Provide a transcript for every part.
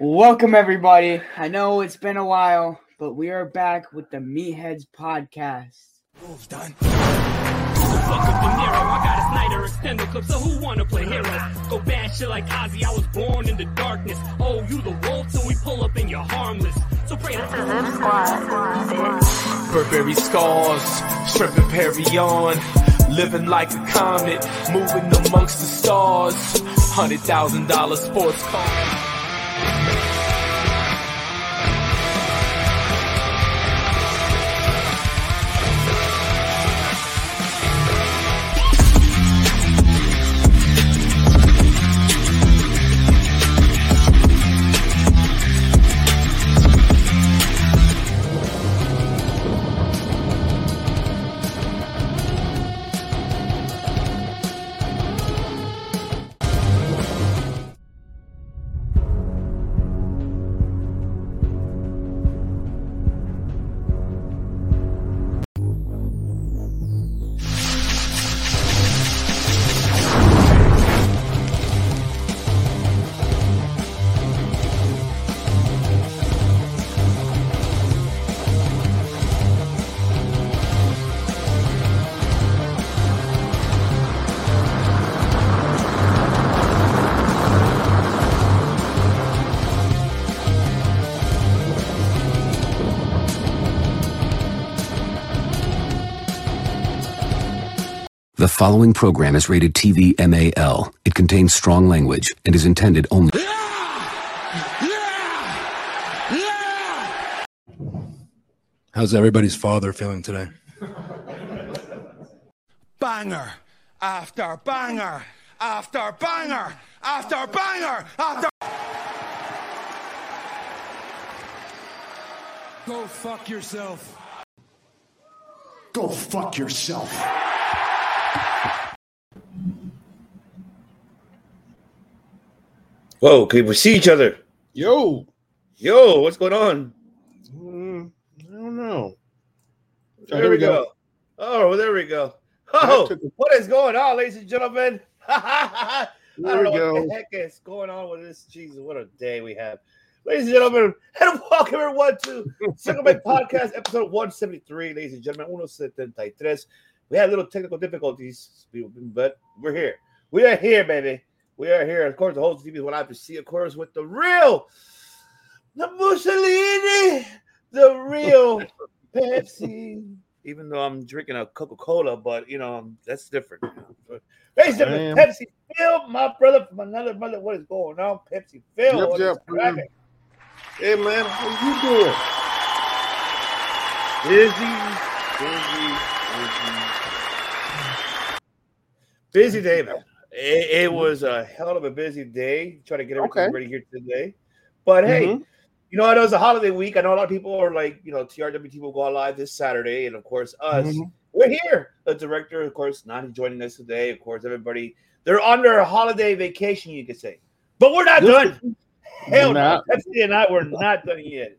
Welcome, everybody. I know it's been a while, but we are back with the Meatheads podcast. Moves done. Fuck up De Niro, I got a Snyder extended clip, so who wanna play hero? Go bad shit like Ozzy, I was born in the darkness. Oh, you the wolf, so we pull up and you're harmless. So pray to Burberry scars, shrimp and Perry on. Living like a comet, moving amongst the stars. Hundred thousand dollar sports car. The following program is rated TV MAL. It contains strong language and is intended only. Yeah! Yeah! Yeah! How's everybody's father feeling today? banger after banger after banger after banger after. Go fuck yourself. Go fuck yourself. Whoa, can we see each other? Yo. Yo, what's going on? Mm, I don't know. There here we go. go. Oh, well, there we go. Oh, a- what is going on, ladies and gentlemen? I don't know we what the heck is going on with this. Jesus, what a day we have. Ladies and gentlemen, and welcome everyone to Circle of Debate Podcast, episode 173. Ladies and gentlemen, 173. We had little technical difficulties, but we're here. We are here, baby. We are here. Of course, the whole TV is what I have to see, of course, with the real, the Mussolini, the real Pepsi. Even though I'm drinking a Coca Cola, but you know, that's different. Ladies and. Pepsi Phil, my brother from another brother. What is going on? Pepsi Phil. Yep, yep. Hey man, how you doing? Busy, busy, busy. Busy day, man. It, it was a hell of a busy day. Trying to get everything Okay. ready here today. But hey, Mhm. you know, I know it's a holiday week. I know a lot of people are like, you know, TRWT will go live this Saturday, and of course, us. Mhm. We're here. The director, of course, not joining us today. Of course, everybody they're on their holiday vacation, you could say. But we're not This- done. Hell no. Not- Pepsi and I we're not done yet.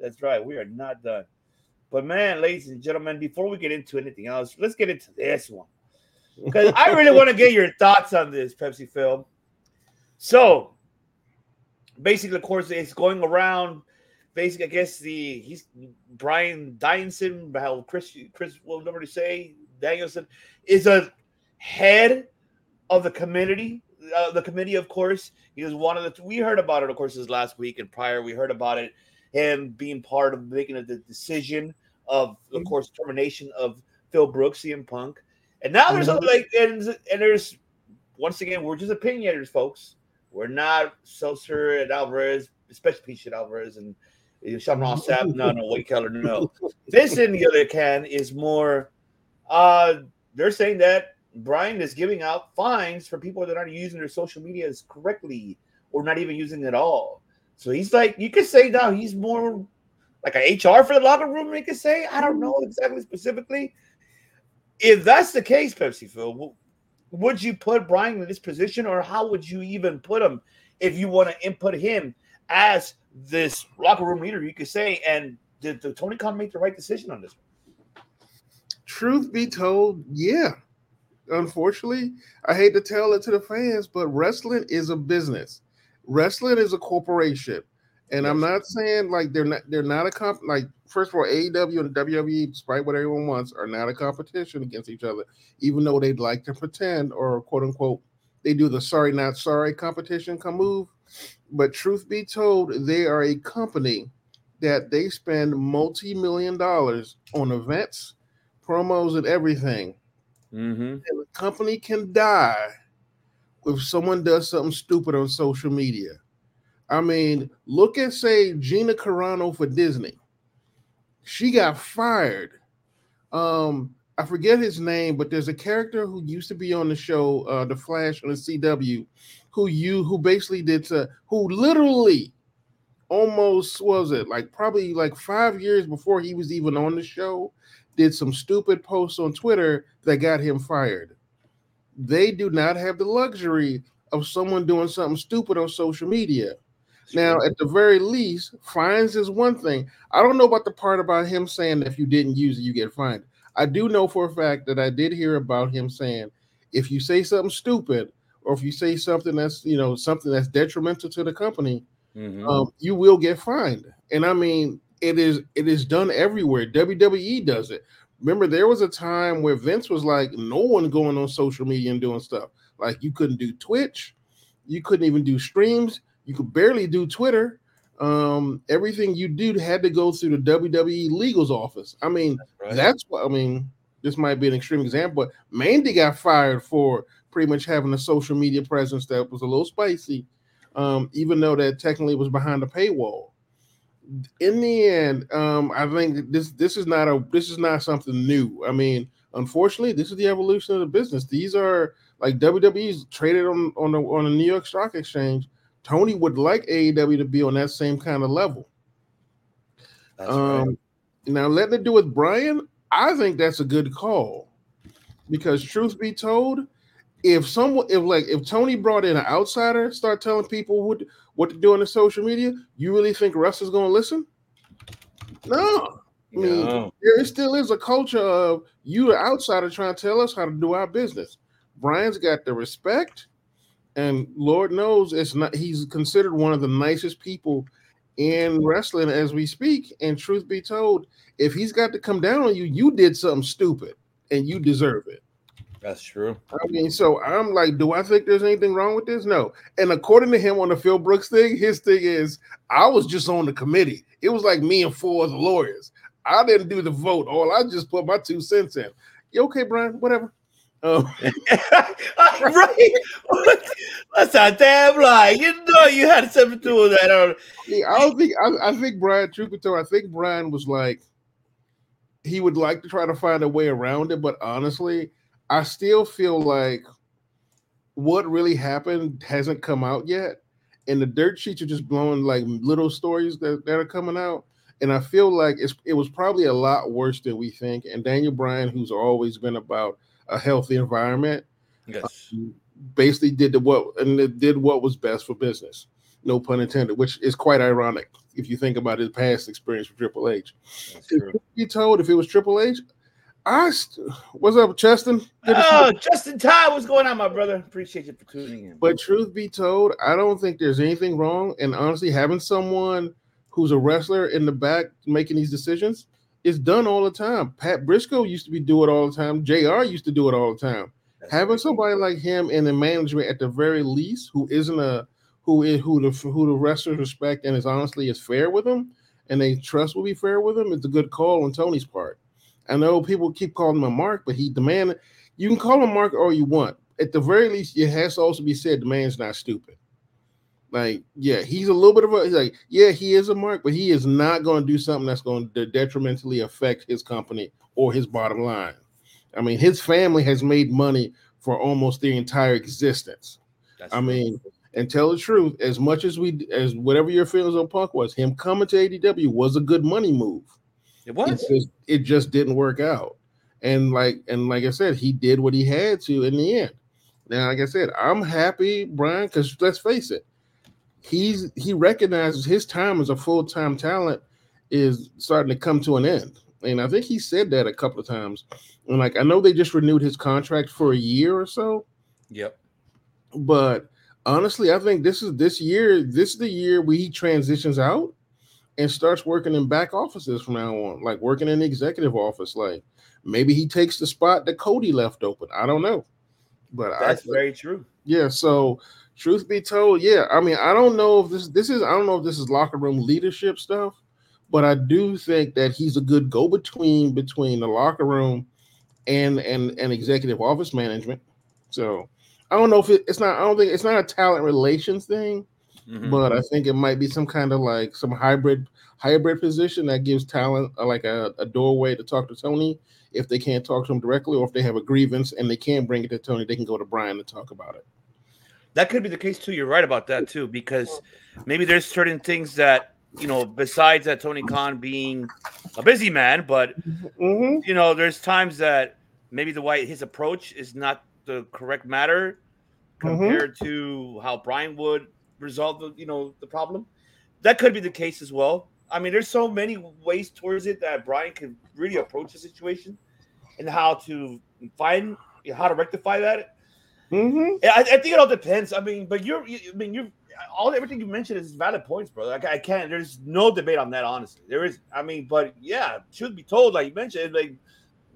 That's right. We are not done. But man, ladies and gentlemen, before we get into anything else, let's get into this one. Because I really want to get your thoughts on this Pepsi Phil. So basically, of course, it's going around. Basically, I guess the he's Bryan Danielson, how Chris Chris will to say Danielson is a head of the committee. Uh, the committee, of course, he was one of the. We heard about it, of course, this last week and prior. We heard about it, him being part of making the decision of, of course, termination of Phil Brooks, CM Punk, and now there's other like and and there's once again we're just opinionators, folks. We're not Meltzer and Alvarez, especially Pete Alvarez and Sean Ross Sapp. No, no, Wade Keller, no. This, in the other can, is more. Uh, they're saying that Brian is giving out fines for people that aren't using their social media as correctly or not even using it at all. So he's like, you could say now he's more like a HR for the locker room. You could say, I don't know exactly specifically. If that's the case, Pepsi Phil, would you put Brian in this position, or how would you even put him if you want to input him as this locker room leader? You could say, and did, did Tony Khan make the right decision on this? one? Truth be told, yeah. Unfortunately, I hate to tell it to the fans, but wrestling is a business. wrestling is a corporation, and I'm not saying like they're not they're not a comp like first of all AEW and WWE, despite what everyone wants, are not a competition against each other, even though they'd like to pretend or quote unquote they do the sorry not sorry competition come move. But truth be told, they are a company that they spend multi-million dollars on events, promos, and everything. Mm-hmm. And the company can die if someone does something stupid on social media. I mean, look at say Gina Carano for Disney. She got fired. Um, I forget his name, but there's a character who used to be on the show, uh, The Flash on the CW, who you who basically did to who literally almost was it like probably like five years before he was even on the show, did some stupid posts on Twitter that got him fired. They do not have the luxury of someone doing something stupid on social media. Now, at the very least, fines is one thing. I don't know about the part about him saying if you didn't use it, you get fined. I do know for a fact that I did hear about him saying if you say something stupid or if you say something that's you know something that's detrimental to the company, Mhm. um, you will get fined. And I mean, it is it is done everywhere. WWE does it. Remember, there was a time where Vince was like, no one going on social media and doing stuff. Like you couldn't do Twitch, you couldn't even do streams, you could barely do Twitter. Um, everything you do had to go through the WWE legal's office. I mean, right. that's what I mean. This might be an extreme example, but Mandy got fired for pretty much having a social media presence that was a little spicy, um, even though that technically was behind a paywall. In the end, um, I think this this is not a this is not something new. I mean, unfortunately, this is the evolution of the business. These are like WWE's traded on on the on the New York Stock Exchange. Tony would like AEW to be on that same kind of level. That's Um, right. now letting it do with Brian, I think that's a good call because truth be told, if someone if like if Tony brought in an outsider, start telling people what what to do on the social media, you really think Russ is going to listen? No, I mean, No. there still is a culture of you, the outsider, trying to tell us how to do our business. Brian's got the respect, and Lord knows it's not. He's considered one of the nicest people in wrestling as we speak. And truth be told, if he's got to come down on you, you did something stupid, and you deserve it. That's true. I mean, so I'm like, do I think there's anything wrong with this? No. And according to him on the Phil Brooks thing, his thing is, I was just on the committee. It was like me and four other lawyers. I didn't do the vote. All I just put my two cents in. You okay, Brian? Whatever. Um, right? That's a damn lie. You know you had something to do with that. Yeah, I don't think I, I think Brian, told, I think Brian was like he would like to try to find a way around it, but honestly, I still feel like what really happened hasn't come out yet. And the dirt sheets are just blowing like little stories that, that are coming out. And I feel like it's it was probably a lot worse than we think. And Daniel Bryan, who's always been about a healthy environment, Yes. Um, basically did the what and it did what was best for business. No pun intended, which is quite ironic if you think about his past experience with Triple H. That's If true. you told if it was Triple H, I st- what's up, Cheston? Good Oh. Justin Todd, what's going on, my brother? Appreciate you for tuning in. But truth be told, I don't think there's anything wrong. And honestly, having someone who's a wrestler in the back making these decisions is done all the time. Pat Briscoe used to be do it all the time. JR used to do it all the time. That's having right. somebody like him in the management at the very least who isn't a who is who the who the wrestlers respect and is honestly is fair with them and they trust will be fair with him it's a good call on Tony's part. I know people keep calling him a mark, but he demanded you can call him mark all you want. At the very least, it has to also be said the man's not stupid. Like, yeah, he's a little bit of a he's like, yeah, he is a mark, but he is not going to do something that's going to detrimentally affect his company or his bottom line. I mean, his family has made money for almost their entire existence. That's I mean, and tell the truth, as much as we as whatever your feelings on Punk was, him coming to AEW was a good money move. it It was. just it just didn't work out. And like and like I said, he did what he had to in the end. Now, like I said, I'm happy, Brian, because let's face it, he's he recognizes his time as a full-time talent is starting to come to an end. And I think he said that a couple of times. And like I know they just renewed his contract for a year or so, Yep. but honestly, I think this is this year. This is the year where he transitions out and starts working in back offices from now on, like working in the executive office. Like maybe he takes the spot that Cody left open. I don't know, but That's I, very true. yeah. So truth be told, yeah. I mean, I don't know if this this is I don't know if this is locker room leadership stuff, but I do think that he's a good go between between the locker room and and and executive office management. So I don't know if it, it's not. I don't think it's not a talent relations thing, Mhm. but I think it might be some kind of like some hybrid hybrid position that gives talent uh, like a, a doorway to talk to Tony if they can't talk to him directly, or if they have a grievance and they can't bring it to Tony, they can go to Brian to talk about it. That could be the case too. You're right about that too, because maybe there's certain things that you know, besides that Tony Khan being a busy man, but Mhm. you know, there's times that maybe the way his approach is not the correct matter Mhm. compared to how Brian would resolve the you know the problem. That could be the case as well. I mean, there's so many ways towards it that Brian can really approach the situation and how to find how to rectify that. Mhm. I, I think it all depends. I mean, but you're, you, I mean, you, all everything you mentioned is valid points, bro. Like I can't. There's no debate on that. Honestly, there is. I mean, but yeah, should be told, like you mentioned, like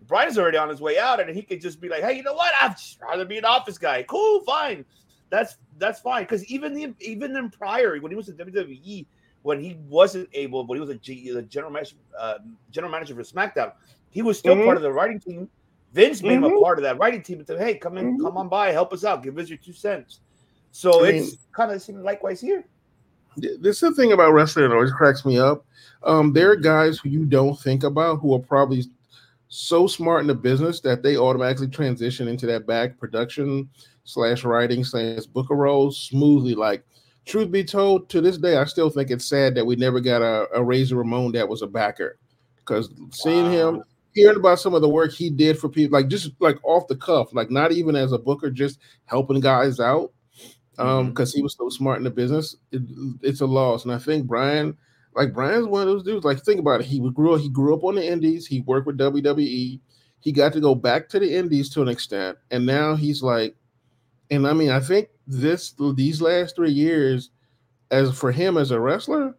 Brian's already on his way out, and he could just be like, hey, you know what? I'd rather be an office guy. Cool, fine. That's that's fine. Because even the even in prior, when he was in WWE, when he wasn't able, when he was a G, the general manager, uh, general manager for SmackDown, he was still Mhm. part of the writing team. Vince made him a Mhm. part of that writing team and said, "Hey, come in, Mhm. come on by, help us out, give us your two cents." So I it's kind of seeming likewise here. This is the thing about wrestling that always cracks me up. Um, there are guys who you don't think about who are probably so smart in the business that they automatically transition into that back production slash writing slash booker roles smoothly. Like, truth be told, to this day, I still think it's sad that we never got a, a Razor Ramon that was a backer. Because seeing him, Wow. Hearing about some of the work he did for people, like just like off the cuff, like not even as a booker, just helping guys out um because he was so smart in the business it, it's a loss. And i think brian like brian's one of those dudes like think about it. He grew he grew up on the indies he worked with wwe he got to go back to the indies to an extent and now he's like and i mean i think this these last three years as for him as a wrestler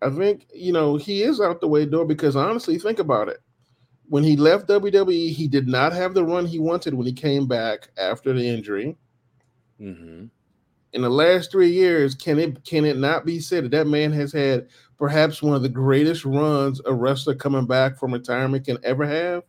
i think you know he is out the way door because honestly think about it when he left wwe he did not have the run he wanted when he came back after the injury Mm-hmm. in the last three years, can it can it not be said that that man has had perhaps one of the greatest runs a wrestler coming back from retirement can ever have?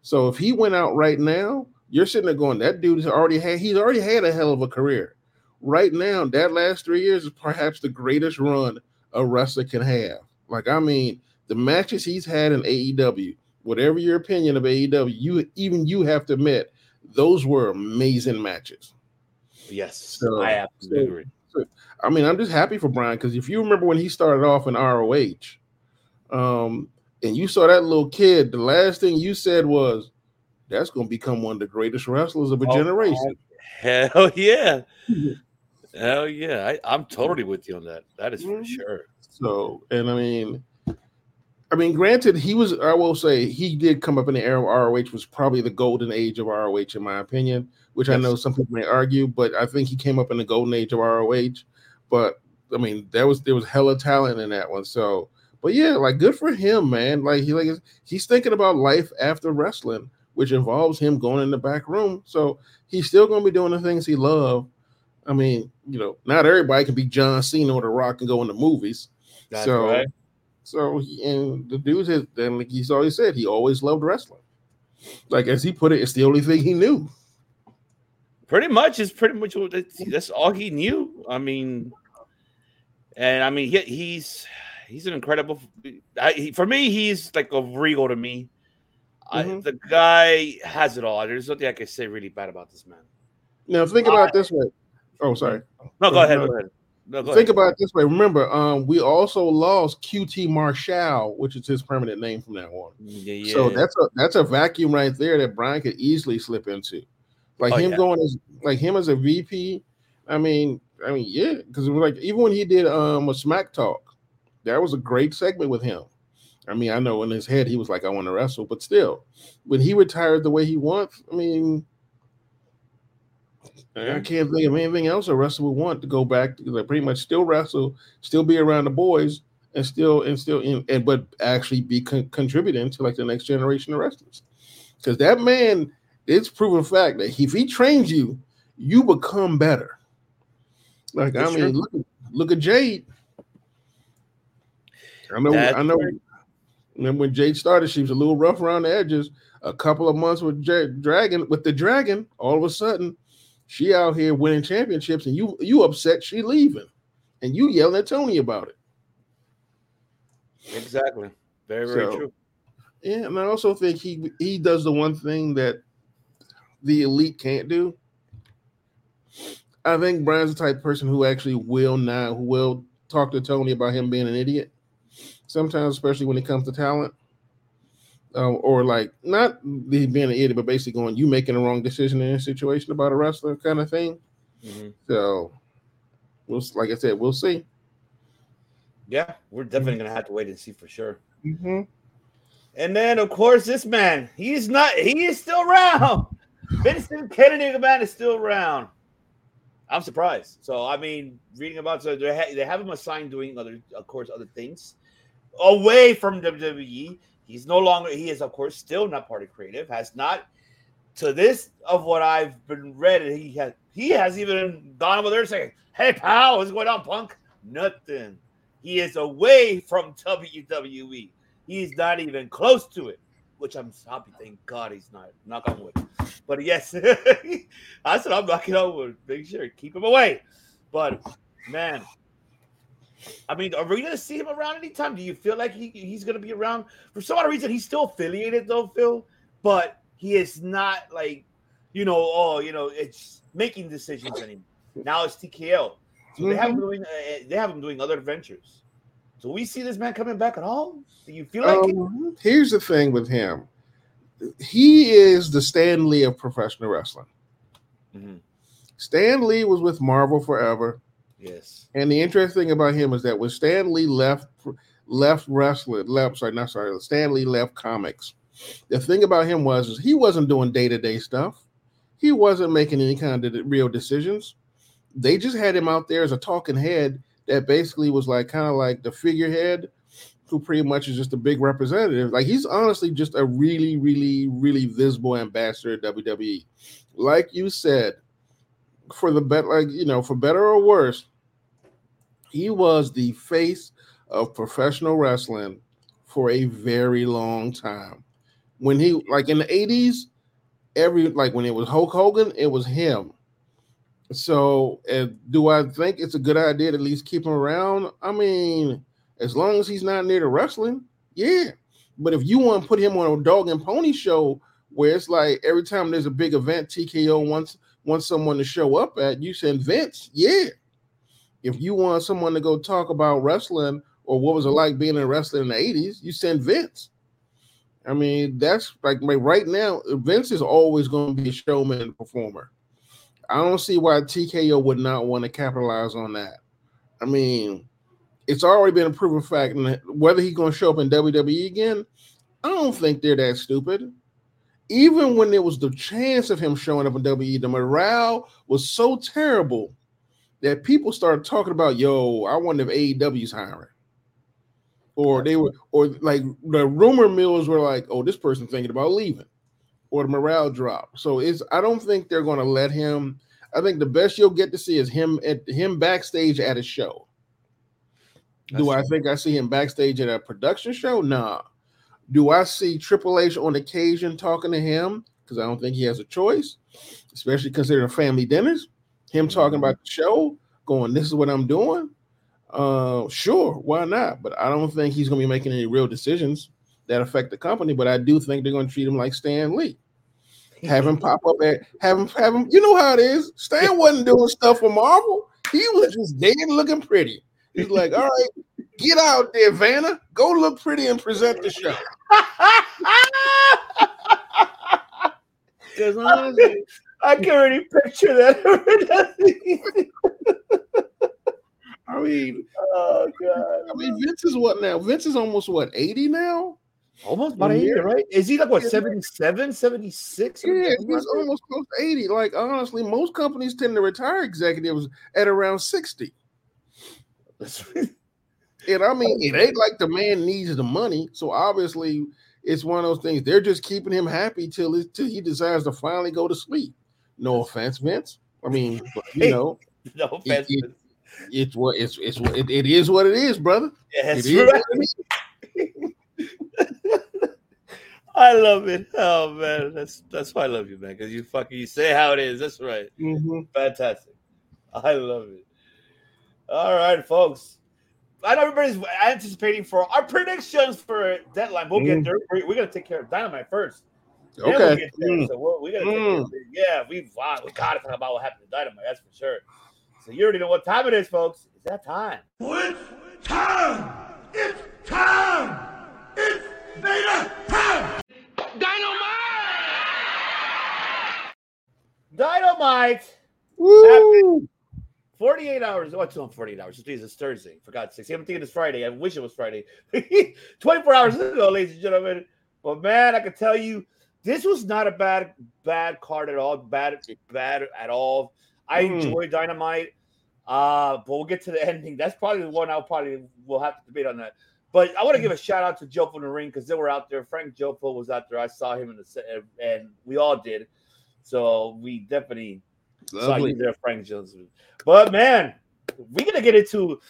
So if he went out right now, you're sitting there going, that dude has already had he's already had a hell of a career. Right now, that last three years is perhaps the greatest run a wrestler can have. Like I mean, the matches he's had in AEW, whatever your opinion of AEW, you even you have to admit those were amazing matches. Yes, So- I absolutely so- agree. I mean, I'm just happy for Brian because if you remember when he started off in ROH, um, and you saw that little kid, the last thing you said was, "That's going to become one of the greatest wrestlers of a Oh, generation." Hell yeah, hell yeah. I, I'm totally with you on that. That is for Mhm. sure. So, and I mean, I mean, granted, he was. I will say he did come up in the era of ROH was probably the golden age of ROH, in my opinion. Which I know some people may argue, but I think he came up in the golden age of ROH. But I mean, there was there was hella talent in that one. So, but yeah, like good for him, man. Like he like he's thinking about life after wrestling, which involves him going in the back room. So he's still going to be doing the things he loved. I mean, you know, not everybody can be John Cena or The Rock and go into movies. That's so, right. So he, and the dude has, and like he's always said, he always loved wrestling. Like as he put it, it's the only thing he knew. Pretty much is pretty much that's, all he knew. I mean, and I mean he, he's he's an incredible. I, he, for me, he's like a Regal to me. I, Mhm. the guy has it all. There's nothing I can say really bad about this man. Now think about it this way. Oh, sorry. No, go ahead. no. Go ahead. No, think ahead. about it this way. Remember, um, we also lost QT Marshall, which is his permanent name from now on. Yeah, yeah. So that's a that's a vacuum right there that Brian could easily slip into. Like Oh, him yeah. going as like him as a VP. I mean, I mean, yeah, because like even when he did um a smack talk, that was a great segment with him. I mean, I know in his head he was like, I want to wrestle, but still, when he retired the way he wants, I mean, I can't think of anything else a wrestler would want to go back to like pretty much still wrestle, still be around the boys, and still and still in and but actually be con- contributing to like the next generation of wrestlers. Because that man, it's proven fact that if he trains you, you become better. Like That's I mean, true. look, look at Jade. I know, That's I know. Remember when Jade started, she was a little rough around the edges. A couple of months with J- Dragon, with the Dragon, all of a sudden, she out here winning championships, and you you upset she leaving, and you yelling at Tony about it. Exactly. Very, very So- true. Yeah, and I also think he he does the one thing that the elite can't do. I think Brian's the type of person who actually will not who will talk to Tony about him being an idiot. Sometimes, especially when it comes to talent, um, or like not the being an idiot, but basically going you making the wrong decision in a situation about a wrestler kind of thing. Mhm. So, we'll like I said, we'll see. Yeah, we're definitely gonna have to wait and see for sure. Mm-hmm. And then, of course, this man, he's not, he is still around. Vincent Kennedy, the man, is still around. I'm surprised. So, I mean, reading about so they, ha- they have him assigned doing other, of course, other things away from WWE. He's no longer, he is, of course, still not part of creative, has not, to this of what I've been read, he has, he has even gone over there saying, Hey, pal, what's going on, punk? Nothing. He is away from WWE. He's not even close to it, which I'm happy. Thank God he's not. Knock on wood. But yes, I said I'm knocking on wood. Make sure keep him away. But man, I mean, are we gonna see him around anytime? Do you feel like he, he's gonna be around? For some odd reason, he's still affiliated though, Phil. But he is not like, you know, oh, you know, it's making decisions anymore. Now it's TKO. So they have him doing. Uh, they have him doing other adventures. So we see this man coming back at all? Do you feel like? it? Um, here's the thing with him. He is the Stan Lee of professional wrestling. Mhm. Stan Lee was with Marvel forever, Yes. and the interesting thing about him is that when Stan Lee left left wrestling, left sorry, not sorry, Stan Lee left comics. The thing about him was he wasn't doing day to day stuff. He wasn't making any kind of real decisions. They just had him out there as a talking head that basically was like kind of like the figurehead who pretty much is just a big representative. Like he's honestly just a really, really, really visible ambassador at WWE. Like you said, for the bet, like you know, for better or worse, he was the face of professional wrestling for a very long time. When he like in the 80s, every like when it was Hulk Hogan, it was him. So, do I think it's a good idea to at least keep him around? I mean, as long as he's not near the wrestling, yeah. But if you want to put him on a dog and pony show where it's like every time there's a big event, TKO wants wants someone to show up at, you send Vince, yeah. If you want someone to go talk about wrestling or what was it like being a wrestler in the 80s, you send Vince. I mean, that's like right now, Vince is always going to be a showman and performer. I don't see why TKO would not want to capitalize on that. I mean, it's already been a proven fact, whether he's going to show up in WWE again, I don't think they're that stupid. Even when there was the chance of him showing up in WWE, the morale was so terrible that people started talking about, "Yo, I wonder if AEW's hiring." Or they were, or like the rumor mills were like, "Oh, this person's thinking about leaving." or the morale drop. So it's I don't think they're going to let him. I think the best you'll get to see is him at him backstage at a show. Do I think I see him backstage at a production show? Nah. Do I see Triple H on occasion talking to him? Because I don't think he has a choice, especially considering family dinners. Him talking about the show, going, "This is what I'm doing." Uh, sure, why not? But I don't think he's going to be making any real decisions that affect the company. But I do think they're going to treat him like Stan Lee. Have him pop up at have him have him. You know how it is. Stan wasn't doing stuff for Marvel. He was just dead looking pretty. He's like, all right, get out there, Vanna. Go look pretty and present the show. I can already picture that. I mean, oh god. I mean, Vince is what now? Vince is almost what 80 now? Almost about Yeah. 80, right? Is he like what Yeah. 77, 76? Yeah, he's almost close to 80. Like honestly, most companies tend to retire executives at around 60. And I mean, it ain't like the man needs the money. So obviously, it's one of those things. They're just keeping him happy till it, till he decides to finally go to sleep. No offense, Vince. I mean, you know, no offense. it- it's what it's it's what it, it is what it is, brother. It is right. it is. I love it. Oh man, that's that's why I love you, man. Because you fucking you say how it is. That's right. Mhm. Fantastic. I love it. All right, folks. I know everybody's anticipating for our predictions for deadline. We'll get Mm. there. We're, we're gonna take care of dynamite first. Then we'll Okay. Mm. So we're, we gotta Mm. Yeah, we wow, we gotta talk about what happened to dynamite. That's for sure. So you already know what time it is, folks. It's that time. It's time! It's time! It's Vader time! Dynamite. Dynamite. Woo! 48 hours. What's on 48 hours? It's Thursday, for God's sakes. I'm thinking it's Friday. I wish it was Friday. 24 hours ago, ladies and gentlemen. But man, I can tell you, this was not a bad, bad card at all. Bad, bad at all. I Mm. enjoy Dynamite. Uh, but we'll get to the ending. That's probably the one I'll probably will have to debate on that. But I want to give a shout out to Joe in the ring because they were out there. Frank Jopo was out there. I saw him in the set, and we all did. So we definitely Lovely. you there, Frank Jones. But man, we're gonna get into.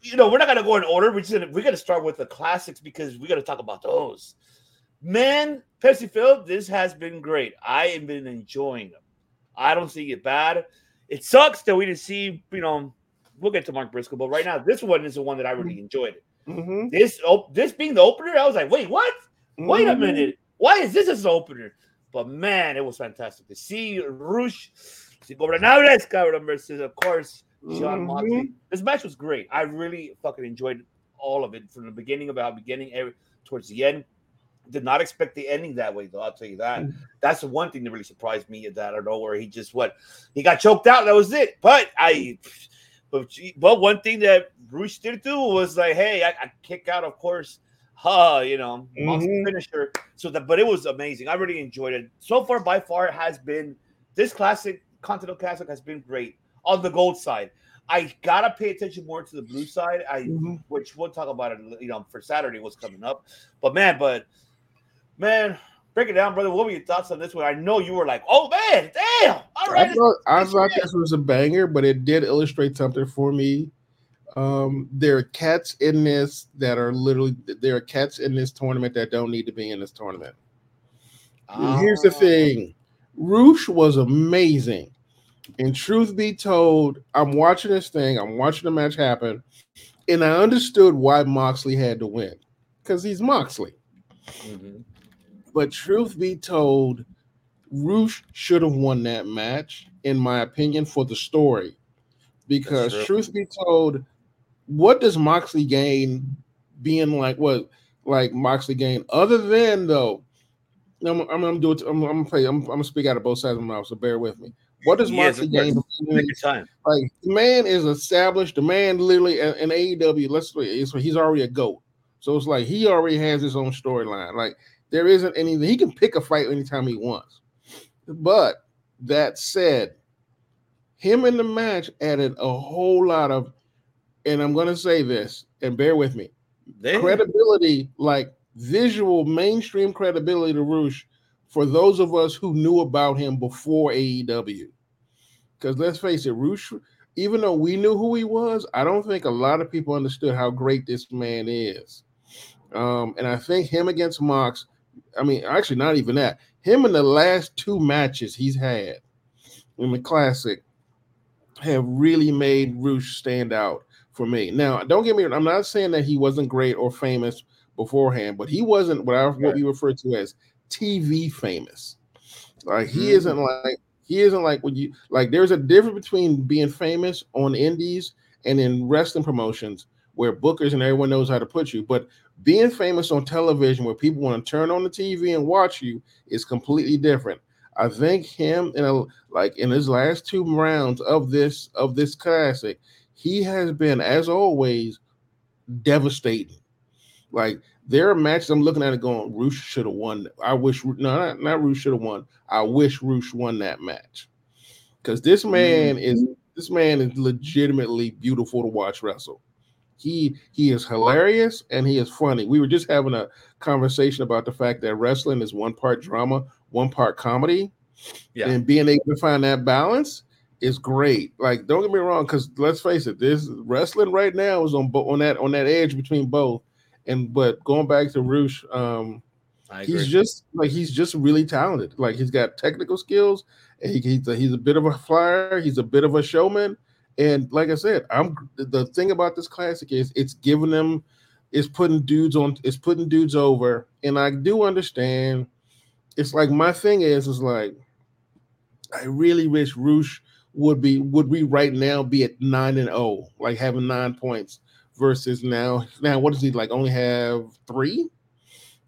You know, we're not gonna go in order. We're just gonna we're gonna start with the classics because we're gonna talk about those. Man, Pepsi Phil, this has been great. I have been enjoying them. I don't see it bad. It sucks that we didn't see, you know, we'll get to Mark Briscoe, but right now this one is the one that I really enjoyed. Mhm. This op- this being the opener, I was like, wait, what? Wait a Mhm. minute. Why is this as an opener? But man, it was fantastic to see Rush, see Gobernables, cabrón, versus, of course, John Mhm. Moxley. This match was great. I really fucking enjoyed all of it from the beginning about beginning every, towards the end. Did not expect the ending that way, though. I'll tell you that. That's the one thing that really surprised me. That I don't know where he just what he got choked out. That was it. But I, but but one thing that Bruce did do was like, hey, I, I kick out, of course, huh, you know, Mhm. finisher. So that, but it was amazing. I really enjoyed it. So far, by far, has been this classic Continental Classic has been great on the gold side. I gotta pay attention more to the blue side. I Mhm. which we'll talk about it, you know, for Saturday what's coming up. But man, but man, break it down, brother. What were your thoughts on this one? I know you were like, oh man, damn. All I right. thought, I thought this was a banger, but it did illustrate something for me. Um, there are cats in this that are literally there are cats in this tournament that don't need to be in this tournament. Here's the Ah. thing Rush was amazing. And truth be told, I'm watching this thing, I'm watching the match happen, and I understood why Moxley had to win because he's Moxley. Mhm. But truth be told, Rush should have won that match, in my opinion, for the story. Because truth be told, what does Moxley gain being like what like Moxley gain other than though? I'm, I'm gonna do it. I'm, I'm gonna play. I'm, I'm gonna speak out of both sides of my mouth, so bear with me. What does Moxley gain? from being- Take your time. like the man is established. The man literally in, AEW. Let's he's already a goat. So it's like he already has his own storyline. Like there isn't anything he can pick a fight anytime he wants. But that said, him in the match added a whole lot of, and I'm gonna say this, and bear with me, Damn. credibility, like visual mainstream credibility to Rush for those of us who knew about him before AEW. Because let's face it, Rush, even though we knew who he was, I don't think a lot of people understood how great this man is. Um, and I think him against Mox, I mean, actually, not even that. Him in the last two matches he's had in the classic have really made Rush stand out for me. Now, don't get me I'm not saying that he wasn't great or famous beforehand, but he wasn't what I what we refer to as TV famous. Like he Mhm. isn't like he isn't like what you like there's a difference between being famous on indies and in wrestling promotions where bookers and everyone knows how to put you, but being famous on television where people want to turn on the TV and watch you is completely different. I think him in a like in his last two rounds of this of this classic, he has been as always devastating. Like there are matches I'm looking at it going, Rush should have won. I wish no, not, not Rush should have won. I wish Rush won that match. Because this man mm-hmm. is this man is legitimately beautiful to watch wrestle. He he is hilarious and he is funny. We were just having a conversation about the fact that wrestling is one part drama, one part comedy. Yeah. And being able to find that balance is great. Like, don't get me wrong, because let's face it, this wrestling right now is on on that on that edge between both. And but going back to Rush, um, he's just like he's just really talented. Like he's got technical skills. And he, he's a, he's a bit of a flyer. He's a bit of a showman. And like I said, I'm the thing about this classic is it's giving them, it's putting dudes on, it's putting dudes over. And I do understand. It's like my thing is is like, I really wish Rush would be would we right now be at nine and zero, like having nine points versus now now what does he like only have three?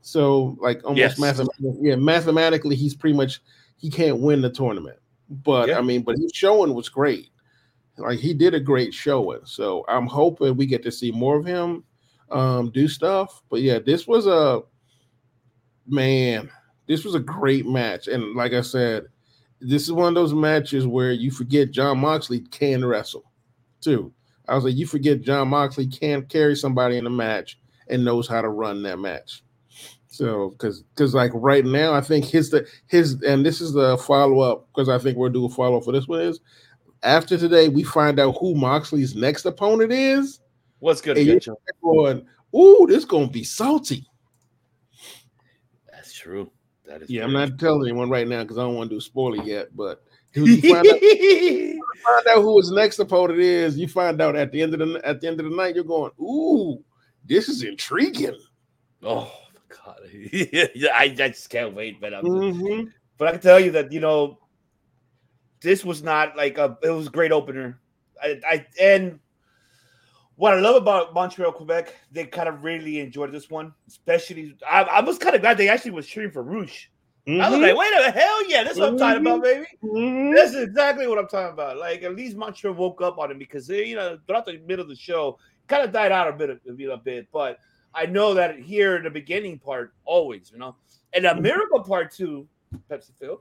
So like almost Yes. mathematically, yeah, mathematically he's pretty much he can't win the tournament. But Yeah. I mean, but his showing was great. Like he did a great showing. So I'm hoping we get to see more of him um do stuff. But yeah, this was a man, this was a great match. And like I said, this is one of those matches where you forget John Moxley can wrestle too. I was like, you forget John Moxley can carry somebody in a match and knows how to run that match. So, because because like right now, I think his the his and this is the follow up because I think we'll do a follow up for this one is after today we find out who Moxley's next opponent is. What's good, And again, you're going, ooh, this gonna be salty. That's true. That is Yeah, I'm not telling anyone right now because I don't want to do spoiler yet. But you find out, true. find out who his next opponent is. You find out at the end of the at the end of the night, you're going, ooh, this is intriguing. oh God, yeah, I, I just can't wait, man. I'm Mhm. But I can tell you that you know, this was not like a. It was a great opener. I, I and what I love about Montreal, Quebec, they kind of really enjoyed this one. Especially, I, I was kind of glad they actually was cheering for Rush. I was like, wait a minute, hell yeah, that's what I'm talking about, baby. Mhm. This is exactly what I'm talking about. Like at least Montreal woke up on him because they, you know, throughout the middle of the show, kind of died out a bit, a bit, a bit. But I know that here in the beginning part, always, you know, and the miracle part too, Pepsi Phil.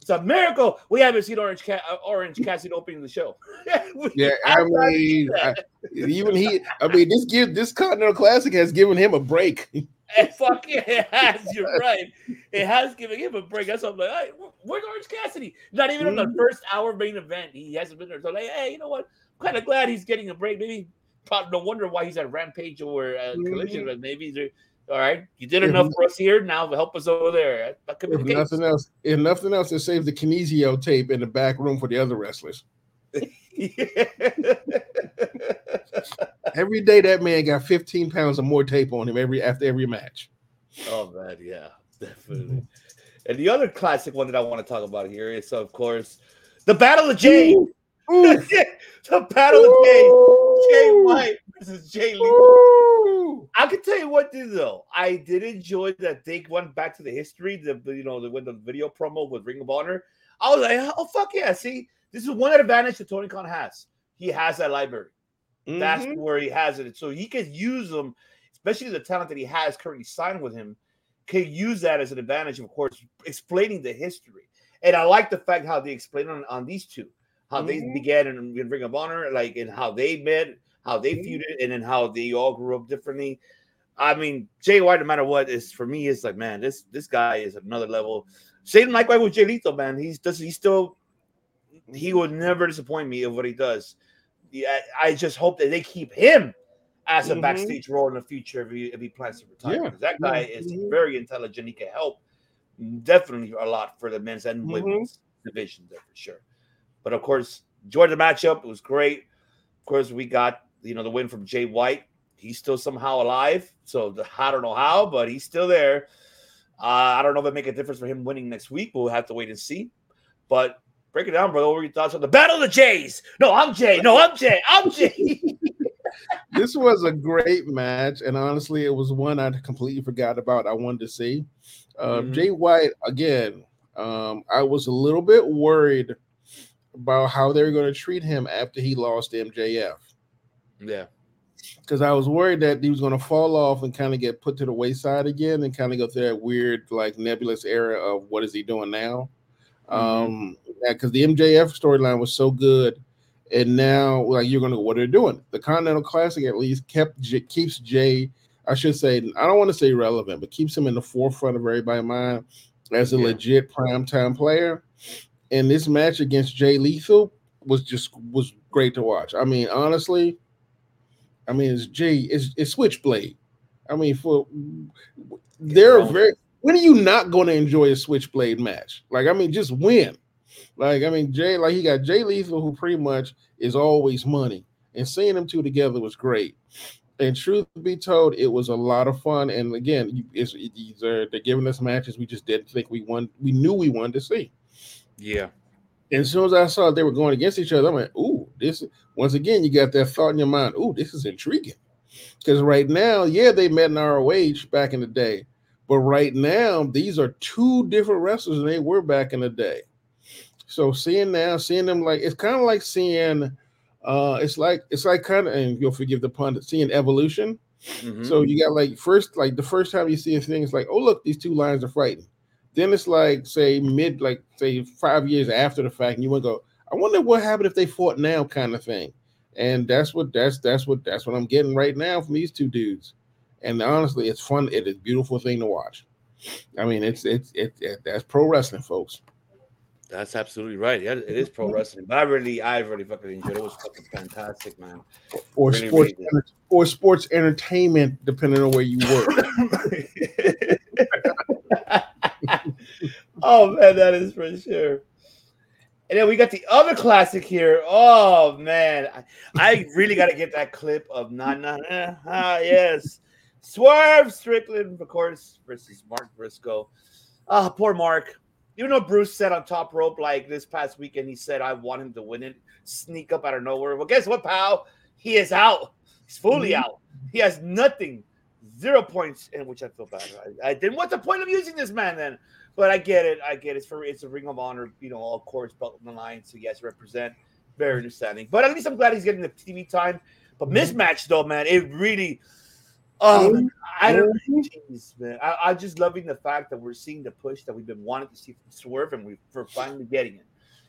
It's a miracle we haven't seen Orange Cat, uh, Orange Cassidy opening the show. Yeah, I mean, I, even he. I mean, this give this Continental Classic has given him a break. And fuck yeah, it has. You're right. It has given him a break. That's why I'm like, hey, where's Orange Cassidy? Not even on the Mhm. first hour main event. He hasn't been there. So like, hey, you know what? I'm kind of glad he's getting a break. Maybe probably no wonder why he's at Rampage or uh, Collision. But maybe they're all right. You did Mhm. enough for us here. Now help us over there. That could be If nothing else, if nothing else, to save the Kinesio tape in the back room for the other wrestlers. Every day that man got 15 pounds of more tape on him every after every match. Oh man, yeah, definitely. And the other classic one that I want to talk about here is, of course, the Battle of Jay. the Battle of Jay. Jay White versus Jay Lethal. I can tell you what, did though, I did enjoy that they went back to the history, the, you know, the when the video promo with Ring of Honor. I was like, oh fuck yeah! See, this is one advantage that Tony Khan has. He has that library. That's Mhm. where he has it. So he can use them, especially the talent that he has currently signed with him, can use that as an advantage, of course, explaining the history. And I like the fact how they explain on, on these two, how they Mhm. began in, in Ring of Honor, like and how they met, how they Mhm. feuded, and then how they all grew up differently. I mean, Jay White, no matter what, is for me, it's like, man, this this guy is another level. Same likewise with Jay Lethal, man. He's does he's still he will never disappoint me of what he does. Yeah, I just hope that they keep him as a Mhm. backstage role in the future if he if he plans to retire. Yeah. That guy Yeah. is very intelligent. He can help definitely a lot for the men's and Mhm. women's division there for sure. But of course, enjoyed the matchup. It was great. Of course, we got you know the win from Jay White. He's still somehow alive. So the, I don't know how, but he's still there. Uh, I don't know if it make a difference for him winning next week. We'll have to wait and see. But break it down, brother. What were your thoughts on the Battle of the Jays? No, I'm Jay. No, I'm Jay. I'm Jay. this was a great match, and honestly, it was one I completely forgot about. I wanted to see. Uh, Mhm. Jay White again. Um, I was a little bit worried about how they were going to treat him after he lost MJF. yeah. because I was worried that he was going to fall off and kind of get put to the wayside again and kind of go through that weird, like nebulous era of what is he doing now? Um, because the MJF storyline was so good, and now like you're gonna what are they're doing. The Continental Classic at least kept J- keeps Jay. I should say I don't want to say relevant, but keeps him in the forefront of everybody's mind as a Yeah. legit primetime player. And this match against Jay Lethal was just was great to watch. I mean, honestly, I mean it's Jay, it's, it's Switchblade. I mean, for they're wrong. very when are you not going to enjoy a Switchblade match? Like, I mean, just win. Like, I mean, Jay, like he got Jay Lethal, who pretty much is always money, and seeing them two together was great. And truth be told, it was a lot of fun. And again, you- it's, they're giving us matches we just didn't think we won. We knew we wanted to see. Yeah. And as soon as I saw they were going against each other, I'm like, ooh, this once again, you got that thought in your mind, ooh, this is intriguing. Because right now, yeah, they met in ROH back in the day, but right now, these are two different wrestlers than they were back in the day. So seeing now, seeing them like it's kind of like seeing uh it's like it's like kind of and you'll forgive the pun, seeing evolution. Mhm. So you got like first, like the first time you see a thing, it's like, oh look, these two lines are fighting. Then it's like, say, mid, like say five years after the fact, and you want to go, I wonder what happened if they fought now, kind of thing. And that's what that's that's what that's what I'm getting right now from these two dudes. And honestly, it's fun. It is a beautiful thing to watch. I mean, it's it's it, it that's pro wrestling, folks. That's absolutely right. Yeah, it is pro wrestling. But I really, I really fucking enjoyed it. It was fucking fantastic, man. Or Really, sports really enter- or sports entertainment, depending on where you work. oh man, that is for sure. And then we got the other classic here. Oh man, I, I really got to get that clip of not not eh, ah yes, Swerve Strickland, of course, versus Mark Briscoe. Ah, poor Mark. You know, Bruce said on top rope like this past weekend. He said, "I want him to win it." Sneak up out of nowhere. Well, guess what, pal? He is out. He's fully out. He has nothing, zero points, in which I feel bad. I, I didn't. What's the point of using this man then? But I get it. I get it. It's for it's a Ring of Honor, you know, all course belt on the line, so guys represent. Very understanding. But at least I'm glad he's getting the TV time. But mismatch though, man, it really. Um, oh, I don't. Jeez, man. I, I just loving the fact that we're seeing the push that we've been wanting to see from Swerve, and we, we're finally getting it.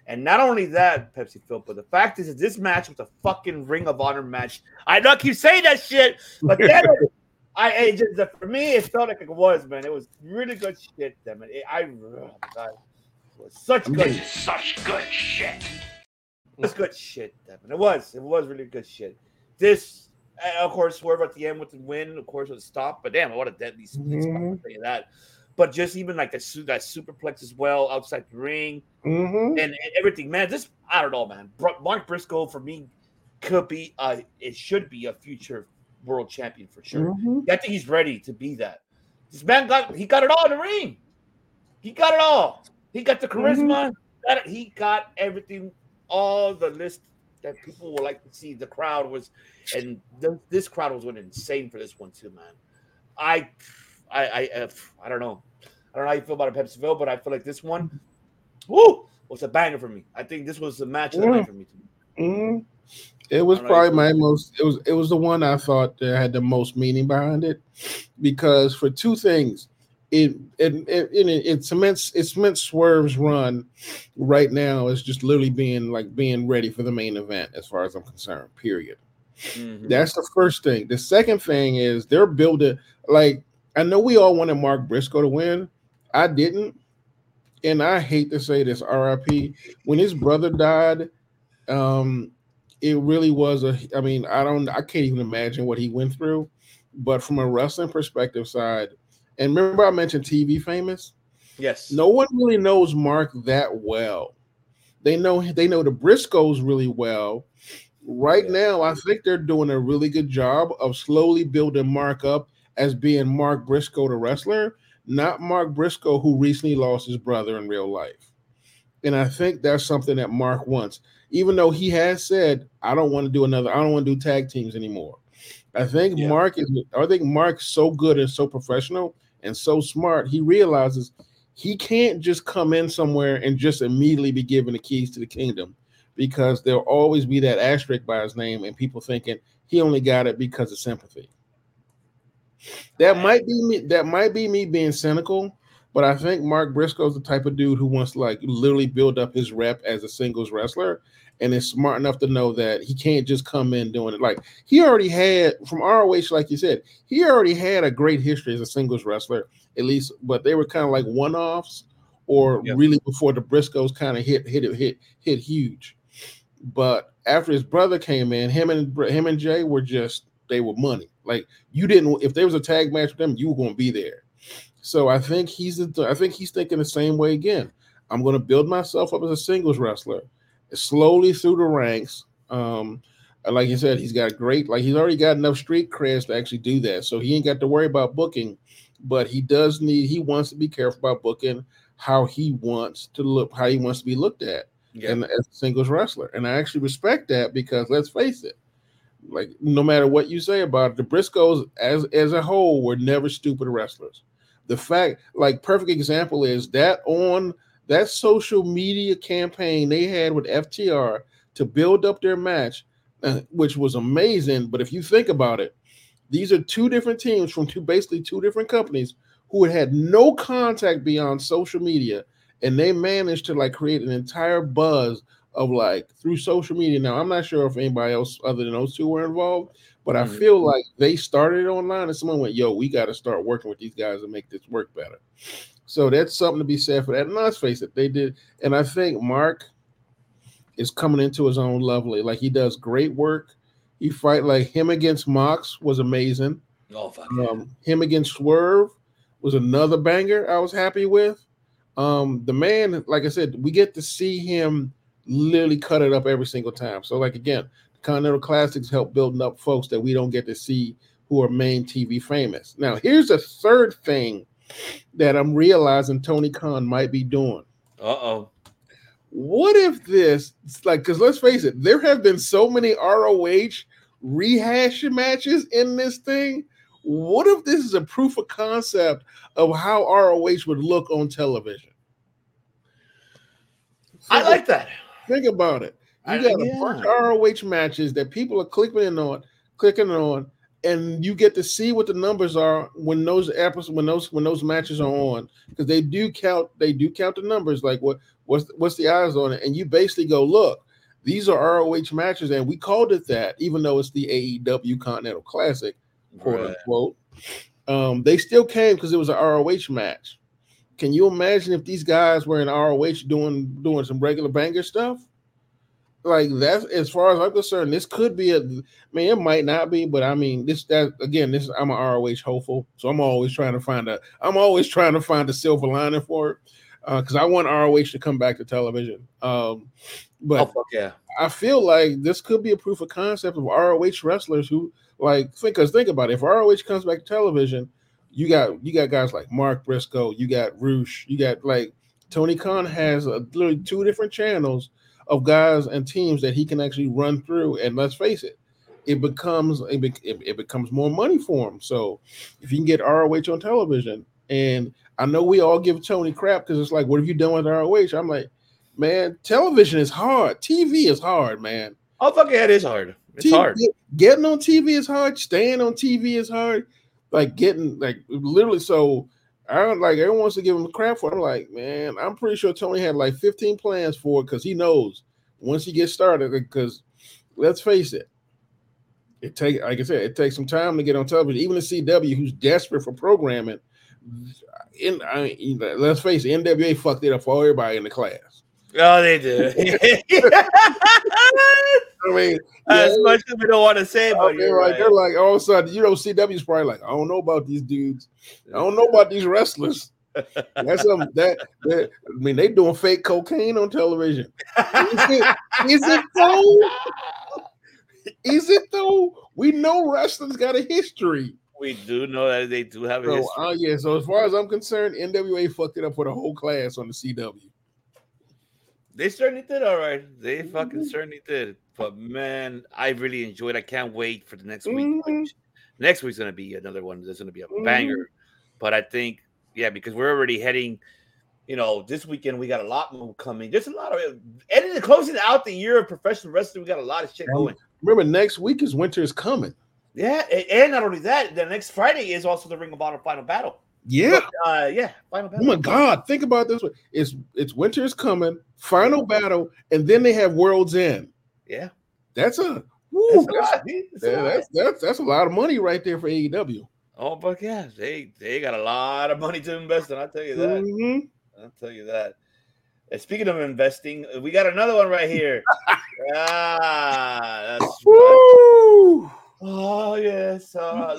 And not only that, Pepsi Phil, but the fact is that this match was a fucking Ring of Honor match. I know I keep saying that shit, but then I it just for me it felt like it was, man. It was really good shit, damn it. It- I, oh, God, it was such good, Such good shit. it was good shit, damn it. It was, it was really good shit. This, uh, of course, Swerve at the end with the win, of course, with the stop, but damn, what a deadly spot, Mhm. I'll tell you that. But just even like that, su- that superplex as well outside the ring Mhm. and, and everything, man. This I don't know, man. Mark Briscoe for me could be, uh, it should be a future world champion for sure. Mhm. I think he's ready to be that. This man got he got it all in the ring. He got it all. He got the charisma. Got it. He got everything. All the list that people would like to see. The crowd was, and th- this crowd was went insane for this one too, man. I, I, I, I don't know. I don't know how you feel about a Pepsi Phil, but I feel like this one, woo, was a banger for me. I think this was the match of the night for me. Mhm. It was I don't know, probably my most. It was. It was the one I thought that had the most meaning behind it, because for two things, it it it, it, it cements it cements Swerve's run right now is just literally being like being ready for the main event as far as I'm concerned. Period. Mhm. That's the first thing. The second thing is they're building like I know we all wanted Mark Briscoe to win. I didn't. And I hate to say this, RIP. When his brother died, um, it really was a I mean, I don't I can't even imagine what he went through. But from a wrestling perspective side, and remember I mentioned TV famous? Yes. No one really knows Mark that well. They know they know the Briscoes really well. Right Yeah. now, I think they're doing a really good job of slowly building Mark up as being Mark Briscoe, the wrestler, not Mark Briscoe, who recently lost his brother in real life. And I think that's something that Mark wants, even though he has said, I don't want to do another, I don't want to do tag teams anymore. I think Yeah. Mark is I think Mark's so good and so professional and so smart, he realizes he can't just come in somewhere and just immediately be given the keys to the kingdom. because there'll always be that asterisk by his name, and people thinking he only got it because of sympathy. That might be me. That might be me being cynical, but I think Mark Briscoe's the type of dude who wants to like literally build up his rep as a singles wrestler, and is smart enough to know that he can't just come in doing it. Like he already had from ROH, like you said, he already had a great history as a singles wrestler, at least. But they were kind of like one offs, or Yep. really before the Briscoes kind of hit hit it hit hit huge. But after his brother came in, him and him and Jay were just they were money. Like you didn't if there was a tag match with them, you were going to be there. So I think he's I think he's thinking the same way again. I'm going to build myself up as a singles wrestler, slowly through the ranks. Um, like you said, he's got great, like he's already got enough street creds to actually do that. So he ain't got to worry about booking, but he does need, he wants to be careful about booking how he wants to look, how he wants to be looked at Yeah. and as a singles wrestler. And I actually respect that because let's face it, like no matter what you say about it, the Briscoes as as a whole were never stupid wrestlers. The fact, like perfect example is that on that social media campaign they had with FTR to build up their match, uh, which was amazing. But if you think about it, these are two different teams from two basically two different companies who had had no contact beyond social media, and they managed to like create an entire buzz of like through social media. Now I'm not sure if anybody else other than those two were involved, but I Mhm. feel like they started online and someone went, "Yo, we got to start working with these guys and make this work better." So that's something to be said for that. And let's face it, they did, and I think Mark is coming into his own lovely. Like he does great work. He fight like him against Mox was amazing. Oh fuck. Um, him against Swerve was another banger I was happy with. Um, the man, like I said, we get to see him literally cut it up every single time. So, like again, Continental Classics help building up folks that we don't get to see who are main TV famous. Now, here's a third thing that I'm realizing Tony Khan might be doing. Uh oh. What if this, like, because let's face it, there have been so many ROH rehash matches in this thing. What if this is a proof of concept of how ROH would look on television? I like that. Think about it. You got a yeah. bunch of ROH matches that people are clicking in on, clicking on, and you get to see what the numbers are when those episodes, when those when those matches are on, because they do count. They do count the numbers. Like what what's what's the eyes on it, and you basically go look. These are ROH matches, and we called it that, even though it's the AEW Continental Classic, quote Right. unquote. Um, they still came because it was an ROH match. Can you imagine if these guys were in ROH doing doing some regular banger stuff? Like that's as far as I'm concerned, this could be a I mean, it might not be, but I mean, this that again, this I'm a ROH hopeful, so I'm always trying to find a I'm always trying to find a silver lining for it because I want ROH to come back to television. Um, but Oh fuck yeah. I feel like this could be a proof of concept of ROH wrestlers who like think because think about it. If ROH comes back to television, you got you got guys like Mark Briscoe, you got Rush, you got like Tony Khan has a, literally two different channels of guys and teams that he can actually run through. And let's face it, it becomes it, it, becomes more money for him. So if you can get ROH on television, and I know we all give Tony crap because it's like, what have you done with ROH? I'm like, man, television is hard. TV is hard, man. Oh fuck yeah, it is hard. It's TV hard. Getting on TV is hard. Staying on TV is hard. Like getting like literally. So I don't like everyone wants to give him crap for. It. I'm like, man, I'm pretty sure Tony had like 15 plans for it because he knows once he gets started. Because let's face it, it take like I said, it takes some time to get on television. Even the CW, who's desperate for programming, in I mean, let's face it, NWA fucked it up for everybody in the class. Oh, they do. I mean, As yeah, much as we don't want to say, but they're you're like, right. they're like, all of a sudden, you know, CW's probably like, I don't know about these dudes. I don't know about these wrestlers. That's something that, that I mean, they doing fake cocaine on television. Is it, is it though? Is it though? We know wrestling's got a history. we do know that they do have a So, history. uh, yeah. So as far as I'm concerned, NWA fucked it up for the whole class on the CW. They certainly did all right. They Mm-hmm. fucking certainly did. But man, I really enjoyed. It. I can't wait for the next week. Mhm. which- Next week's gonna be another one. There's gonna be a Mhm. banger. But I think, yeah, because we're already heading you know, this weekend we got a lot more coming. There's a lot of and closing out the year of professional wrestling. We got a lot of shit going. Remember, next week is winter is coming. Yeah, and not only that, the next Friday is also the Ring of Honor Final Battle. Yeah. Uh, yeah, Final Oh my God! Think about this: one. it's it's winter is coming, final battle, and then they have Worlds End. Yeah, That's a woo, That's that's, a yeah, lot. that's, that's that's a lot of money right there for AEW. Oh, but yeah, they they got a lot of money to invest in. I'll tell you that. Mhm. I'll tell you that. And speaking of investing, we got another one right here. ah, that's right. Oh yes, uh,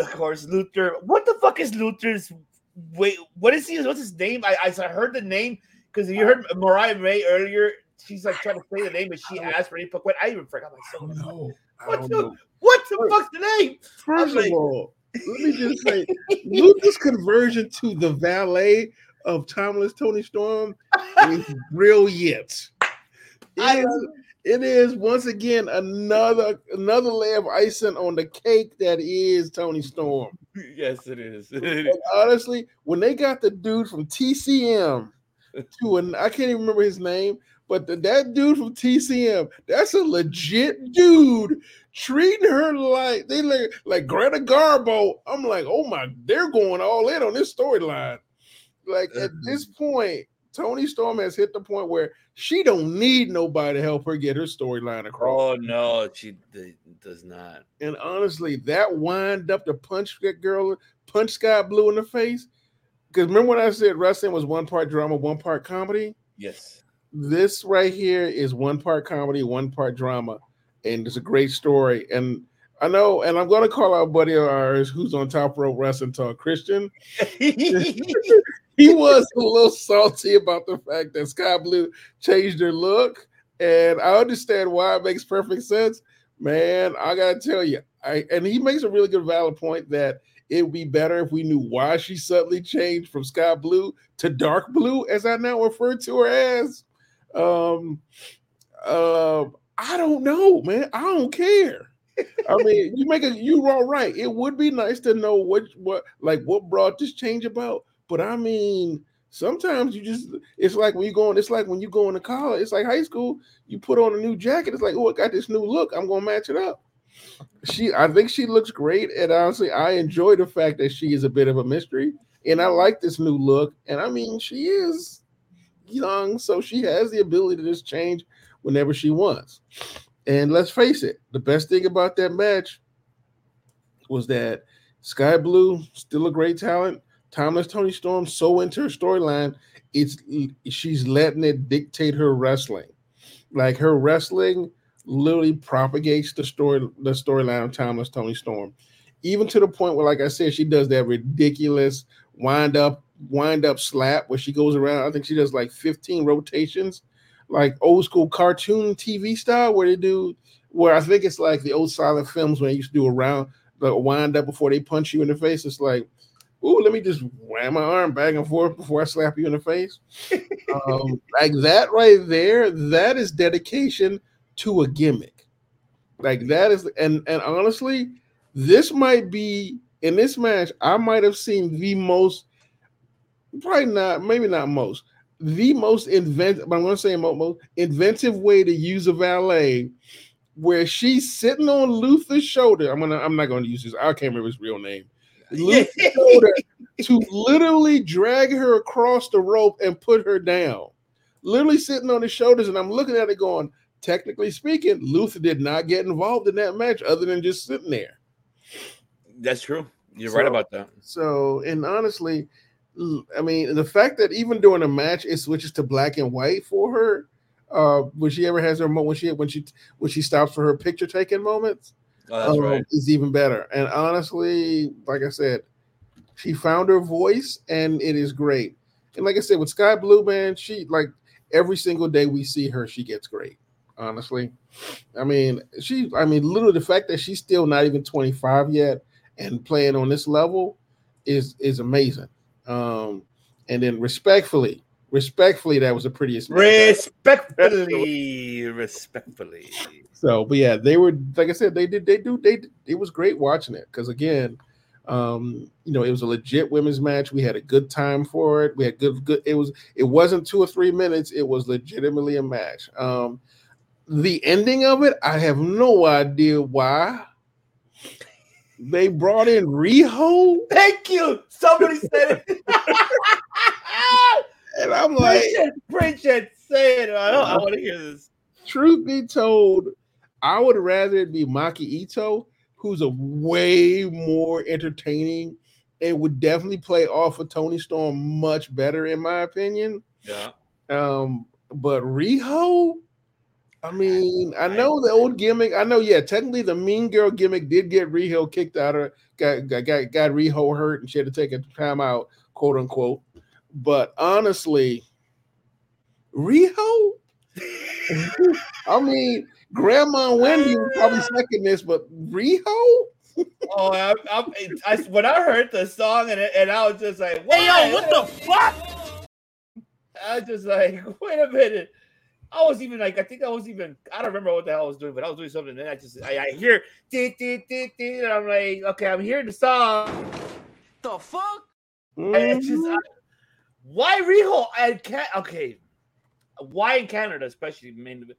of course, Luther. What the fuck is Luther's? Wait, what is he? What's his name? I I heard the name because you heard Mariah May earlier. She's like trying to say the name, but she asked for input. What I even forgot myself. don't What the, know. what the fuck's the name? First like- of all, let me just say, Luther's conversion to the valet of Timeless Toni Storm is brilliant. It I is, it is once again another another layer of icing on the cake that is Toni Storm. yes, it is. Honestly, when they got the dude from TCM to an I can't even remember his name, but the, that dude from TCM, that's a legit dude treating her like they like like Greta Garbo. I'm like, oh my, they're going all in on this storyline. Like at mm-hmm. this point, Toni Storm has hit the point where she don't need nobody to help her get her storyline across. oh no, she does not. And honestly, that wind up to punch that girl, punch Skye Blue in the face. Because remember when I said wrestling was one part drama, one part comedy? Yes. This right here is one part comedy, one part drama, and it's a great story. And I know, and I'm gonna call out buddy of ours who's on Top Rope Wrestling Talk, Christian. He was a little salty about the fact that Skye Blue changed her look, and I understand why it makes perfect sense. Man, I gotta tell you, I and he makes a really good valid point that it would be better if we knew why she suddenly changed from sky blue to dark blue, as I now refer to her as. Um, uh, I don't know, man. I don't care. I mean, you make a you're all right. It would be nice to know what what like what brought this change about. But I mean, sometimes you just it's like when you go on, it's like when you go into college, it's like high school, you put on a new jacket, it's like, oh, I got this new look, I'm gonna match it up. She I think she looks great, and honestly, I enjoy the fact that she is a bit of a mystery, and I like this new look. And I mean, she is young, so she has the ability to just change whenever she wants. And let's face it, the best thing about that match was that Skye Blue, still a great talent. Timeless Toni Storm, so into her storyline, it's she's letting it dictate her wrestling. Like her wrestling literally propagates the story, the storyline of Timeless Toni Storm. Even to the point where, like I said, she does that ridiculous wind up, wind up slap where she goes around. I think she does like 15 rotations, like old school cartoon TV style, where they do where I think it's like the old silent films when they used to do around the wind up before they punch you in the face. It's like, ooh, let me just wham my arm back and forth before I slap you in the face. um, like that right there, that is dedication to a gimmick. Like that is, and and honestly, this might be in this match. I might have seen the most, probably not, maybe not most, the most inventive. But I'm going to say mo- most inventive way to use a valet, where she's sitting on Luther's shoulder. I'm gonna, I'm not going to use this. I can't remember his real name. Shoulder to literally drag her across the rope and put her down. Literally sitting on his shoulders, and I'm looking at it going, technically speaking, Luther did not get involved in that match other than just sitting there. That's true. You're So- right about that. So, and honestly, I mean, the fact that even during a match it switches to black and white for her, uh, when she ever has her moment, when she when she when she stops for her picture taking moments, Oh, that's um, right. is even better. And honestly, like I said, she found her voice, and it is great. And like I said, with Skye Blue, man, she like every single day we see her, she gets great. Honestly, I mean, she, I mean, literally the fact that she's still not even 25 yet and playing on this level is is amazing. Um, and then respectfully, respectfully, that was the prettiest. Respectfully, respectfully. So, but yeah, they were like I said, they did, they do, they. It was great watching it because again, Um, you know, it was a legit women's match. We had a good time for it. We had good, good. It was. It wasn't two or three minutes. It was legitimately a match. Um, the ending of it, I have no idea why. They brought in Riho, Thank you. Somebody said it. and I'm like, preach it, say it. I, I want to hear this. truth be told, I would rather it be Maki Ito, who's a way more entertaining and would definitely play off of Toni Storm much better, in my opinion. Yeah. Um, but Riho, I mean, I know the old gimmick. I know, yeah, technically the Mean Girl gimmick did get Riho kicked out of got got got, got Riho hurt and she had to take a time out, quote unquote. But honestly, Riho, I mean, Grandma Wendy would probably ah. second this, but Riho, Oh, I, I, I, when I heard the song and, and I was just like, hey, yo, what the fuck? I was just like, wait a minute. I was even like, I think I was even, I don't remember what the hell I was doing, but I was doing something. And then I just, I, I hear, dee, dee, dee, dee, and I'm like, okay, I'm hearing the song. The fuck? And it's just, I, why Riho? And can okay, why in Canada, especially, mainly,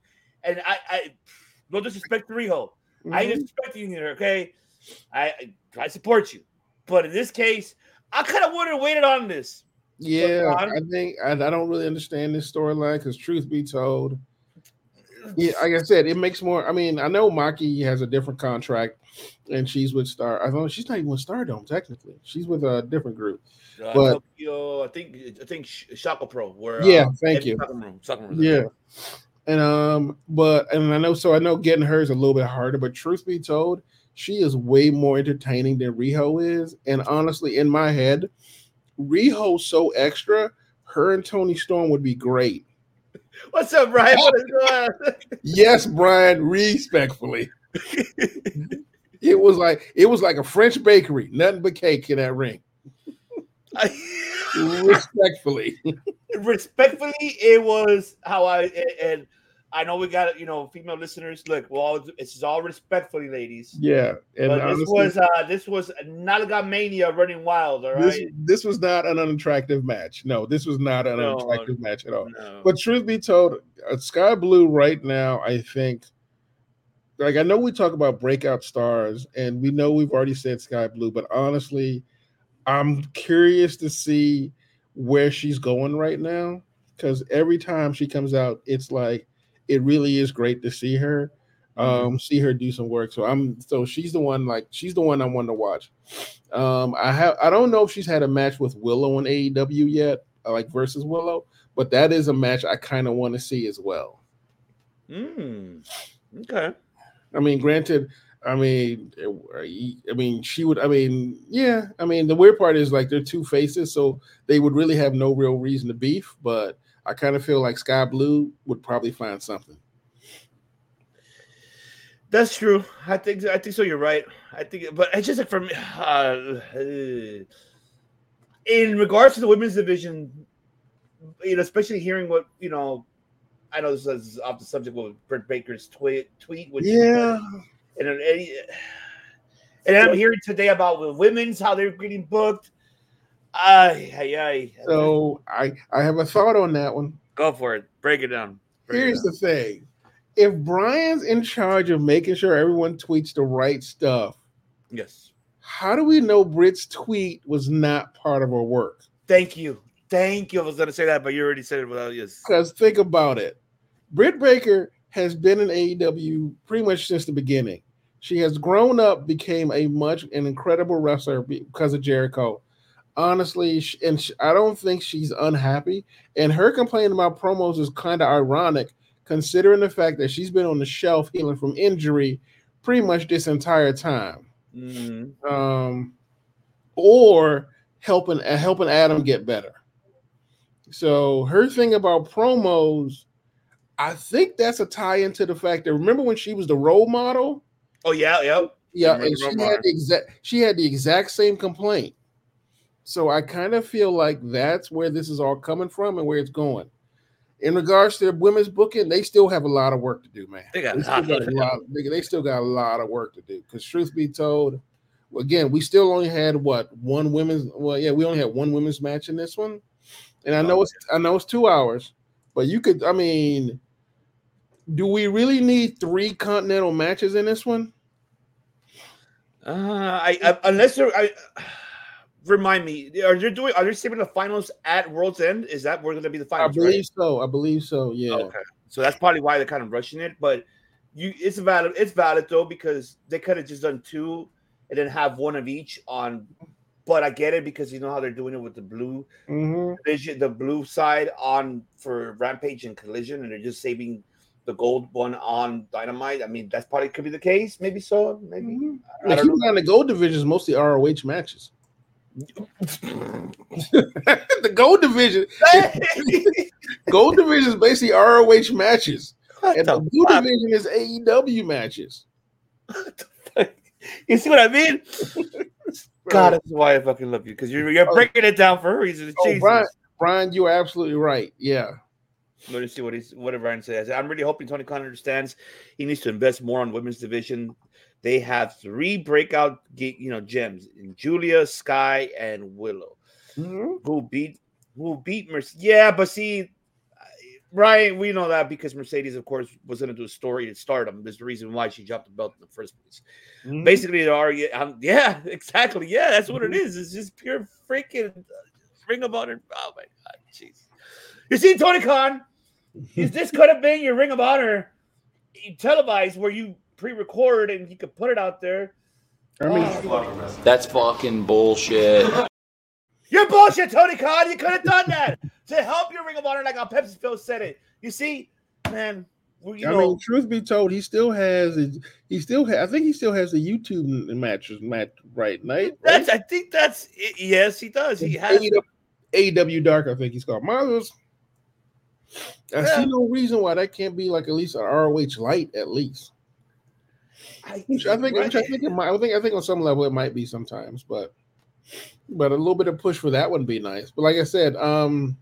and I, I, no disrespect to Riho. I ain't disrespecting you here, okay? I, I I support you, but in this case, I kind of would have waited on this. Yeah, on. I think I, I don't really understand this storyline because truth be told, yeah, like I said, it makes more. I mean, I know Maki has a different contract, and she's with Star. I don't. She's not even with Stardom technically. She's with a different group. Uh, But- Tokyo, I think I think Sh- Shaka Pro. Where Yeah, uh, thank you. Sakamoto- Sakamoto- Yeah, and um, but and I know so I know getting her is a little bit harder. But truth be told, she is way more entertaining than Riho is. And honestly, in my head, Riho's so extra. Her and Toni Storm would be great. What's up, Brian? What is going on? Yes, Brian, respectfully. it was like it was like a French bakery, nothing but cake in that ring. Respectfully. respectfully, it was how I and I know we got you know female listeners. Look, well, it's all respectfully, ladies. Yeah. And but honestly, this was uh this was Nalaga Mania running wild. All right. this, this was not an unattractive match. No, this was not an No. unattractive match at all. No. But truth be told, uh, Skye Blue right now, I think, like I know we talk about breakout stars, and we know we've already said Skye Blue, but honestly, I'm curious to see where she's going right now because every time she comes out, it's like it really is great to see her, um, see her do some work. So I'm so she's the one like she's the one I want to watch. Um, I have I don't know if she's had a match with Willow in AEW yet, uh, like versus Willow, but that is a match I kind of want to see as well. Mm, okay. I mean, granted, I mean, I mean, she would. I mean, yeah. I mean, the weird part is like they're two faces, so they would really have no real reason to beef. But I kind of feel like Skye Blue would probably find something. That's true. I think I think so. You're right. I think, but it's just like for me. Uh, in regards to the women's division, you know, especially hearing what you know, I know this is off the subject with Britt Baker's tweet, tweet, which Yeah. and and, and I'm hearing today about the women's how they're getting booked. Ay, ay, ay. So I I have a thought on that one. Go for it. Break it down. Break it Here's down. the thing: if Brian's in charge of making sure everyone tweets the right stuff, yes. how do we know Britt's tweet was not part of her work? Thank you. Thank you. I was going to say that, but you already said it without yes. Because think about it. Britt Baker has been in AEW pretty much since the beginning. She has grown up, became a much an incredible wrestler because of Jericho. Honestly, and I don't think she's unhappy. And her complaining about promos is kind of ironic, considering the fact that she's been on the shelf healing from injury pretty much this entire time. Mhm. Um, or helping uh, helping Adam get better. So her thing about promos, I think that's a tie into the fact that remember when she was the role model? Oh yeah, yeah, Yeah, and she had the exact she had the exact same complaint. So I kind of feel like that's where this is all coming from and where it's going. In regards to the women's booking, they still have a lot of work to do, man. They got They a still lot got a lot. They, they still got a lot of work to do. Because truth be told, again, we still only had what one women's. Well, yeah, we only had one women's match in this one, and I know it's I know it's two hours, but you could. I mean, do we really need three continental matches in this one? Uh, I, I unless you're. I remind me, are they doing are they saving the finals at World's End? Is that where going to be the final? I believe right? so. I believe so. Yeah. Okay, so that's probably why they're kind of rushing it. But you, it's valid. It's valid though because they could have just done two and then have one of each on. But I get it because you know how they're doing it with the blue hmm vision, the blue side on for Rampage and Collision, and they're just saving the gold one on Dynamite. I mean, that's probably could be the case. Maybe so. Maybe. Mm-hmm. I Now, don't know. in the gold division is mostly ROH matches. the gold division, gold division is basically ROH matches, What and the the blue fuck? division is AEW matches. You see what I mean? God, that's why I fucking love you because you're you're Oh. breaking it down for a reason. Oh. Brian, Brian, you are absolutely right. Yeah, Let me see what he's what Ryan says. I'm really hoping Tony Khan understands he needs to invest more on women's division. They have three breakout, you know, gems in Julia, Skye, and Willow, who beat who beat Mercedes. Yeah, but see, Ryan, we know that because Mercedes, of course, was going to do a story at Stardom. There's the reason why she dropped the belt in the first place. Mhm. Basically, they are yeah, um, yeah, exactly, yeah, that's what it is. It's just pure freaking Ring of Honor. Oh my god, jeez. You see, Tony Khan, is this could have been your Ring of Honor televised where you pre-record and you could put it out there. I mean, Oh, That's fucking bullshit. you're bullshit, Tony Khan. You could have done that to help your Ring of Honor, like how Pepsi Phil said it. You see, man, well, you I know, mean, truth be told, he still has. a- He still. Ha- I think he still has the YouTube matches match right, night. that's I think that's it. yes, he does. He has AEW Dark. I think he's called. Miles. I Yeah. see no reason why that can't be like at least an ROH light at least. I, Which I think, which I think it might. I think, I think on some level it might be sometimes, but but a little bit of push for that would be nice. But like I said, um,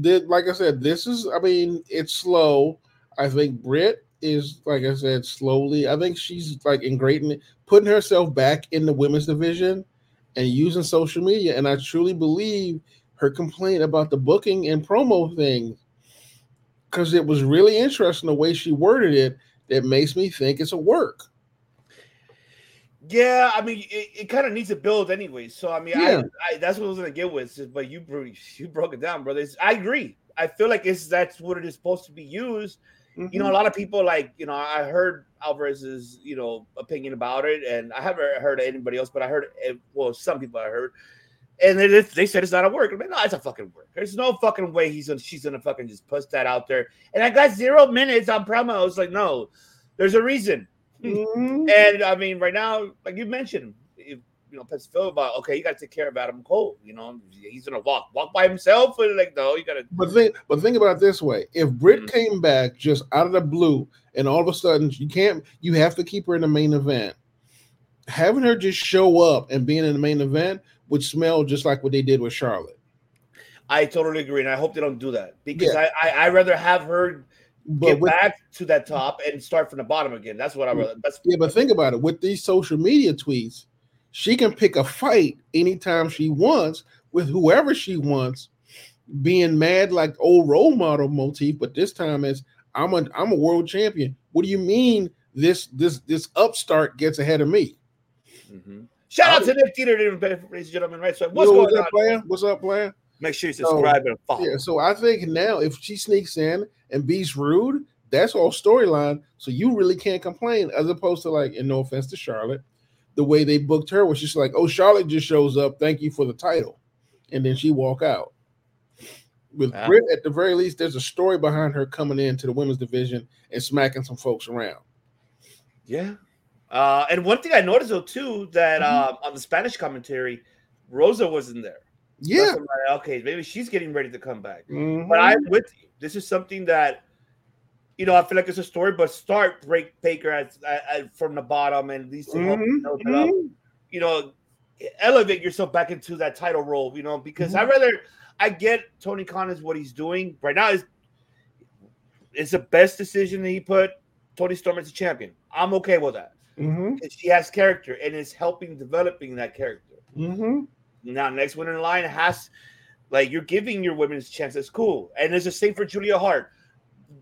did like I said, this is. I mean, it's slow. I think Britt is like I said, slowly. I think she's like ingrating, putting herself back in the women's division and using social media. And I truly believe her complaint about the booking and promo thing because it was really interesting the way she worded it. That makes me think it's a work. Yeah, I mean, it, it kind of needs to build anyway. So I mean, Yeah. I, I that's what I was gonna get with. But you you broke it down, brothers. I agree. I feel like it's that's what it is supposed to be used. You know, a lot of people like you know. I heard Alvarez's you know opinion about it, and I haven't heard anybody else, but I heard eh, well some people I heard, and they, they said it's not a work. I'm like, no, it's a fucking work. There's no fucking way he's gonna she's gonna fucking just put that out there. And I got zero minutes on promo. It's like no, there's a reason. Mhm. And I mean, right now, like you mentioned, if, you know, Pepsi Phil about okay, you got to take care of Adam Cole. You know, he's gonna walk walk by himself, or like no, you gotta. But think, but think about it this way: if Britt Mhm. came back just out of the blue, and all of a sudden you can't, you have to keep her in the main event. Having her just show up and being in the main event would smell just like what they did with Charlotte. I totally agree, and I hope they don't do that because Yeah. I, I I rather have her But get with, back to that top and start from the bottom again. That's what I rather. That's yeah, but think about it: with these social media tweets, she can pick a fight anytime she wants with whoever she wants, being mad like old role model motif. But this time it's I'm a I'm a world champion. What do you mean this this this upstart gets ahead of me? Mhm. Shout out to Nick Teeter, ladies and gentlemen. Right, so what's Yo, going what's on? up, player? What's up, player? Make sure you subscribe and follow. Yeah, so I think now if she sneaks in and beats rude, that's all storyline. So you really can't complain, as opposed to like, and no offense to Charlotte, the way they booked her was just like, oh, Charlotte just shows up, thank you for the title, and then she walk out. With Yeah. Britt, at the very least, there's a story behind her coming into the women's division and smacking some folks around. Yeah. Uh, and one thing I noticed though too that Mm-hmm. um, on the Spanish commentary, Rosa wasn't there. Yeah, That's why I'm like, okay, maybe she's getting ready to come back. Mhm. But I'm with you. This is something that, you know, I feel like it's a story, but start break Baker at, at, at- from the bottom and at least to help Mhm, build it up. You know, elevate yourself back into that title role. You know, because Mm-hmm. I rather I get Tony Khan is what he's doing right now. Is it's the best decision that he put Toni Storm as a champion. I'm okay with that. Mm-hmm. because she has character and is helping developing that character. Mm-hmm. Now, next one in line has like you're giving your women's chance. That's cool, and it's the same for Julia Hart.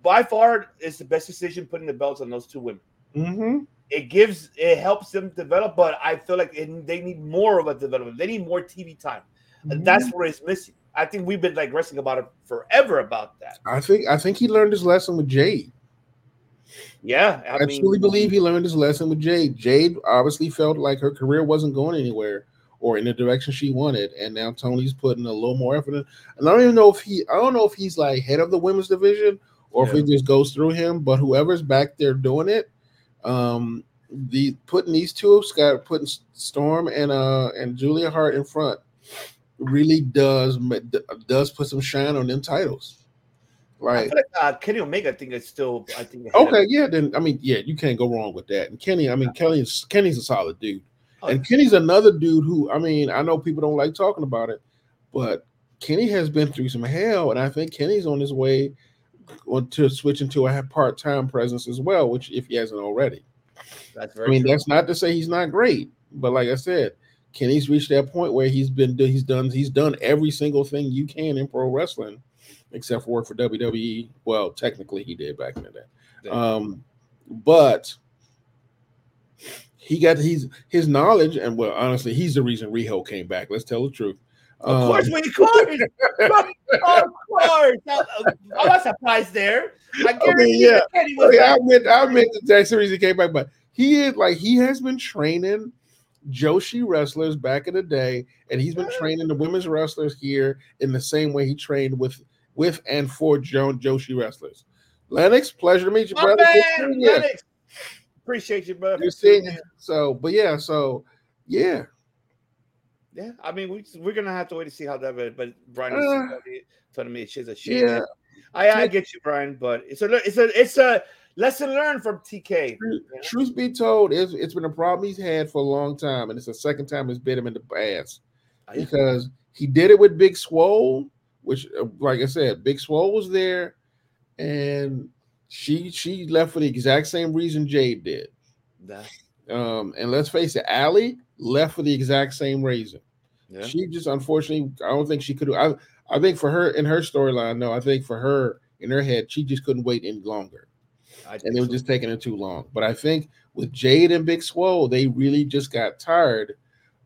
By far, it's the best decision putting the belts on those two women. Mm-hmm. It gives, it helps them develop, but I feel like it, they need more of a development. They need more TV time. And that's where it's missing. I think we've been like wrestling about it forever about that. I think I think he learned his lesson with Jade. Yeah, I, truly believe he learned his lesson with Jade. Jade obviously felt like her career wasn't going anywhere or in the direction she wanted, and now Tony's putting a little more effort in. And I don't even know if he, I don't know if he's like head of the women's division or if it just goes through him. But whoever's back there doing it, um, the putting these two, Scott, putting Storm and uh and Julia Hart in front, really does does put some shine on them titles. Right. like uh, Kenny Omega, I think it's still, I think. Okay, yeah, then I mean, yeah, you can't go wrong with that. And Kenny, I mean, Kenny's Kenny's a solid dude, Oh, and Kenny's another dude who, I mean, I know people don't like talking about it, but Kenny has been through some hell, and I think Kenny's on his way to switching to a part time presence as well, which if he hasn't already. That's I mean, true. that's not to say he's not great, but like I said, Kenny's reached that point where he's been he's done he's done every single thing you can in pro wrestling, except for work for WWE. Well, technically he did back in the day. Um, but he got he's his knowledge, and well, honestly, he's the reason Riho came back. Let's tell the truth. Of Um, course, we of course, of course. Now, uh, I'm not surprised there. I guarantee yeah. Kenny was I I admit that that's the reason he came back, but he is like he has been training Joshi wrestlers back in the day, and he's been training the women's wrestlers here in the same way he trained with with and for Joan Joshi wrestlers. Lennox, pleasure to meet you, my brother. Man, you. Lennox. Appreciate you, brother. Good seeing. So, but yeah, so yeah, Yeah, I mean, we, we're gonna have to wait to see how that. But, but Brian is Uh, telling me she's a shame. yeah. I, I get you, Brian, but it's a it's a it's a lesson learned from TK. Truth, truth be told, it's, it's been a problem he's had for a long time, and it's the second time it's bit him in the ass because he did it with Big Swole, which, uh, like I said, Big Swole was there, and she she left for the exact same reason Jade did. That- Um, and let's face it, Allie left for the exact same reason. yeah. She just unfortunately, I don't think she could. I I think for her in her storyline, no, I think for her in her head, she just couldn't wait any longer I and it was so. just taking it too long. But I think with Jade and Big Swole, they really just got tired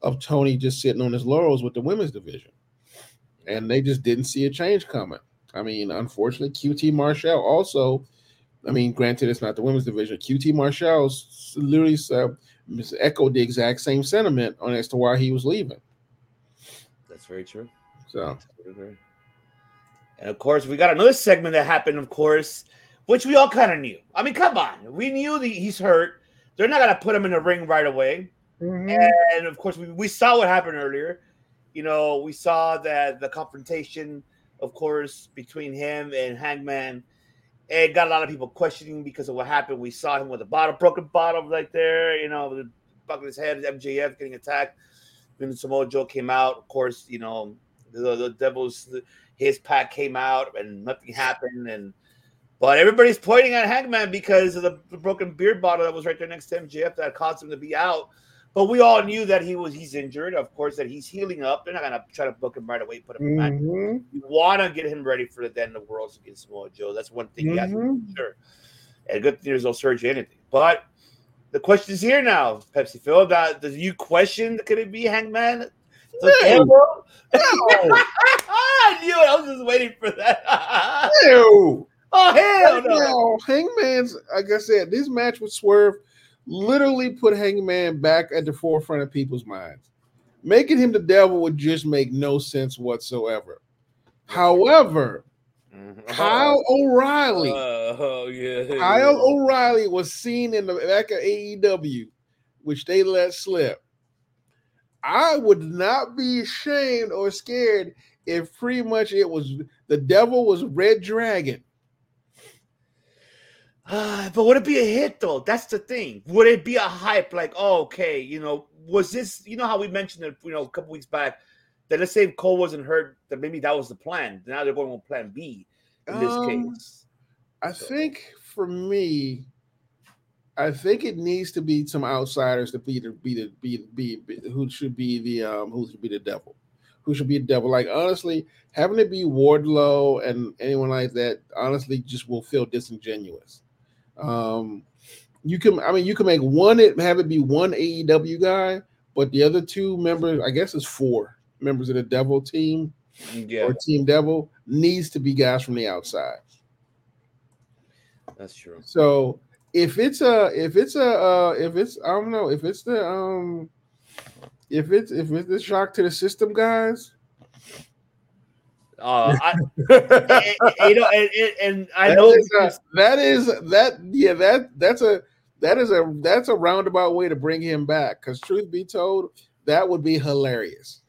of Tony just sitting on his laurels with the women's division, and they just didn't see a change coming. I mean, unfortunately, QT Marshall also. I mean, granted, it's not the women's division. QT Marshall literally uh, echoed the exact same sentiment on as to why he was leaving. That's very true. So And of course, we got another segment that happened, of course, which we all kind of knew. I mean, come on, we knew that he's hurt. They're not gonna put him in the ring right away. And of course, we, we saw what happened earlier. You know, we saw that the confrontation, of course, between him and Hangman. It got a lot of people questioning because of what happened. We saw him with a bottle, broken bottle right there, you know, back his head, MJF getting attacked. Then Samoa Joe came out. Of course, you know, the, the Devils, his pack came out and nothing happened. And but everybody's pointing at Hangman because of the, the broken beer bottle that was right there next to MJF that caused him to be out. But we all knew that he was he's injured. Of course, that he's healing up. They're not gonna try to book him right away, put him in match. Mhm. You want to get him ready for the of the worlds against Samoa Joe. That's one thing you have to sure. And good thing there's no surgery anything. But the question is here now, Pepsi Phil. That does you question could it be Hangman? No. No. I knew it. I was just waiting for that. Ew. oh hell no! No, Hangman's like I said, this match with Swerve literally put Hangman back at the forefront of people's minds. Making him the devil would just make no sense whatsoever. However, mm-hmm. uh-huh. Kyle O'Reilly, uh, Oh yeah. Kyle O'Reilly was seen in the back of AEW, which they let slip. I would not be ashamed or scared if pretty much it was the devil was Red Dragon. Ah, but would it be a hit though? That's the thing. Would it be a hype? Like, oh, okay, you know, was this? You know how we mentioned it, you know, a couple weeks back that let's say if Cole wasn't hurt, that maybe that was the plan. Now they're going on Plan B in this Um, case. I think for me, I think it needs to be some outsiders to be the be the be, be, be who should be the um who should be the devil, who should be the devil. Like honestly, having it be Wardlow and anyone like that, honestly, just will feel disingenuous. Um, you can, I mean, you can make one it have it be one AEW guy, but the other two members, I guess, it's four members of the Devil team Yeah, or Team Devil needs to be guys from the outside. that's true. So if it's a if it's a uh if it's I don't know if it's the um if it's if it's the shock to the system guys Uh, I, you know, and, and, and I that know is a- that is that yeah that that's a that is a that's a roundabout way to bring him back because truth be told that would be hilarious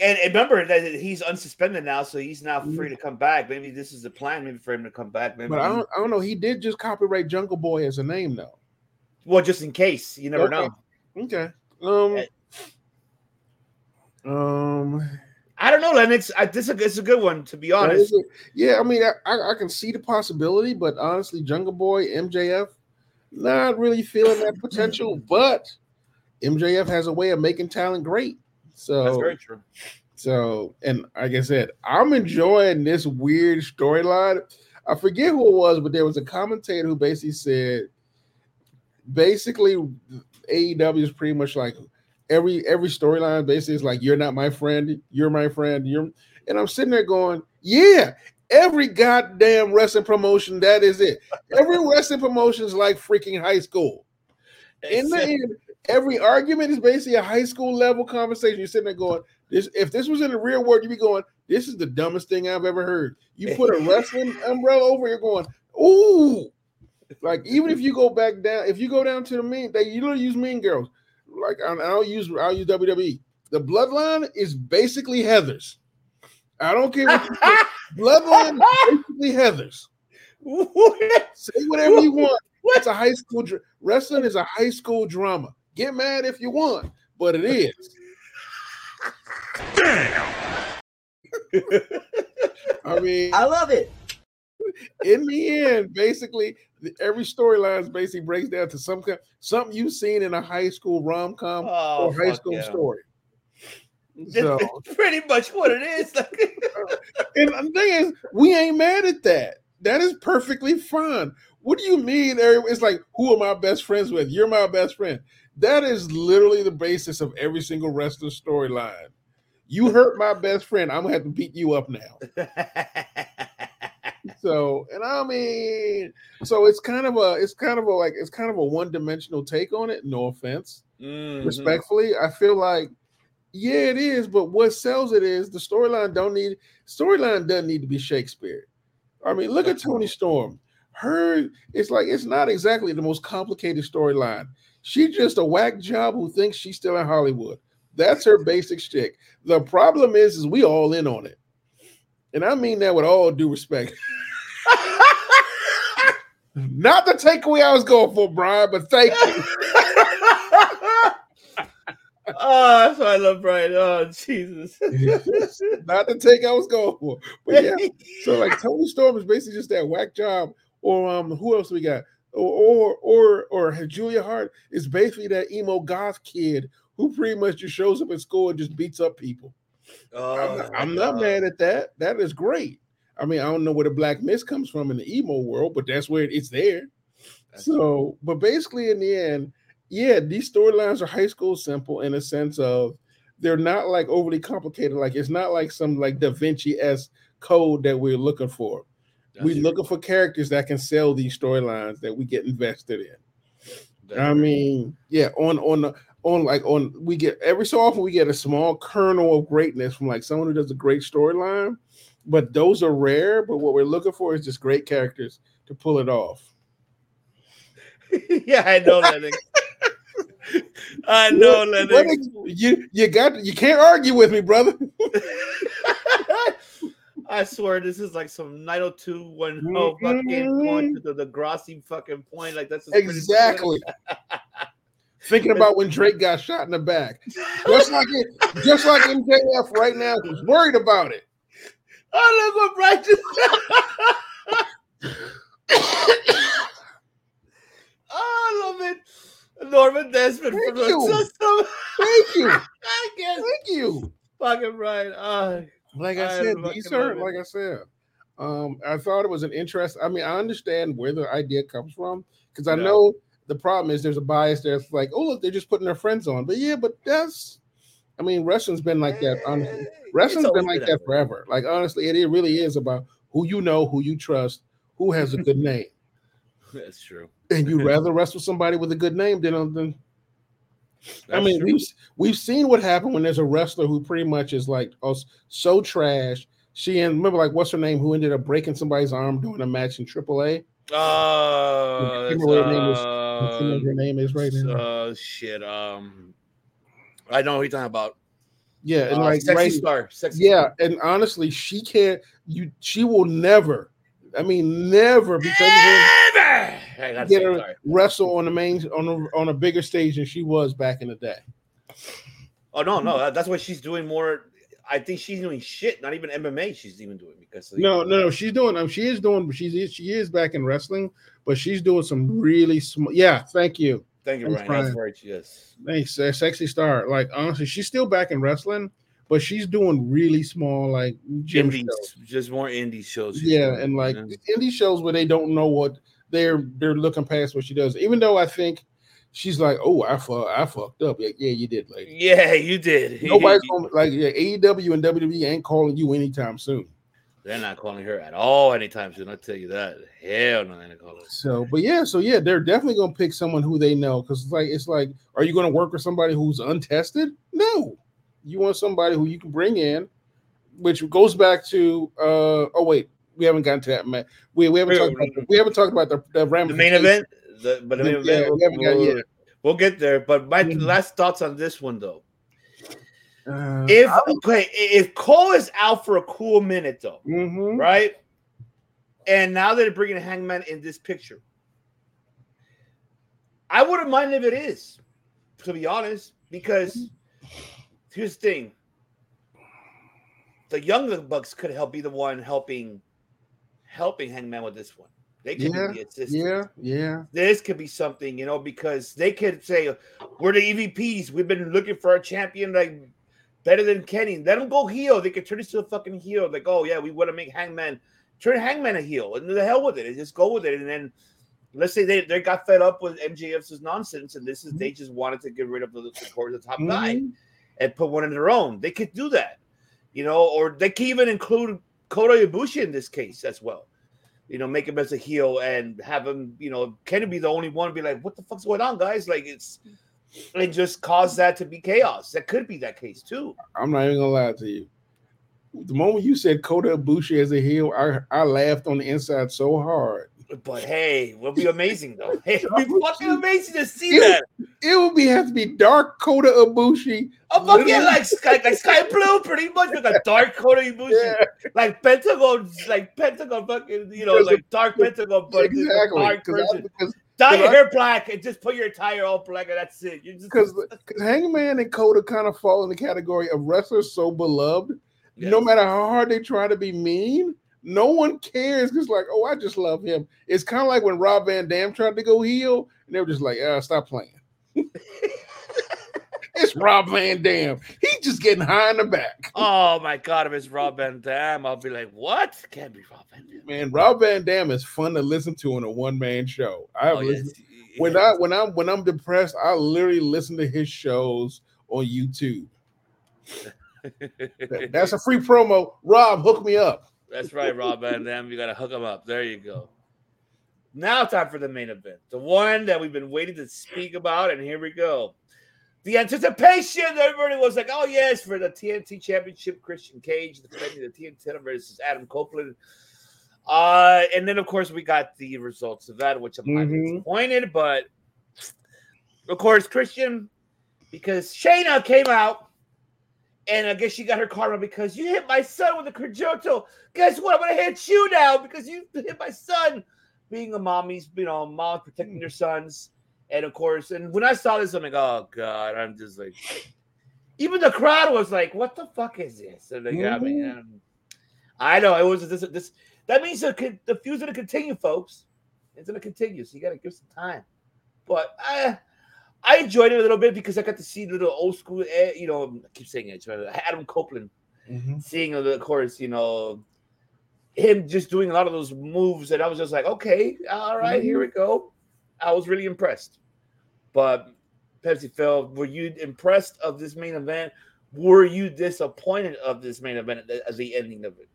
and, remember that he's unsuspended now, so he's now free to come back. Maybe this is the plan, maybe for him to come back. Maybe, but I don't I don't know he did just copyright Jungle Boy as a name though well, just in case, you never Okay. know. okay um um I don't know, Lennox. I, this is a, it's a good one, to be honest. a- yeah, I mean, I, I I can see the possibility, but honestly, Jungle Boy, MJF, not really feeling that potential. But MJF has a way of making talent great. So that's very true. so, and like I said, I'm enjoying this weird storyline. I forget who it was, but there was a commentator who basically said, basically, AEW is pretty much like every every storyline. Basically, is like you're not my friend, you're my friend, you're. And I'm sitting there going, yeah, every goddamn wrestling promotion, that is it. Every wrestling promotion is like freaking high school. In the end, every argument is basically a high school level conversation. You're sitting there going, this if this was in the real world, you'd be going, This is the dumbest thing I've ever heard. You put a wrestling umbrella over, you're going, ooh. Like even if you go back down, if you go down to the mean, they you don't use mean girls. Like I- I'll use I'll use WWE. The bloodline is basically Heather's. I don't care what you bloodline basically Heather's. Say whatever you want. It's a high school dr- wrestling is a high school drama. Get mad if you want, but it is. Damn. I mean, I love it. In the end, basically, every storyline basically breaks down to some kind something you've seen in a high school rom com Oh, or high school yeah. story. So, That's pretty much what it is. and the thing is, we ain't mad at that. That is perfectly fine. What do you mean? It's like, who am I best friends with? You're my best friend. That is literally the basis of every single wrestler storyline. You hurt my best friend. I'm gonna have to beat you up now. So, and I mean, so it's kind of a, it's kind of a like, it's kind of a one dimensional take on it. No offense, Mhm. respectfully, I feel like, yeah, it is. But what sells it is the storyline. Don't need storyline doesn't need to be Shakespeare. I mean, look at Toni Storm. Her, it's like it's not exactly the most complicated storyline. She's just a whack job who thinks she's still in Hollywood. That's her basic shtick. The problem is, is we all in on it, and I mean that with all due respect. Not the takeaway I was going for, Brian, but thank you. oh, that's why I love Brian. Oh, Jesus. Not the take I was going for. But yeah, so like Toni Storm is basically just that whack job. Or um, who else we got? Or or or, or Julia Hart is basically that emo goth kid who pretty much just shows up at school and just beats up people. Oh, I'm not, I'm not mad at that. That is great. I mean, I don't know where the black mist comes from in the emo world, but that's where it's there. So, but basically, in the end, yeah, these storylines are high school simple in a sense of they're not like overly complicated. Like it's not like some like Da Vinci s code that we're looking for. we're looking for characters that can sell these storylines that we get invested in. I mean, yeah, on on the on like on we get every so often we get a small kernel of greatness from like someone who does a great storyline, but those are rare. But what we're looking for is just great characters to pull it off. yeah, I know, Lennox. I know, Lennox. Lennox, You you got you can't argue with me, brother. I swear this is like some 902 when no fucking mm-hmm. point to the, Grossi fucking point. Like that's Exactly. Thinking about when Drake got shot in the back, just like it, just like MJF right now, is worried about it. Oh, look what Brian just I love it. Norman Desmond Thank from the you. system. Thank you. I guess. Thank you. Fucking right. Uh, Like I I said, these are like I said. Um, I thought it was an interest. I mean, I understand where the idea comes from because I Yeah. know the problem is there's a bias there. It's like, oh look, they're just putting their friends on. But yeah, but that's, I mean, wrestling's been like that. Honestly, wrestling's always been like been that that forever. Like honestly, it, it really is about who you know, who you trust, who has a good name, that's true. and you'd rather wrestle somebody with a good name than than. I That's mean, true. we've we've seen what happened when there's a wrestler who pretty much is like oh, so trash. She and remember like what's her name who ended up breaking somebody's arm doing a match in AAA. Uh, remember what her name is. I uh, her name is right now. Uh, shit. Um, I know who you're talking about. Yeah, and Uh, like sexy right, star. Sexy yeah, and honestly, she can't. You, she will never. I mean, never because of her, Never. I get her sorry. wrestle on the main on a on a bigger stage than she was back in the day. Oh no, no, that's what she's doing more. I think she's doing shit. Not even MMA. She's even doing because No, no, no. She's doing. Um, she is doing. She's she is back in wrestling, but she's doing some really small. Yeah, thank you. Thank you, Thanks, Ryan. That's right. Yes. Thanks, uh, sexy star. Like honestly, she's still back in wrestling, but she's doing really small like gym Indies, shows. just more indie shows. Yeah, doing, and like you know? indie shows where they don't know what they're they're looking past what she does. Even though I think she's like, oh, I fuck, I fucked up. Yeah, yeah, you did, lady. yeah, you did. Nobody's gonna like yeah, AEW and WWE ain't calling you anytime soon. They're not calling her at all anytime soon. I'll tell you that. Hell no, they're not calling. her. So, but yeah, so yeah, they're definitely gonna pick someone who they know because it's like it's like, are you gonna work with somebody who's untested? No, you want somebody who you can bring in, which goes back to uh oh wait, we haven't gotten to that man. We, we haven't Wait, talked about the, we haven't talked about the, the, The main event, the, but Yeah, we haven't got we'll, we'll get there. But my last thoughts on this one, though. Uh, If okay, if Cole is out for a cool minute, though, mhm. right? And now they're bringing Hangman in this picture. I wouldn't mind if it is, to be honest, because here's the thing: the younger Bucks could help be the one helping, helping Hangman with this one. They could Yeah, be the assistant. yeah, yeah. This could be something, you know, because they could say, "We're the EVPs. We've been looking for a champion like better than Kenny. Let them go heel. They could turn this to a fucking heel. Like, oh yeah, we want to make Hangman turn Hangman a heel, and the hell with it. And just go with it. And then let's say they, they got fed up with MJF's nonsense, and this is they just wanted to get rid of the, the, the top guy Mhm. and put one of their own. They could do that, you know, or they could even include Kota Ibushi in this case as well. You know, make him as a heel and have him, you know, Kenny be the only one be like, what the fuck's going on, guys? Like it's and just cause that to be chaos. That could be that case too. I'm not even gonna lie to you. The moment you said Kota Ibushi as a heel, I I laughed on the inside so hard. But hey, it would be amazing though. Hey, it'd be fucking amazing to see It- that. It would be have to be dark Kota Ibushi. A fucking like sky, like Skye Blue, pretty much with a dark Kota Ibushi, Yeah, like Pentagon, like Pentagon, fucking, you know, like dark Pentagon, but exactly. dark version. because Dye your hair black and just put your attire all black, and that's it. You just because Hangman and Kota kind of fall in the category of wrestlers so beloved. No matter how hard they try to be mean, no one cares. Because like, oh, I just love him. It's kind of like when Rob Van Dam tried to go heel, and they were just like, uh, stop playing. it's Rob Van Dam. He's just getting high in the back. Oh my god, if it's Rob Van Dam, I'll be like, what? Can't be Rob Van Dam. Man, Rob Van Dam is fun to listen to in a one man show. I've Oh, yes. when I when I'm when I'm depressed, I literally listen to his shows on YouTube. That's a free promo. Rob, hook me up. That's right, Rob Van Dam. You got to hook him up. There you go. Now, time for the main event, the one that we've been waiting to speak about, and here we go. The anticipation. Everybody was like, "Oh yes, for the TNT Championship, Christian Cage defending the TNT versus Adam Copeland." Uh, and then of course we got the results of that, which I'm highly Mhm. disappointed. But of course, Christian, because Shayna came out and I guess she got her karma because you hit my son with a Kajito. Guess what? I'm gonna hit you now because you hit my son. Being a mommy's, you know, mom protecting their sons. And of course, and when I saw this, I'm like, oh god, I'm just like even the crowd was like, what the fuck is this? And like, I mean, um, I know it was this this that means the, feud's gonna continue, folks. It's gonna continue, so you gotta give some time. but I I enjoyed it a little bit because I got to see the little old school. eh, You know, I keep saying it. Adam Copeland seeing of the course, you know, him just doing a lot of those moves, and I was just like, okay, all right, here we go. I was really impressed. But Pepsi Phil, were you impressed of this main event? Were you disappointed of this main event as the ending of it?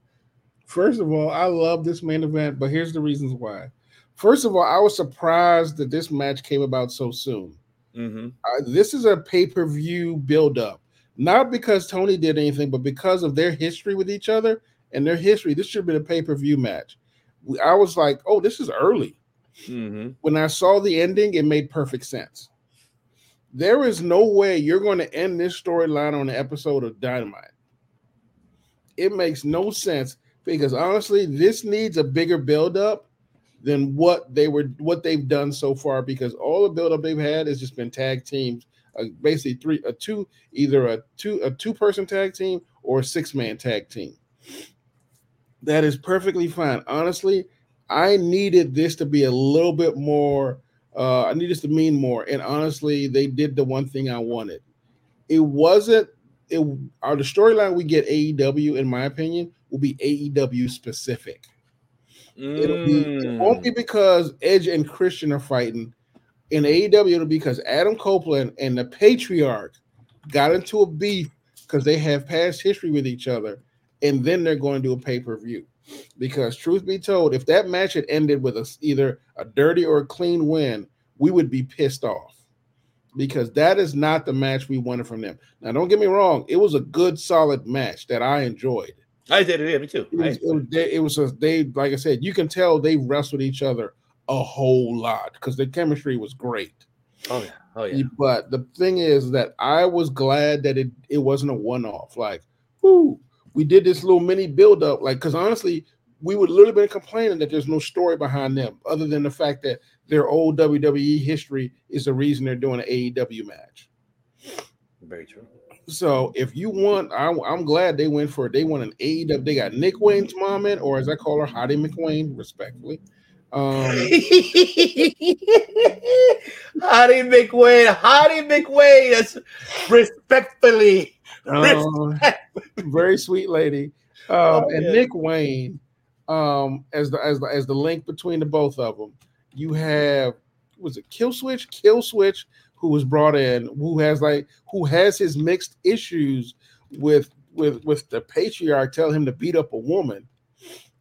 First of all, I love this main event, but here's the reasons why. First of all, I was surprised that this match came about so soon. Mm-hmm. Uh, this is a pay per view build up, not because Tony did anything, but because of their history with each other and their history. This should have been a pay per view match. I was like, oh, this is early. Mm-hmm. When I saw the ending, it made perfect sense. There is no way you're going to end this storyline on an episode of Dynamite. It makes no sense because honestly, this needs a bigger build up than what they were what they've done so far because all the build up they've had has just been tag teams, uh, basically three a two either a two a two person tag team or a six man tag team. That is perfectly fine. Honestly, I needed this to be a little bit more. Uh, I needed this to mean more. And honestly, they did the one thing I wanted. It wasn't. It our the storyline we get AEW, in my opinion, will be AEW specific. It'll be it won't Mm. be because Edge and Christian are fighting. In AEW, it'll be because Adam Copeland and the Patriarch got into a beef because they have past history with each other, and then they're going to do a pay per view. Because truth be told, if that match had ended with us either a dirty or a clean win, we would be pissed off. Because that is not the match we wanted from them. Now, don't get me wrong; it was a good, solid match that I enjoyed. I did it. Yeah, me too. It was, it was, they, it was a, they like I said, you can tell they wrestled each other a whole lot because the chemistry was great. oh yeah. Oh yeah. But the thing is that I was glad that it it wasn't a one off. Like, whoo, we did this little mini build up. Like, because honestly, we would literally been complaining that there's no story behind them, other than the fact that their old WWE history is the reason they're doing an AEW match. Very true. So if you want, I, I'm glad they went for it. They want an AEW. They got Nick Wayne's mom in, or as I call her, Hottie McWayne, respectfully. Um, Hottie McWayne, Hottie McWayne, that's respectfully. um, very sweet lady. Um, Oh, and yeah. Nick Wayne, um, as the as the as the link between the both of them. You have was it Killswitch? Kill Switch, who was brought in, who has like who has his mixed issues with with with the patriarch telling him to beat up a woman.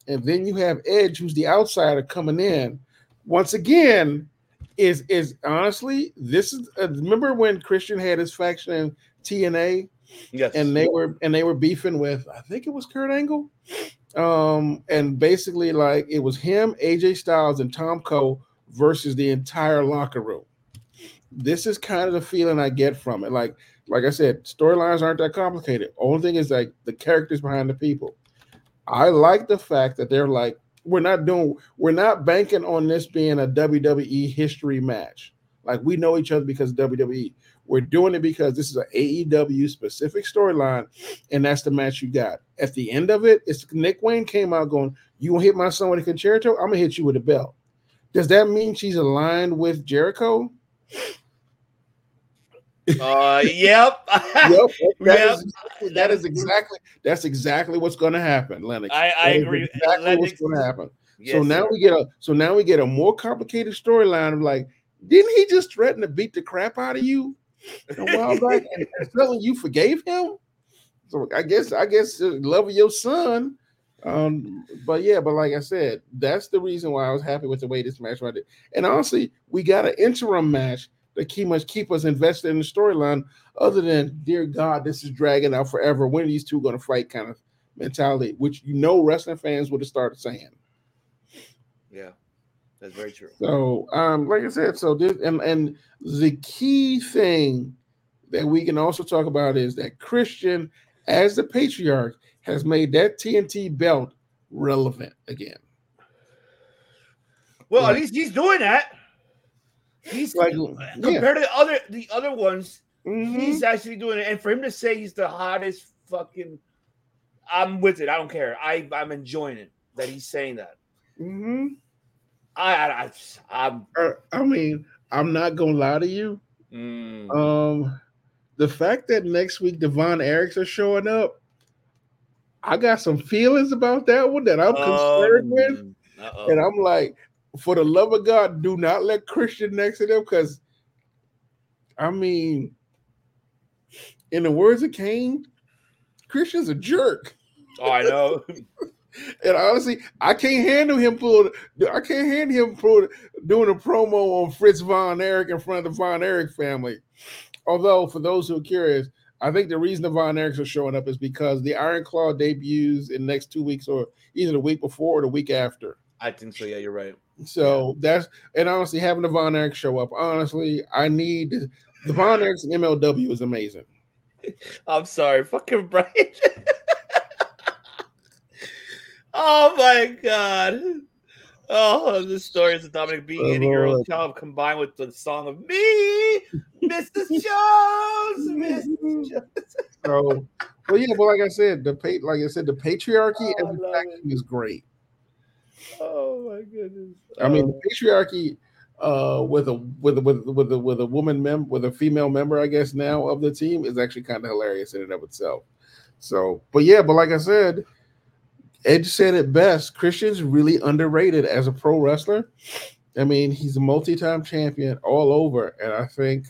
And then you have Edge, who's the outsider coming in. Once again, is is honestly this is uh, remember when Christian had his faction in TNA Yes. and they were and they were beefing with I think it was Kurt Angle. Um, and basically like it was him, AJ Styles, and Tomko versus the entire locker room. This is kind of the feeling I get from it. Like, like I said, storylines aren't that complicated. Only thing is like the characters behind the people. I like the fact that they're like, we're not doing, we're not banking on this being a WWE history match. Like we know each other because of WWE. We're doing it because this is an AEW specific storyline, and that's the match you got. At the end of it, it's Nick Wayne came out going, "You to hit my son with a Con-Chair-To? I'm gonna hit you with a belt." Does that mean she's aligned with Jericho? Uh, yep. Yep, that Yep. is- that is exactly that's exactly what's going to happen, Lennox. I- I agree. Exactly Lennox- what's going to happen. so now sir. we get a so now we get a more complicated storyline of like, didn't he just threaten to beat the crap out of you a while back? and, suddenly you forgave him. So I guess I guess love of your son. Um, but yeah, but like I said, that's the reason why I was happy with the way this match went. And honestly, we got an interim match that keep us keep us invested in the storyline. Other than, dear God, this is dragging out forever. When are these two going to fight? Kind of mentality, which you know wrestling fans would have started saying. Yeah, that's very true. So, um, like I said, so this and and the key thing that we can also talk about is that Christian, as the patriarch, has made that TNT belt relevant again. Well, Like- at least he's doing that. He's Like, yeah. compared to the other the other ones, Mhm. he's actually doing it. And for him to say he's the hottest fucking, I'm with it. I don't care. I I'm enjoying it that he's saying that. Mhm. I I, I I'm Uh, I mean, I'm not gonna lie to you. Mm. Um, the fact that next week the Von Erichs are showing up, I got some feelings about that one that I'm concerned with, Um, uh-oh. and I'm like, for the love of God, do not let Christian next to them because, I mean, in the words of Kane, Christian's a jerk. oh, I know. And honestly, I can't handle him pull. I can't handle him pull, doing a promo on Fritz Von Erich in front of the Von Erich family. Although, for those who are curious, I think the reason the Von Erichs are showing up is because the Iron Claw debuts in the next two weeks, or either the week before or the week after. I think so. Yeah, you're right. So that's and honestly, having the Von Erich show up, honestly, I need the Von Erichs and MLW is amazing. I'm sorry, fucking Brian. oh my god. Oh, the stories of Dominic being Oh, any girl's child combined with the song of me, Mrs. Jones, Mrs. Jones. So, well, yeah, but like I said, the pa- like I said, the patriarchy Oh, I as a love faction is great. Oh my goodness. I mean, the patriarchy uh, with a with a, with a- with a, with a woman mem with a female member, I guess now of the team is actually kind of hilarious in and of itself. So, but yeah, but like I said, Edge said it best. Christian's really underrated as a pro wrestler. I mean, he's a multi-time champion all over, and I think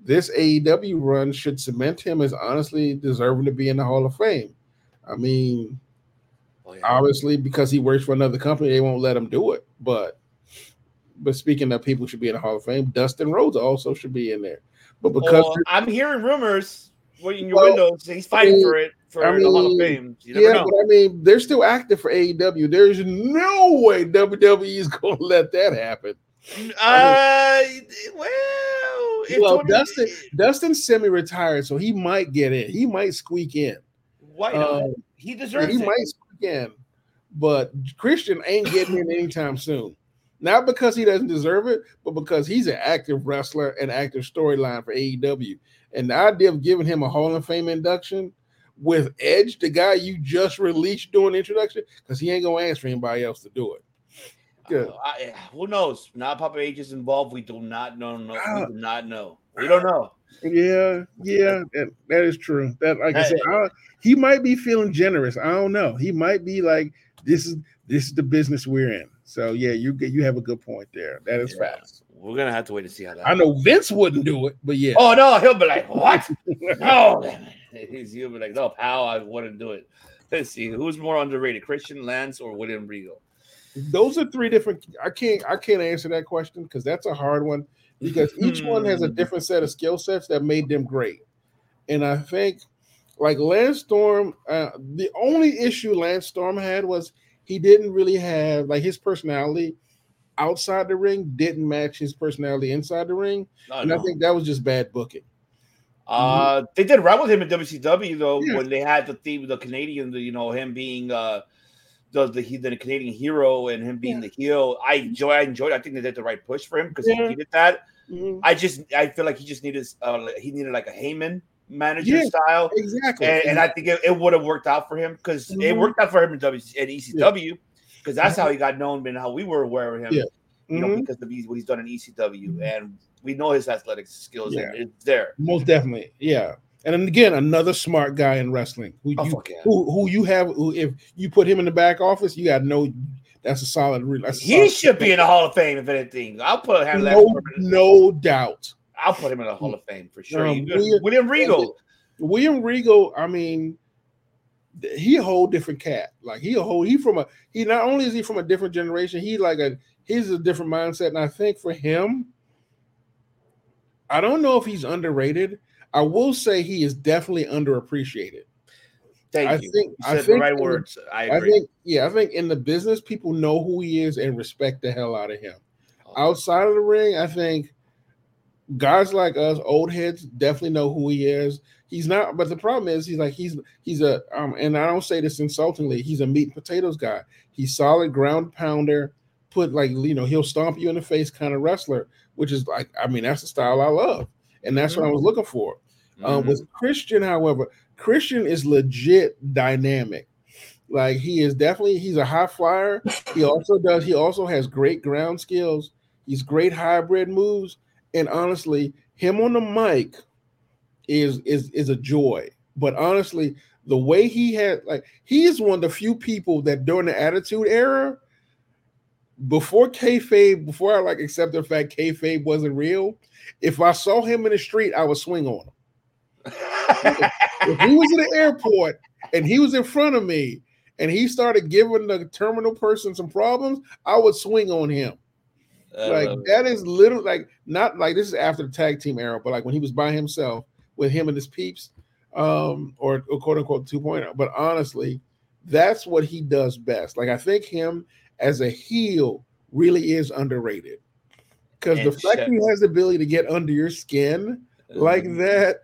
this AEW run should cement him as honestly deserving to be in the Hall of Fame. I mean, oh, yeah. obviously because he works for another company, they won't let him do it. But but speaking of people should be in the Hall of Fame, Dustin Rhodes also should be in there. But because Well, I'm hearing rumors well, in your Well, windows. He's fighting I mean- for it for I the Hall of mean, Fame. You never yeah, know. but I mean they're still active for AEW. There's no way WWE is going to let that happen. Uh, well, if well, Tony- Dustin Dustin semi-retired, so he might get in. He might squeak in. why not? uh, he deserves he it. might squeak in, but Christian ain't getting in anytime soon. Not because he doesn't deserve it, but because he's an active wrestler and active storyline for AEW. And the idea of giving him a Hall of Fame induction with Edge, the guy you just released doing the introduction, because he ain't gonna ask for anybody else to do it. Good. Uh, I, who knows? Not Papa H is involved. We do not know. No, Ah. we do not know. We don't know. Yeah, yeah, that, that is true. That like I said, I, he might be feeling generous. I don't know. He might be like, this is this is the business we're in. So yeah, you get you have a good point there. That is Yeah. facts. We're gonna have to wait to see how that. I know Vince wouldn't do it, but yeah. Oh no, he'll be like, "What? no." He's he'll be like, "No, pal, I wouldn't do it." Let's see, who's more underrated, Christian Lance or William Regal? Those are three different. I can't I can't answer that question because that's a hard one because each one has a Hmm. different set of skill sets that made them great. And I think like Lance Storm, uh, the only issue Lance Storm had was he didn't really have like his personality outside the ring didn't match his personality inside the ring, No, and I think that was just bad booking. Uh, they did right with him in WCW though Yeah. when they had the theme, of the Canadian, the, you know, him being uh the the, he, the Canadian hero and him being the heel. I enjoy, I enjoyed. I think they did the right push for him because Yeah. he needed that. Mhm. I just, I feel like he just needed, uh, he needed like a Heyman manager Yeah. style, Exactly. and, and I think it, it would have worked out for him because it Mhm. worked out for him in W ECW because that's how he got known and how we were aware of him. Yeah. You know, Mhm. because of what he's done in ECW, and we know his athletic skills. Yeah. there. Most definitely, yeah. And then again, another smart guy in wrestling who Oh, you yeah. who, who you have who if you put him in the back office, you got no that's a solid that's a He solid- should be in the Hall of Fame if anything. I'll put him. no, no doubt. I'll put him in the Hall of Fame for sure. Um, William- William Regal. William Regal, I mean, he a whole different cat. Like he a whole he from a he not only is he from a different generation, he like a he's a different mindset. And I think for him, I don't know if he's underrated. I will say he is definitely underappreciated. Thank I you. think- you I said think the right in words. I I think, yeah, I think in the business, people know who he is and respect the hell out of him. Outside of the ring, I think guys like us, old heads, definitely know who he is. He's not, but the problem is, he's like he's he's a um, and I don't say this insultingly. He's a meat and potatoes guy. He's solid ground pounder. Put like you know, he'll stomp you in the face kind of wrestler, which is like I mean that's the style I love, and that's what I was looking for. Um, Mhm. with Christian, however, Christian is legit dynamic. Like he is definitely he's a high flyer. He also does he also has great ground skills. He's great hybrid moves, and honestly, him on the mic is is is a joy. But honestly, the way he had like he is one of the few people that during the Attitude Era, before kayfabe, before I like accept the fact kayfabe wasn't real, if I saw him in the street, I would swing on him. If he was in the airport and he was in front of me and he started giving the terminal person some problems, I would swing on him. Like Uh, that is literally like not like this is after the tag team era, but like when he was by himself with him and his peeps, um, or, or quote unquote 2.0. But honestly, that's what he does best. Like I think him as a heel really is underrated. Because the fact he has the ability to get under your skin like Mhm. that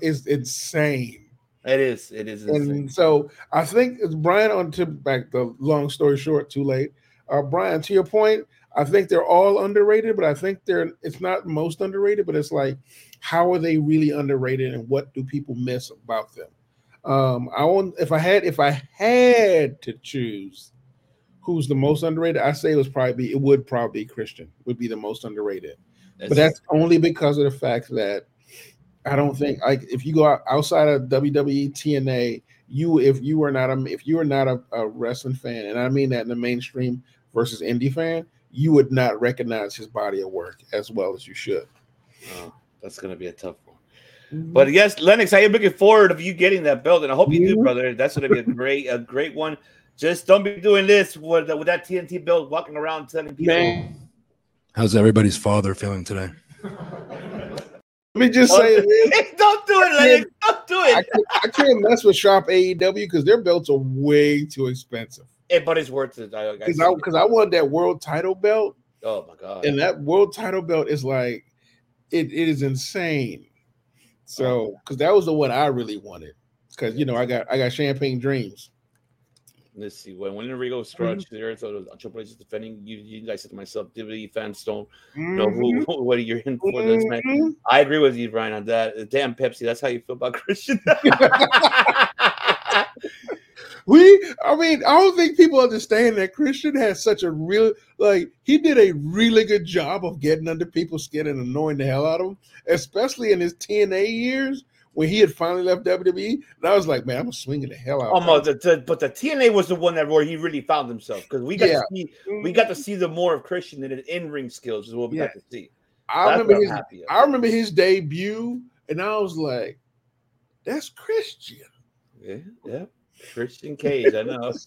is insane. it is. It is. insane. And so I think it's Brian on to back the long story short, too late. Uh Brian, to your point, I think they're all underrated, but I think they're it's not most underrated, but it's like how are they really underrated and what do people miss about them? Um, I want if I had if I had to choose who's the most underrated, I say it was probably it would probably be Christian would be the most underrated. but that's only because of the fact that I don't think like if you go out outside of WWE TNA, you if you are not a if you are not a, a wrestling fan, and I mean that in the mainstream versus indie fan, you would not recognize his body of work as well as you should. Oh, that's gonna be a tough one. But yes, Lennox, I am looking forward of you getting that belt, and I hope you do, Mhm. brother. That's gonna be a great, a great one. Just don't be doing this with, with that TNT belt, walking around telling people. Man, How's everybody's father feeling today? let me just say this. don't do it, Lennox. Don't do I it. can't, I can't mess with Shop AEW because their belts are way too expensive. Eh, but it's worth it. I, I Because I it. because I want that world title belt, oh my god. and that world title belt is like it, it is insane. So because that was the one I really wanted. Because you know I got I got champagne dreams. Let's see. When when Enrico Scrunch there, so Triple H is defending you. You guys said to myself, WWE fans don't know who, what you're in for this man. Mhm. I agree with you, Brian, on that. Damn Pepsi, that's how you feel about Christian. We, I mean, I don't think people understand that Christian has such a real, like, he did a really good job of getting under people's skin and annoying the hell out of them, especially in his TNA years when he had finally left WWE. And I was like, man, I'm swinging the hell out. Oh, Almost, the, the- but the TNA was the one that where he really found himself because we got Yeah. to see we got to see the more of Christian in his in ring skills is what we Yeah. got to see. I That's remember his. I remember his debut, and I was like, that's Christian. Yeah, yeah. Christian Cage, I know.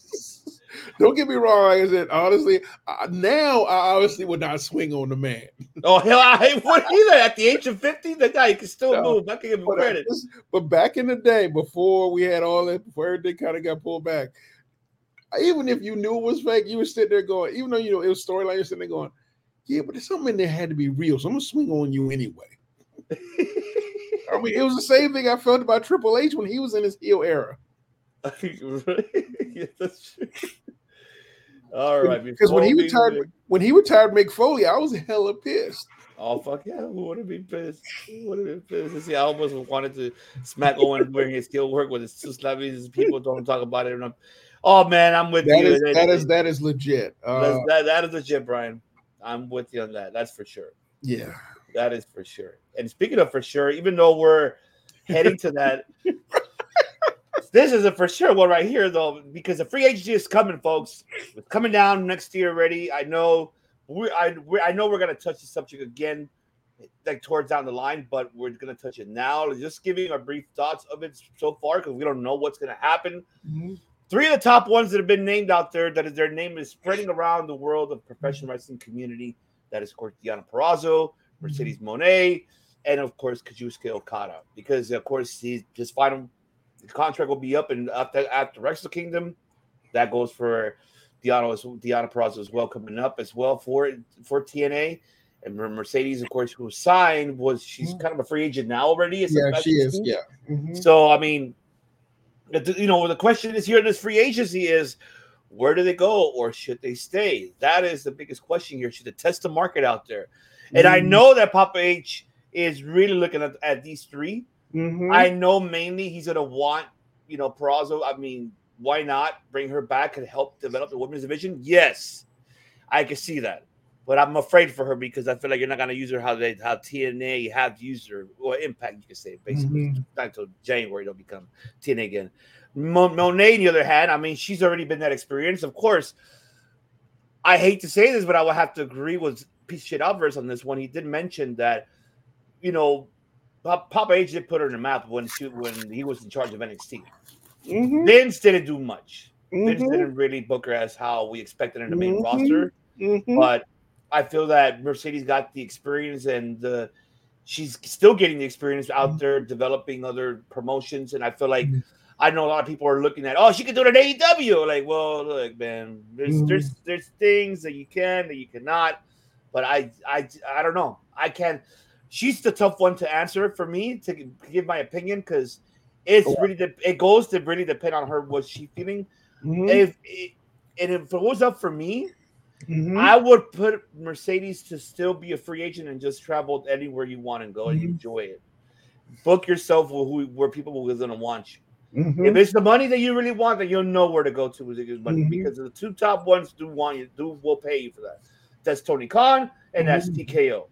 Don't get me wrong. Like I said, honestly, uh, now I obviously would not swing on the man. Oh hell, I what either at the age of fifty, the guy can still No. move. I can give him But, uh, credit. but back in the day, before we had all that, before everything kind of got pulled back, even if you knew it was fake, you were sitting there going, even though you know it was storyline, you're sitting there going, yeah, but there's something in there had to be real, so I'm gonna swing on you anyway. I mean, it was the same thing I felt about Triple H when he was in his heel era. yeah, that's true. All right, Because when he retired, when he retired Mick Foley, I was hella pissed. Oh fuck yeah! Who would have been pissed? Who would have been pissed? See, I almost wanted to smack Owen wearing his skill work with his two slappies. People don't talk about it enough. Oh man, I'm with That you. is that is that is legit. Uh, that, that is legit, Brian. I'm with you on that. That's for sure. yeah. That is for sure. And speaking of for sure, even though we're heading to that, this is a for sure one right here, though, because the free agency is coming, folks. It's coming down next year already. I know we I we, I know we're gonna touch the subject again, like towards down the line, but we're gonna touch it now. Just giving our brief thoughts of it so far because we don't know what's gonna happen. Mm-hmm. Three of the top ones that have been named out there, that is their name is spreading around the world of professional wrestling community. That is, of course, Deonna Purrazzo, mm-hmm. Mercedes Moné, and of course Kazuchika Okada. Because of course he's his final contract will be up and after after Wrestle Kingdom. That goes for Deonna as Deonna Purrazzo as well coming up as well for for TNA. And Mercedes, of course, who signed was she's kind of a free agent now already. Yeah, she is. special Yeah. team. Mhm. So I mean, you know, the question is here in this free agency is where do they go or should they stay? That is the biggest question here. Should they test the market out there? And I Mhm. know that Papa H is really looking at, at these 3 Mhm. I know mainly he's gonna want, you know, Purrazzo. I mean, why not bring her back and help develop the women's division? Yes, I can see that. But I'm afraid for her because I feel like you're not gonna use her how they how TNA have used her or Impact, you could say basically. Mhm. Not until January they'll become TNA again. Mo- Moné, on the other hand, I mean, she's already been that experience. Of course, I hate to say this, but I will have to agree with piece of shit Alvarez on this one. He did mention that, you know, Pop- Papa H did put her in the map when she when he was in charge of NXT. Mhm. Vince didn't do much. Vince Mhm. didn't really book her as how we expected in the main Mhm. roster. Mhm. But I feel that Mercedes got the experience and the she's still getting the experience out there developing other promotions. And I feel like I know a lot of people are looking at, oh, she could do it at AEW. Like, well, look, man, there's Mhm. there's there's things that you can that you cannot. But I I I don't know. I can. She's the tough one to answer for me to give my opinion because it's really de- it goes to really depend on her what she feeling. Mhm. If it, and if it was up for me, Mhm. I would put Mercedes to still be a free agent and just travel anywhere you want and go and Mhm. enjoy it. Book yourself where, who, where people are going to want you. Mhm. If it's the money that you really want, then you'll know where to go to with the money Mhm. because the two top ones do want you, do will pay you for that. That's Tony Khan and that's Mhm. TKO.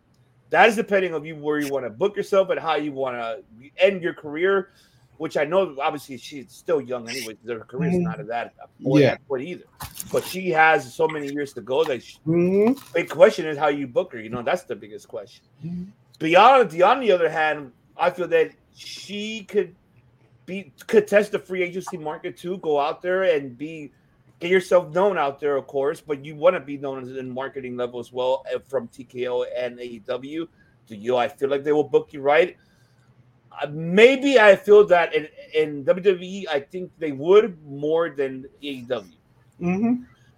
That is depending on you where you want to book yourself and how you want to end your career. Which I know, obviously, she's still young anyway. Her career's Mhm. not at that point, Yeah. point either. But she has so many years to go that she, Mhm. big question is how you book her. You know, that's the biggest question. Mhm. Beyond, on the other hand, I feel that she could be could test the free agency market too. Go out there and be get yourself known out there, of course, but you want to be known as in marketing level as well uh, from TKO and AEW. Do you? I feel like they will book you right. Uh, maybe I feel that in, in WWE, I think they would more than AEW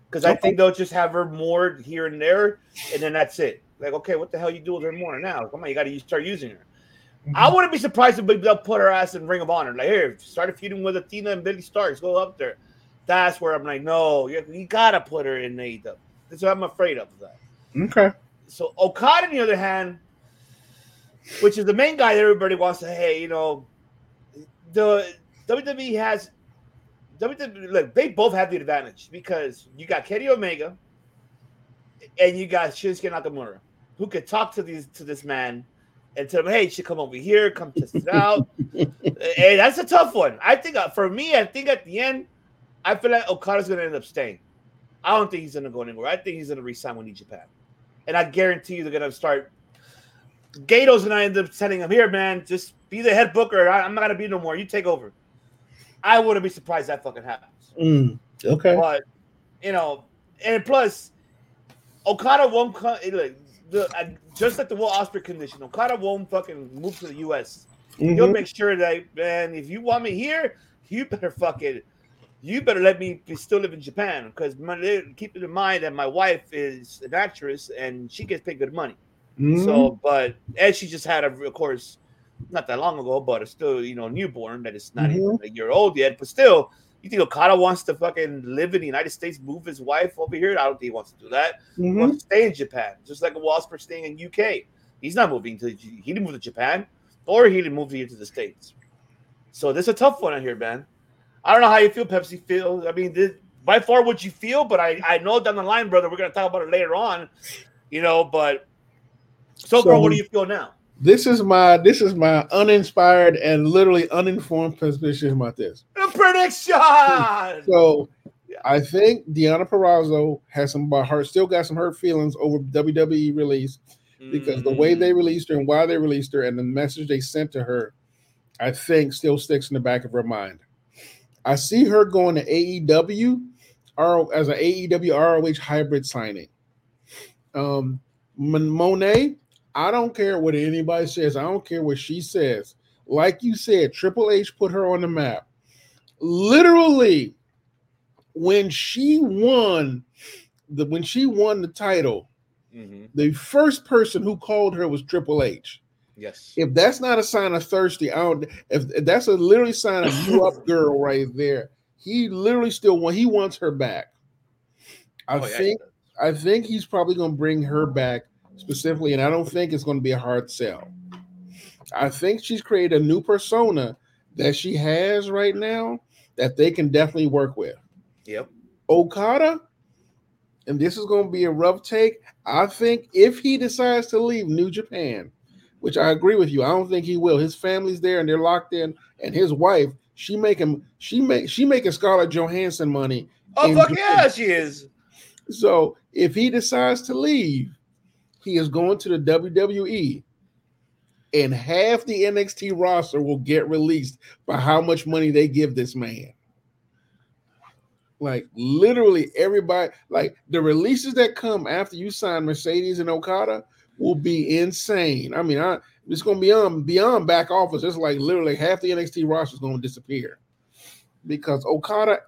because I think they'll just have her more here and there, and then that's it. Like, okay, what the hell you do with her more now? Come on, you got to start using her. I wouldn't be surprised if they'll put her ass in Ring of Honor. Like, here, start feuding with Athena and Billie Starkz. Go up there. That's where I'm like, no, you, you gotta put her in AEW. That's what I'm afraid of that. Okay. So Okada, on the other hand, which is the main guy that everybody wants to, hey, you know, the WWE has WWE. Look, they both have the advantage because you got Kenny Omega and you got Shinsuke Nakamura, who could talk to these to this man and tell him, hey, you should come over here, come test it out. hey, that's a tough one. I think uh, for me, I think at the end, I feel like Okada's going to end up staying. I don't think he's going to go anywhere. I think he's going to resign with New Japan. And I guarantee you they're going to start. Gedo's going to end up sending him here, man. Just be the head booker. I, am not going to be no more. You take over. I wouldn't be surprised that fucking happens. Mm. Okay. But, you know, and plus, Okada won't come. Like, the, uh, just like the Will Ospreay condition, Okada won't fucking move to the U.S. He'll Mhm. make sure that, man, if you want me here, you better fucking, you better let me be- still live in Japan. Because keep it in mind that my wife is an actress and she gets paid good money. Mhm. So, but as she just had a, of course, not that long ago, but it's still you know newborn that is not even a year old yet. But still, you think Okada wants to fucking live in the United States, move his wife over here? I don't think he wants to do that. He Mhm. wants to stay in Japan, just like a Wasper staying in UK. He's not moving to. He didn't move to Japan, or he didn't move here to the states. So this is a tough one on here, man. I don't know how you feel, Pepsi. Feel. I mean, this, by far what you feel, but I I know down the line, brother, we're gonna talk about it later on. You know, but so So- what do you feel now? This is my this is my uninspired and literally uninformed position about this. A prediction. So I think Deonna Purrazzo has some by heart still got some hurt feelings over WWE release because the way they mm. released her and why they released her and the message they sent to her, I think still sticks in the back of her mind. I see her going to AEW as an AEW ROH hybrid signing. Um Moné, I don't care what anybody says. I don't care what she says. Like you said, Triple H put her on the map. Literally, when she won the when she won the title, Mm-hmm. the first person who called her was Triple H. Yes. If that's not a sign of thirsty, I don't. If, if that's a literally sign of you up, girl, right there. He literally still want. He wants her back. I Oh, yeah, think. I think he's probably going to bring her back specifically, and I don't think it's going to be a hard sell. I think she's created a new persona that she has right now that they can definitely work with. Yep. Okada, and this is going to be a rough take. I think if he decides to leave New Japan, which I agree with you, I don't think he will. His family's there and they're locked in, and his wife, she making she make she making Scarlett Johansson money. Oh fuck Japan. yeah, she is. So if he decides to leave, he is going to the WWE, and half the NXT roster will get released by how much money they give this man. Like literally everybody, like the releases that come after you sign Mercedes and Okada will be insane. I mean, I it's gonna be on beyond back office. It's like literally half the NXT roster is gonna disappear because Okada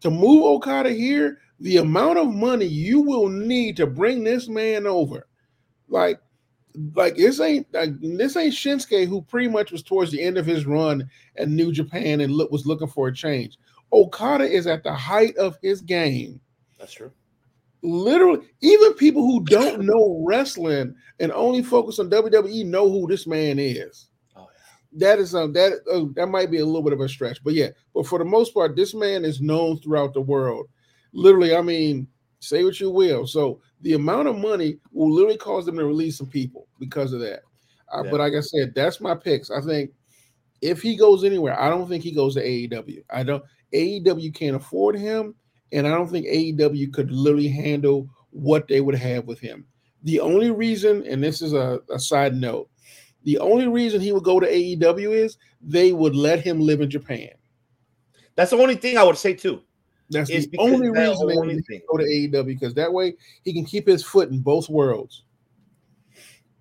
to move Okada here, the amount of money you will need to bring this man over, like, like this ain't like, this ain't Shinsuke who pretty much was towards the end of his run at New Japan and look, was looking for a change. Okada is at the height of his game. That's true. Literally, even people who don't know wrestling and only focus on WWE know who this man is. Oh, That is um that uh, that might be a little bit of a stretch, but yeah. But for the most part, this man is known throughout the world. Literally, I mean, say what you will. So the amount of money will literally cause them to release some people because of that. Uh, Yeah. But like I said, that's my picks. I think if he goes anywhere, I don't think he goes to AEW. I don't. AEW can't afford him, and I don't think AEW could literally handle what they would have with him. The only reason, and this is a, a side note, the only reason he would go to AEW is they would let him live in Japan. That's the only thing I would say too. That's the only that reason they only would thing. go to AEW because that way he can keep his foot in both worlds.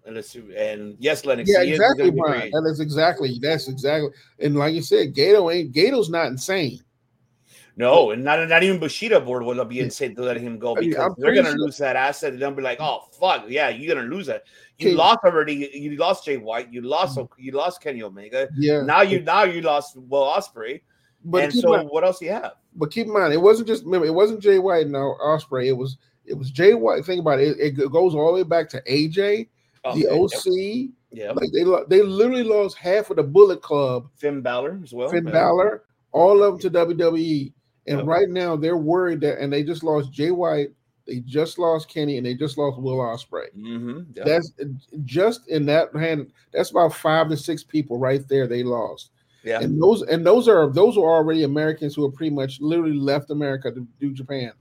And, let's see- and yes, Lennox. Yeah, exactly, Brian. That is exactly. That's exactly. And like you said, Gedo ain't Gedo's not insane. No, and not not even Bushiroad will be insane to let him go because they're gonna sure- lose that asset and they'll be like, oh fuck, yeah, you're gonna lose that. You lost already. You lost Jay White. You lost. You lost Kenny Omega. Mm. Yeah. Now you now you lost Will Ospreay. But and so mind- what else do you have? But keep in mind, it wasn't just remember, it wasn't Jay White and uh, Ospreay. It was it was Jay White. Think about it. It, it goes all the way back to AJ, the Okay, OC. Yeah, Like they they literally lost half of the Bullet Club, Finn Balor as well. Finn Yeah. Balor, all of them to WWE. And Yep. right now they're worried that, and they just lost Jay White, they just lost Kenny, and they just lost Will Ospreay. Mhm, yeah. That's just in that hand. That's about five to six people right there. They lost. Yeah. and those and those are those are already Americans who are pretty much literally left America to do Japan.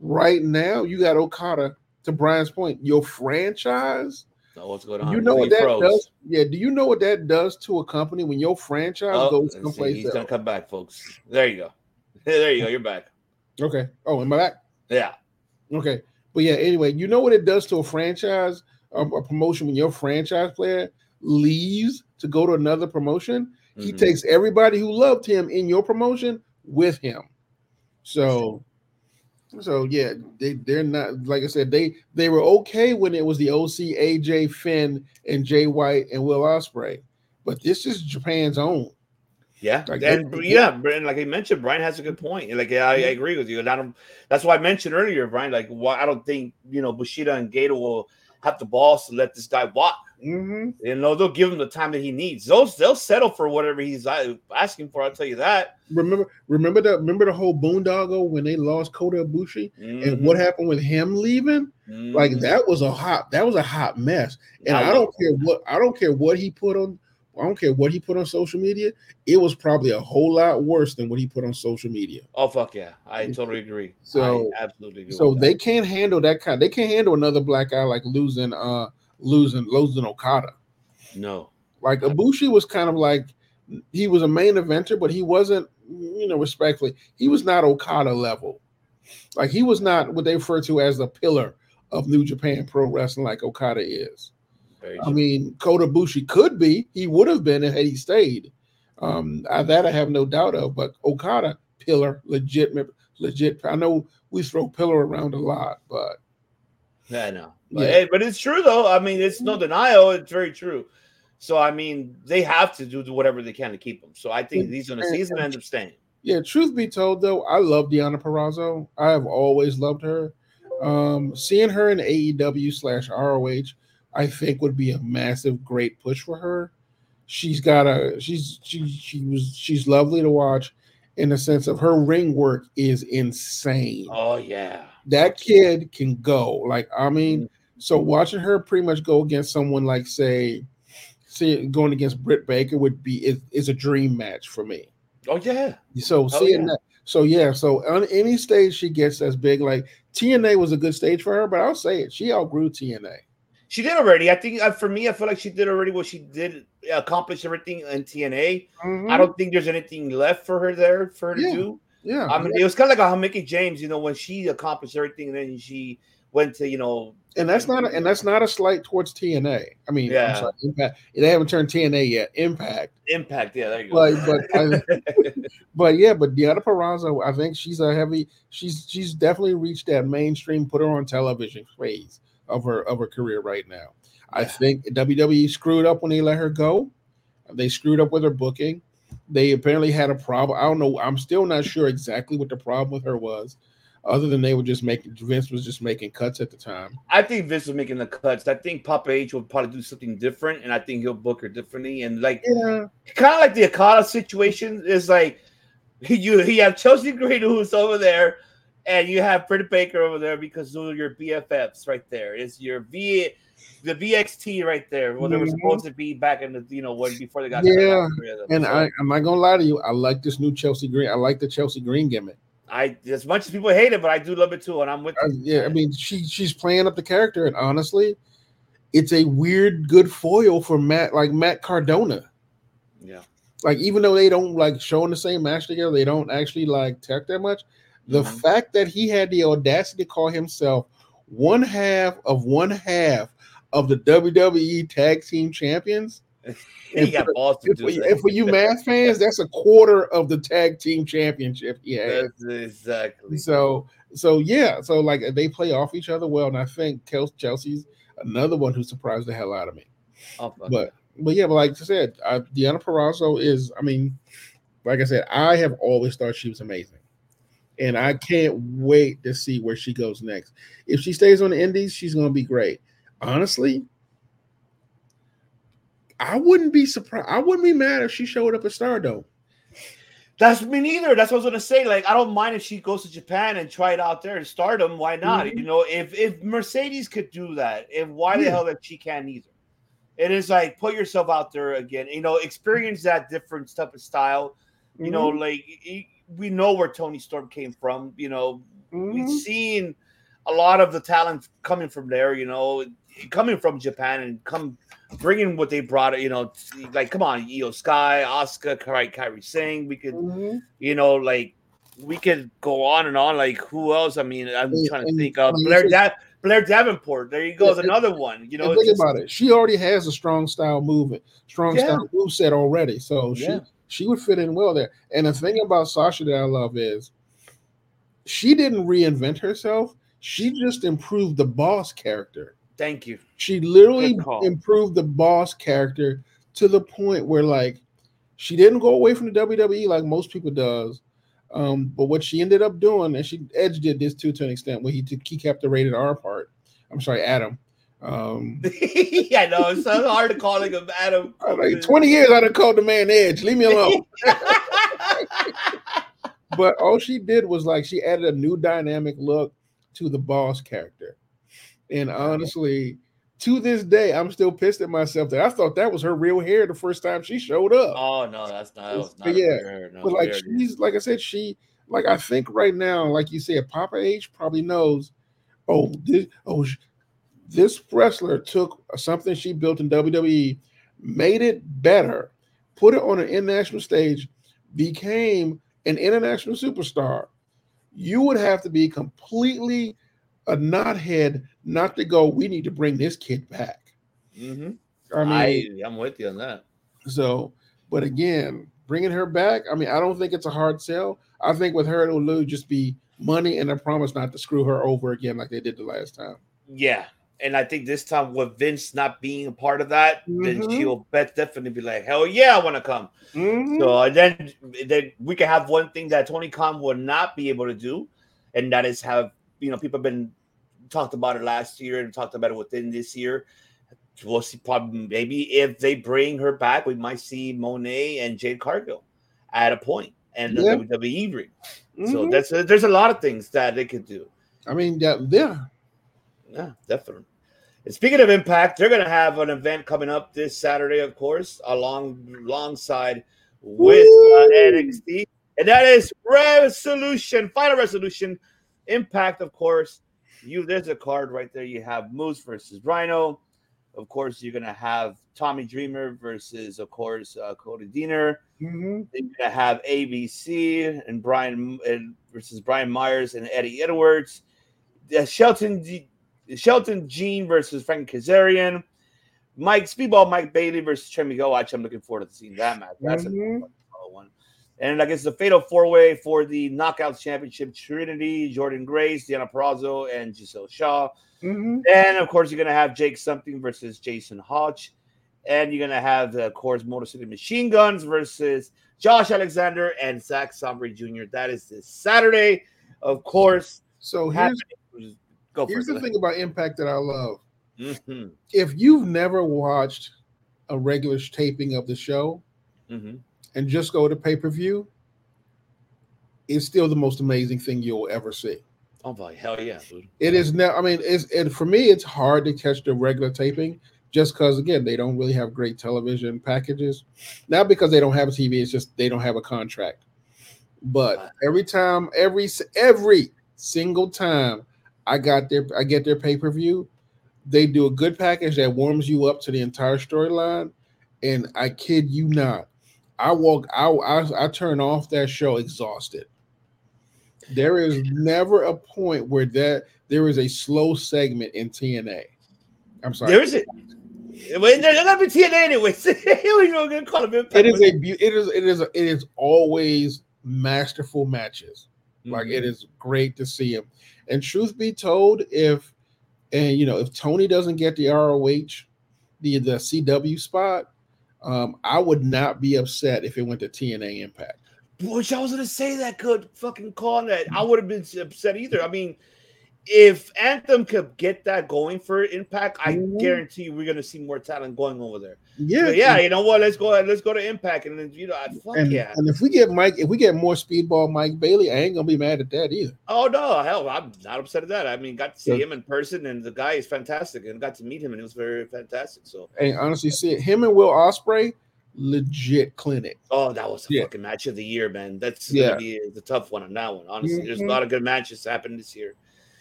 Right now, you got Okada. To Brian's point, your franchise. What's going on? You know what that froze. does? Yeah. Do you know what that does to a company when your franchise Oh, goes someplace he's else? gonna come back, folks. There you go. There you go. You're back. Okay. Oh, am I back? Yeah. Okay. But yeah, anyway, you know what it does to a franchise, um, a promotion when your franchise player leaves to go to another promotion? He Mhm. takes everybody who loved him in your promotion with him. So, so yeah, they they're not like I said, they they were okay when it was the OC, AJ, Finn, and Jay White and Will Ospreay, but this is Japan's own. Yeah, Like, and that- yeah, Brian, like I mentioned, Brian has a good point. Like, yeah, I, I agree with you, and I don't. That's why I mentioned earlier, Brian. Like, why I don't think you know Bushiroad and Gedo will have the balls to let this guy walk. Mm-hmm. You know, they'll give him the time that he needs. They'll they'll settle for whatever he's uh, asking for. I'll tell you that. Remember, remember the remember the whole boondoggle when they lost Kota Ibushi and what happened with him leaving? Like Mhm. that was a hot that was a hot mess. And I I, don't care what I don't care what he put on I don't care what he put on social media. It was probably a whole lot worse than what he put on social media. Oh fuck yeah, I totally agree. So- I absolutely agree. So they can't handle that kind. They can't handle another black guy like losing uh losing losing Okada. no. Like Ibushi was kind of like he was a main eventer, but he wasn't, you know, respectfully, he was not Okada level. Like he was not what they refer to as the pillar of New Japan Pro Wrestling, like Okada is. I mean, Kota Ibushi could be. He would have been had he stayed. Um, that I have no doubt of. But Okada, pillar, legit, legit. I know we throw pillar around a lot, but Yeah, I know. But, Yeah. hey, but it's true though. I mean, it's no denial. It's very true. So I mean, they have to do whatever they can to keep him. So I think he's gonna he's gonna end up staying. Yeah, truth be told, though, I love Deonna Purrazzo. I have always loved her. Um, seeing her in AEW slash ROH, I think would be a massive, great push for her. She's got a she's she she was she's lovely to watch, in the sense of her ring work is insane. Oh yeah. That kid can go. Like I mean, Mm. so watching her pretty much go against someone like say, see going against Britt Baker would be is, is a dream match for me. Oh yeah. So Oh, seeing yeah. that, so yeah, so on any stage she gets that's big, like TNA was a good stage for her, but I'll say it, she outgrew TNA. She did already. I think uh, for me, I feel like she did already what she did accomplish everything in TNA. I don't think there's anything left for her there for her to do. Yeah, I mean, it was kind of like how Mickie James, you know, when she accomplished everything, and then she went to, you know, and that's not a, and that's not a slight towards TNA. I mean, Yeah. I'm sorry, Impact. They haven't turned TNA yet. Impact, Impact. Yeah, there you go. but but I, but yeah, but Deonna Purrazzo, I think she's a heavy. She's she's definitely reached that mainstream, put her on television phase of her of her career right now. I think WWE screwed up when they let her go. They screwed up with her booking. They apparently had a problem. I don't know. I'm still not sure exactly what the problem with her was, other than they were just making Vince was just making cuts at the time. I think Vince was making the cuts. I think Papa H will probably do something different, and I think he'll book her differently. And like, Yeah. kind of like the Akala situation is like, you you have Chelsea Green who's over there, and you have Britt Baker over there because those are your BFFs right there. It's your V, the VXT right there. Well, they were Mhm. supposed to be back in the you know when before they got Yeah, rid of them. and So I, I'm not gonna lie to you. I like this new Chelsea Green. I like the Chelsea Green gimmick. I as much as people hate it, but I do love it too, and I'm with. I- you. yeah, I mean, she she's playing up the character, and honestly, it's a weird good foil for Matt, like Matt Cardona. Yeah. Like even though they don't like show in the same match together, they don't actually like tech that much. The Mhm. fact that he had the audacity to call himself one half of one half of the WWE Tag Team Champions. he got balls to do for, that. and for you math fans, that's a quarter of the tag team championship. Yeah. Exactly. So so yeah, so like they play off each other well, and I think Chelsea's another one who surprised the hell out of me. Oh, But but yeah, but like I said, uh, Deonna Purrazzo is. I mean, like I said, I have always thought she was amazing, and I can't wait to see where she goes next. If she stays on the Indies, she's going to be great. Honestly, I wouldn't be surprised. I wouldn't be mad if she showed up at Stardom. That's me neither. That's what I was gonna say. Like, I don't mind if she goes to Japan and try it out there and stardom. Why not? Mhm. You know, if if Mercedes could do that, if why the hell that she can't either? It is like put yourself out there again. You know, experience that different type of style. You know, Mm-hmm. like y- we know where Toni Storm came from. You know, Mhm. we've seen a lot of the talent coming from there. You know, coming from Japan and come bringing what they brought. You know, like come on, Iyo Sky, Asuka, Kairi, Kairi Sane. We could Mhm. you know, like we could go on and on. Like who else? I mean, I'm And- trying to and think of Blair, Da- Blair Davenport. There you go, Yeah, and- another one. You know, think just- about it. She already has a strong style movement, strong Yeah. style move set already. So Yeah. she she would fit in well there. And the thing about Sasha that I love is she didn't reinvent herself. She just improved the boss character. Thank you. She literally improved the boss character to the point where like she didn't go away from the WWE like most people does. Um, but what she ended up doing, and she Edge did this too to an extent, where he took, he kept the rated R part. I'm sorry, Adam. Um, yeah, no, it's so hard to call him Adam. like 20 years I done called the man Edge. Leave me alone. but all she did was like she added a new dynamic look to the boss character. And honestly, to this day, I'm still pissed at myself that I thought that was her real hair the first time she showed up. Oh no, that's not. That was not yeah, yeah, no, but like weird. she's like I said, she like I think right now, like you said, Papa H probably knows. Oh, this oh this wrestler took something she built in WWE, made it better, put it on an international stage, became an international superstar. You would have to be completely a knothead not to go. We need to bring this kid back. Mhm. I mean, I, I'm with you on that. so, but again, bringing her back, I mean, I don't think it's a hard sell. I think with her, it'll just be money and a promise not to screw her over again like they did the last time. Yeah. And I think this time with Vince not being a part of that, then Mhm. she'll bet definitely be like, hell yeah, I want to come. Mhm. So and then then we can have one thing that Tony Khan will not be able to do, and that is have you know people have been talked about it last year and talked about it within this year. We'll see probably maybe if they bring her back, we might see Moné and Jade Cargill at a point. and the WWE ring. So Mhm. that's there's a lot of things that they could do. I mean, yeah, yeah. Yeah, definitely. And speaking of Impact, they're gonna have an event coming up this Saturday, of course, along alongside with uh, NXT, and that is Resolution, Final Resolution, Impact, of course. You there's a card right there. You have Moose versus Rhino. Of course, you're gonna have Tommy Dreamer versus, of course, uh, Cody Deaner. Mhm. Then you're gonna have ABC and Brian and versus Brian Myers and Eddie Edwards. Uh, Shelton G- Shelton Jean versus Frank Kazarian. Mike Speedball Mike Bailey versus Trey Miguel. I'm looking forward to seeing that match. That's a Mhm. solid one. And I guess the fatal four way for the Knockouts Championship: Trinity, Jordynne Grace, Deonna Purrazzo, and Gisele Shaw. Mhm. And of course, you're gonna have Jake something versus Jason Hotch, and you're gonna have the of course Motor City Machine Guns versus Josh Alexander and Zack Sabre Jr. That is this Saturday, of course. So here's happening. Go here's the thing about Impact that I love. Mhm, If you've never watched a regular taping of the show mhm. and just go to pay per view, it's still the most amazing thing you'll ever see. Oh boy, hell yeah, dude. It is now. I mean, it's and for me, it's hard to catch the regular taping just because again they don't really have great television packages. Not because they don't have a TV, it's just they don't have a contract. But every time, every every single time I got their I get their pay per view, they do a good package that warms you up to the entire storyline. And I kid you not, I walk I, I I turn off that show exhausted. There is never a point where that there is a slow segment in TNA. I'm sorry. There is it. Wait, they're gonna be TNA anyways. Gonna call Impact. it is a it is it is it is always masterful matches. Like Mhm. it is great to see him. And truth be told, if and you know if Tony doesn't get the ROH, the the CW spot, um, I would not be upset if it went to TNA Impact. Which I was gonna say that could fucking call that. I would have been upset either. I mean, if Anthem could get that going for Impact, I Mhm. guarantee you we're gonna see more talent going over there. Yeah, But yeah, you know what? Let's go. Ahead. Let's go to Impact, and then you know, fuck And, yeah. and if we get Mike, if we get more speedball Mike Bailey, I ain't gonna be mad at that either. Oh no, hell, I'm not upset at that. I mean, got to see Yeah. him in person, and the guy is fantastic, and got to meet him, and it was very fantastic. So, And honestly, see it, him and Will Ospreay, legit clinic. oh, that was a Yeah. fucking match of the year, man. That's Yeah. gonna be the tough one on that one. Honestly, there's a Mhm. lot of good matches happening this year.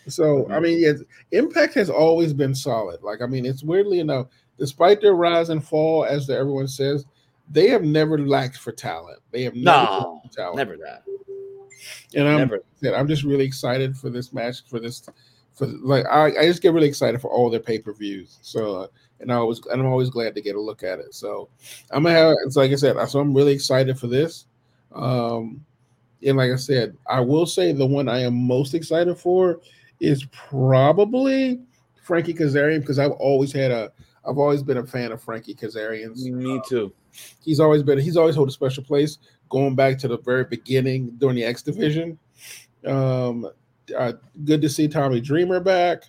So I mean, yeah, Impact has always been solid. Like I mean, it's weirdly enough, despite their rise and fall, as the, everyone says, they have never lacked for talent. They have never No, talent. never that. And I'm Never. I'm just really excited for this match for this for like I, I just get really excited for all their pay per views. So uh, and I was and I'm always glad to get a look at it. So I'm gonna have it's like I said, so I'm really excited for this. Um, and like I said, I will say the one I am most excited for is probably Frankie Kazarian because I've always had a I've always been a fan of Frankie Kazarian's. Me too. He's always been he's always held a special place going back to the very beginning during the X division. Um, uh, good to see Tommy Dreamer back.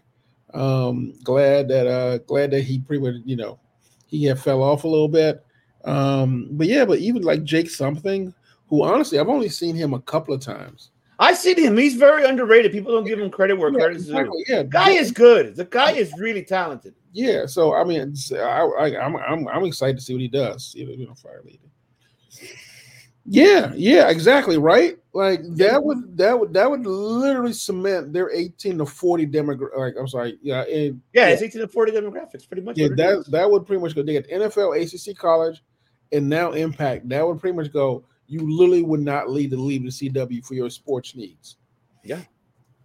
Um, glad that uh glad that he pretty much you know he had fell off a little bit. Um, but yeah, but even like Jake something, who honestly I've only seen him a couple of times. I seen him. He's very underrated. People don't give him credit where Yeah, credit's due. exactly, yeah, Guy is good. The guy is really talented. Yeah, so I mean, I, I, I'm I'm I'm excited to see what he does. You know, you know, fire leader. Yeah, yeah, exactly, right. Like that would that would that would literally cement their 18 to 40 demographic. Like I'm sorry, yeah, and, Yeah, it's 18 to 40 demographics, pretty much. yeah, that that would pretty much go. They get NFL, ACC, college, and now Impact. That would pretty much go. You literally would not leave to leave the CW for your sports needs. Yeah,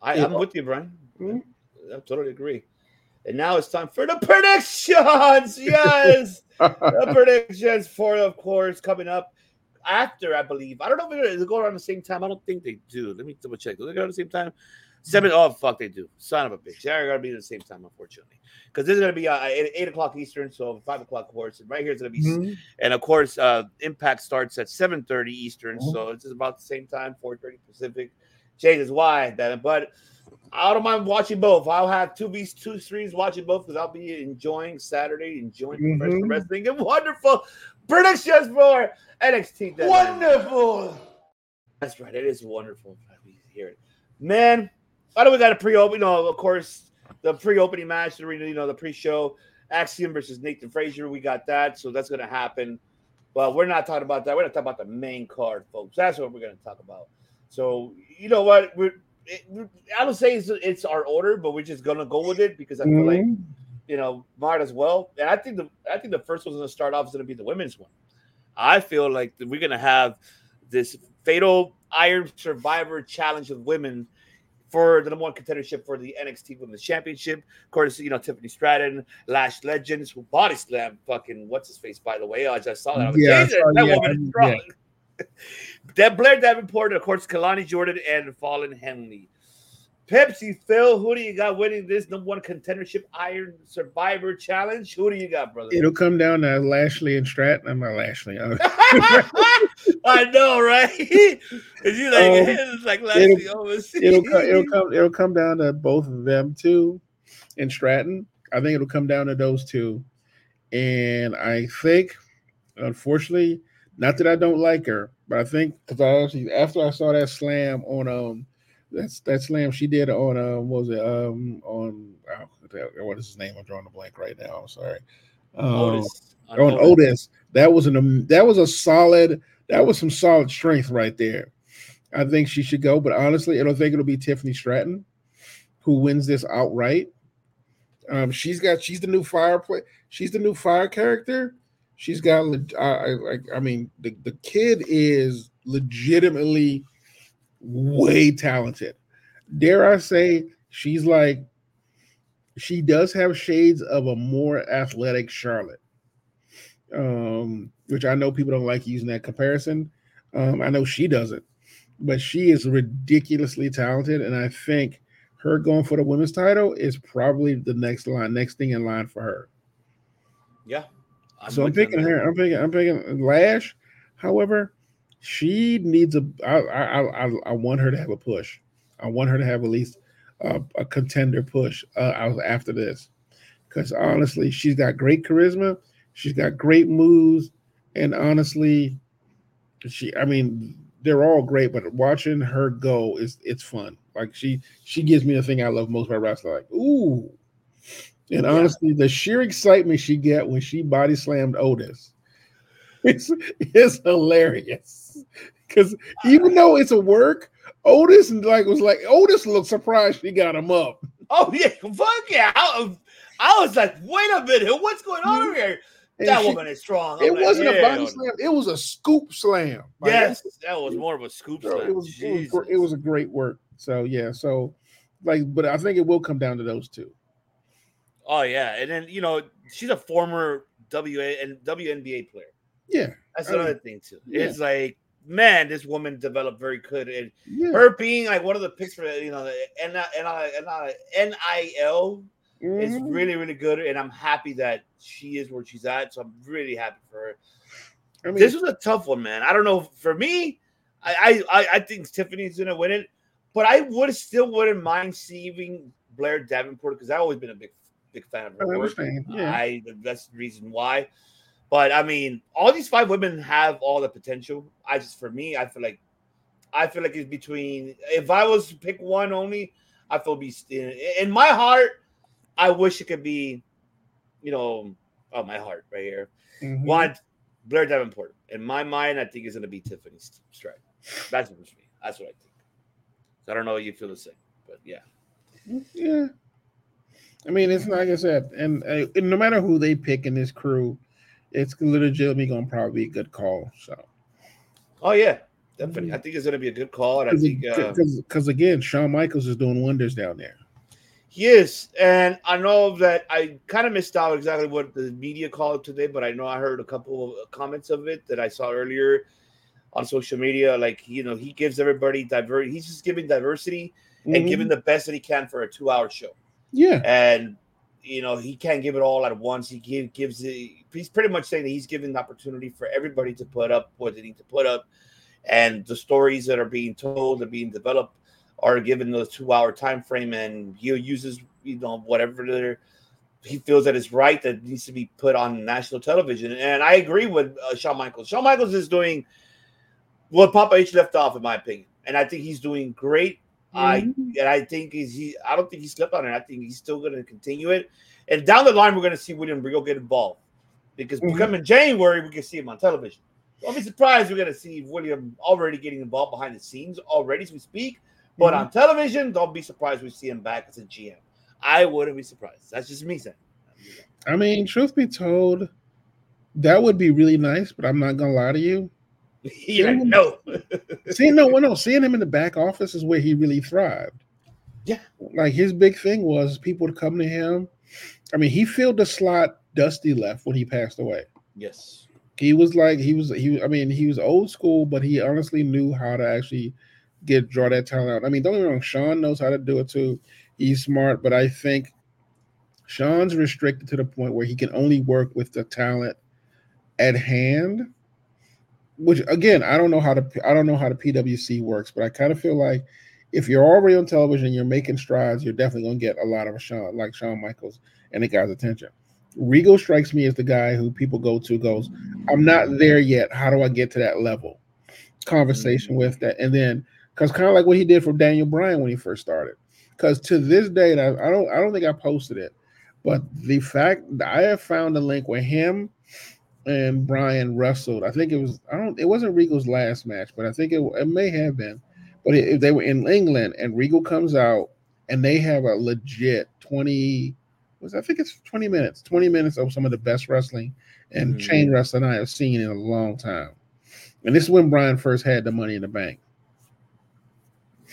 I, Yeah. I'm with you, Brian. Mhm. I totally agree. And now it's time for the predictions. Yes, the predictions for, of course, coming up after, I believe. I don't know if they're go around the same time. I don't think they do. Let me double check. Do they go around the same time? Seven. Oh fuck, they do. Son of a bitch. They're gonna be at the same time, unfortunately, because this is gonna be uh, eight, eight o'clock Eastern, so five o'clock, of course. And right here is gonna be, Mhm. and of course, uh, Impact starts at seven thirty Eastern, Mhm. so it's about the same time, four thirty Pacific. Changes why that, but I don't mind watching both. I'll have two B's, two threes watching both because I'll be enjoying Saturday, enjoying professional Mhm. wrestling and wonderful predictions for NXT. Dynamite. Wonderful. That's right. It is wonderful hear it, man. I know we got a pre-open. You know, of course, the pre-opening match. The you know the pre-show Axiom versus Nathan Frazer. We got that, so that's gonna happen. But we're not talking about that. We're gonna talk about the main card, folks. That's what we're gonna talk about. So you know what? We're it, I don't say it's, it's our order, but we're just gonna go with it because I feel like Mhm. you know might as well. And I think the I think the first one's gonna start off is gonna be the women's one. I feel like we're gonna have this fatal Iron Survivor Challenge of women for the number one contendership for the NXT Women's Championship. Of course, you know Tiffany Stratton, Lash Legends, who body slam fucking what's his face by the way. I just saw that. I was Yeah, saw- that yeah, woman is yeah. Deb Blair Davenport, of course, Kelani Jordan and Fallon Henley. Pepsi Phil, who do you got winning this number one contendership Iron Survivor Challenge? Who do you got, brother? It'll come down to Lashley and Stratton. I'm not Lashley. uh, I know, right? Is you like Um, it's like it'll- Lashley it'll come. It'll come. It'll come down to both of them too, and Stratton. I think it'll come down to those two, and I think, unfortunately, not that I don't like her, but I think because I actually after I saw that slam on um that's that slam she did on um what was it um on oh, what is his name? I'm drawing a blank right now. I'm sorry. Um, Otis. on Otis. That was an that was a solid. That was some solid strength right there. I think she should go, but honestly, I don't think it'll be Tiffany Stratton who wins this outright. Um, she's got she's the new fire play. She's the new fire character. She's got I I, I mean the, the kid is legitimately way talented. Dare I say she's like she does have shades of a more athletic Charlotte um, which I know people don't like using that comparison. Um, I know she doesn't, but she is ridiculously talented, and I think her going for the women's title is probably the next line, next thing in line for her. Yeah. So I'm picking her. I'm picking. I'm picking Lash. However, she needs a. I I I, I want her to have a push. I want her to have at least a, a contender push uh, after this, because honestly, she's got great charisma. She's got great moves, and honestly, she. I mean, they're all great, but watching her go is it's fun. Like she she gives me the thing I love most about wrestling. Like ooh, and honestly, the sheer excitement she get when she body slammed Otis, it's it's hilarious. Because even though it's a work, Otis like was like Otis looked surprised she got him up. Oh yeah, fuck yeah! I, I was like, wait a minute, what's going on over here? And that she- woman is strong. I'm It like, wasn't a body slam; it was a scoop slam. Like, Yes, that was more of a scoop slam. it was it was, it was a great work. So yeah, so like, but I think it will come down to those two. Oh yeah, and then you know she's a former WA and WNBA player. Yeah, That's I mean, another thing too. yeah. It's like, man, this woman developed very good, and yeah. her being like one of the picks for you know the NIL is Mhm. really really good, and I'm happy that she is where she's at. So I'm really happy for her. I mean, this was a tough one, man. I don't know. For me, I I, I- I think Tiffany's gonna win it, but I would still wouldn't mind seeing Blair Davenport because I've always been a big big fan of I her work. Yeah, I that's the reason why. But I mean, all these five women have all the potential. I just for me, I feel like I feel like it's between if I was to pick one only, I feel be in, in my heart, I wish it could be, you know, oh my heart right here. Mhm. Want Blair Davenport. In my mind, I think it's gonna be Tiffany Stratton. That's what me. That's what I think. So I don't know if you feel the same, but yeah. Yeah. I mean, it's like I said, and, uh, and no matter who they pick in this crew, it's legitimately going to probably be a good call. So, Oh yeah, definitely. I think it's gonna be a good call, and I think uh, because again, Shawn Michaels is doing wonders down there. He is, and I know that I kind of missed out exactly what the media called today, but I know I heard a couple of comments of it that I saw earlier on social media. Like you know, he gives everybody diver. He's just giving diversity and Mhm. giving the best that he can for a two-hour show. Yeah, And you know, he can't give it all at once. He give, gives it. He's pretty much saying that he's giving the opportunity for everybody to put up what they need to put up, and the stories that are being told and being developed are given the two-hour time frame, and he uses you know whatever he feels that is right that needs to be put on national television. And I agree with uh, Shawn Michaels. Shawn Michaels is doing what Papa H left off, in my opinion, and I think he's doing great. I Mhm. and I think he's he. I don't think he slipped on it. I think he's still going to continue it. And down the line, we're going to see William Regal get involved because Mhm. coming January, we can see him on television. Don't be surprised we're going to see William already getting involved behind the scenes already as we speak. But Mhm. on television, don't be surprised we see him back as a GM. I wouldn't be surprised. That's just me saying. I mean, truth be told, that would be really nice, but I'm not gonna lie to you. You're like, no. Seeing no, well, no, seeing him in the back office is where he really thrived. Yeah. Like his big thing was people to come to him. I mean, he filled the slot Dusty left when he passed away. yes. He was like he was he. I mean, he was old school, but he honestly knew how to actually get draw that talent out. I mean, don't get me wrong, Shawn knows how to do it too. He's smart, but I think Shawn's restricted to the point where he can only work with the talent at hand. Which again, I don't know how to I don't know how the PWC works, but I kind of feel like if you're already on television you're making strides, you're definitely gonna get a lot of Shawn like Shawn Michaels and the guy's attention. Regal strikes me as the guy who people go to goes, I'm not there yet. How do I get to that level? Conversation mm-hmm. with that, and then because kind of like what he did for Daniel Bryan when he first started. Because to this day, I, I don't I don't think I posted it, but the fact that I have found a link where him and Bryan wrestled. I think it was I don't it wasn't Regal's last match, but I think it, it may have been. But if they were in England and Regal comes out and they have a legit 20 was I think it's 20 minutes, 20 minutes of some of the best wrestling and Mhm. chain wrestling I have seen in a long time. And this is when Bryan first had the money in the bank.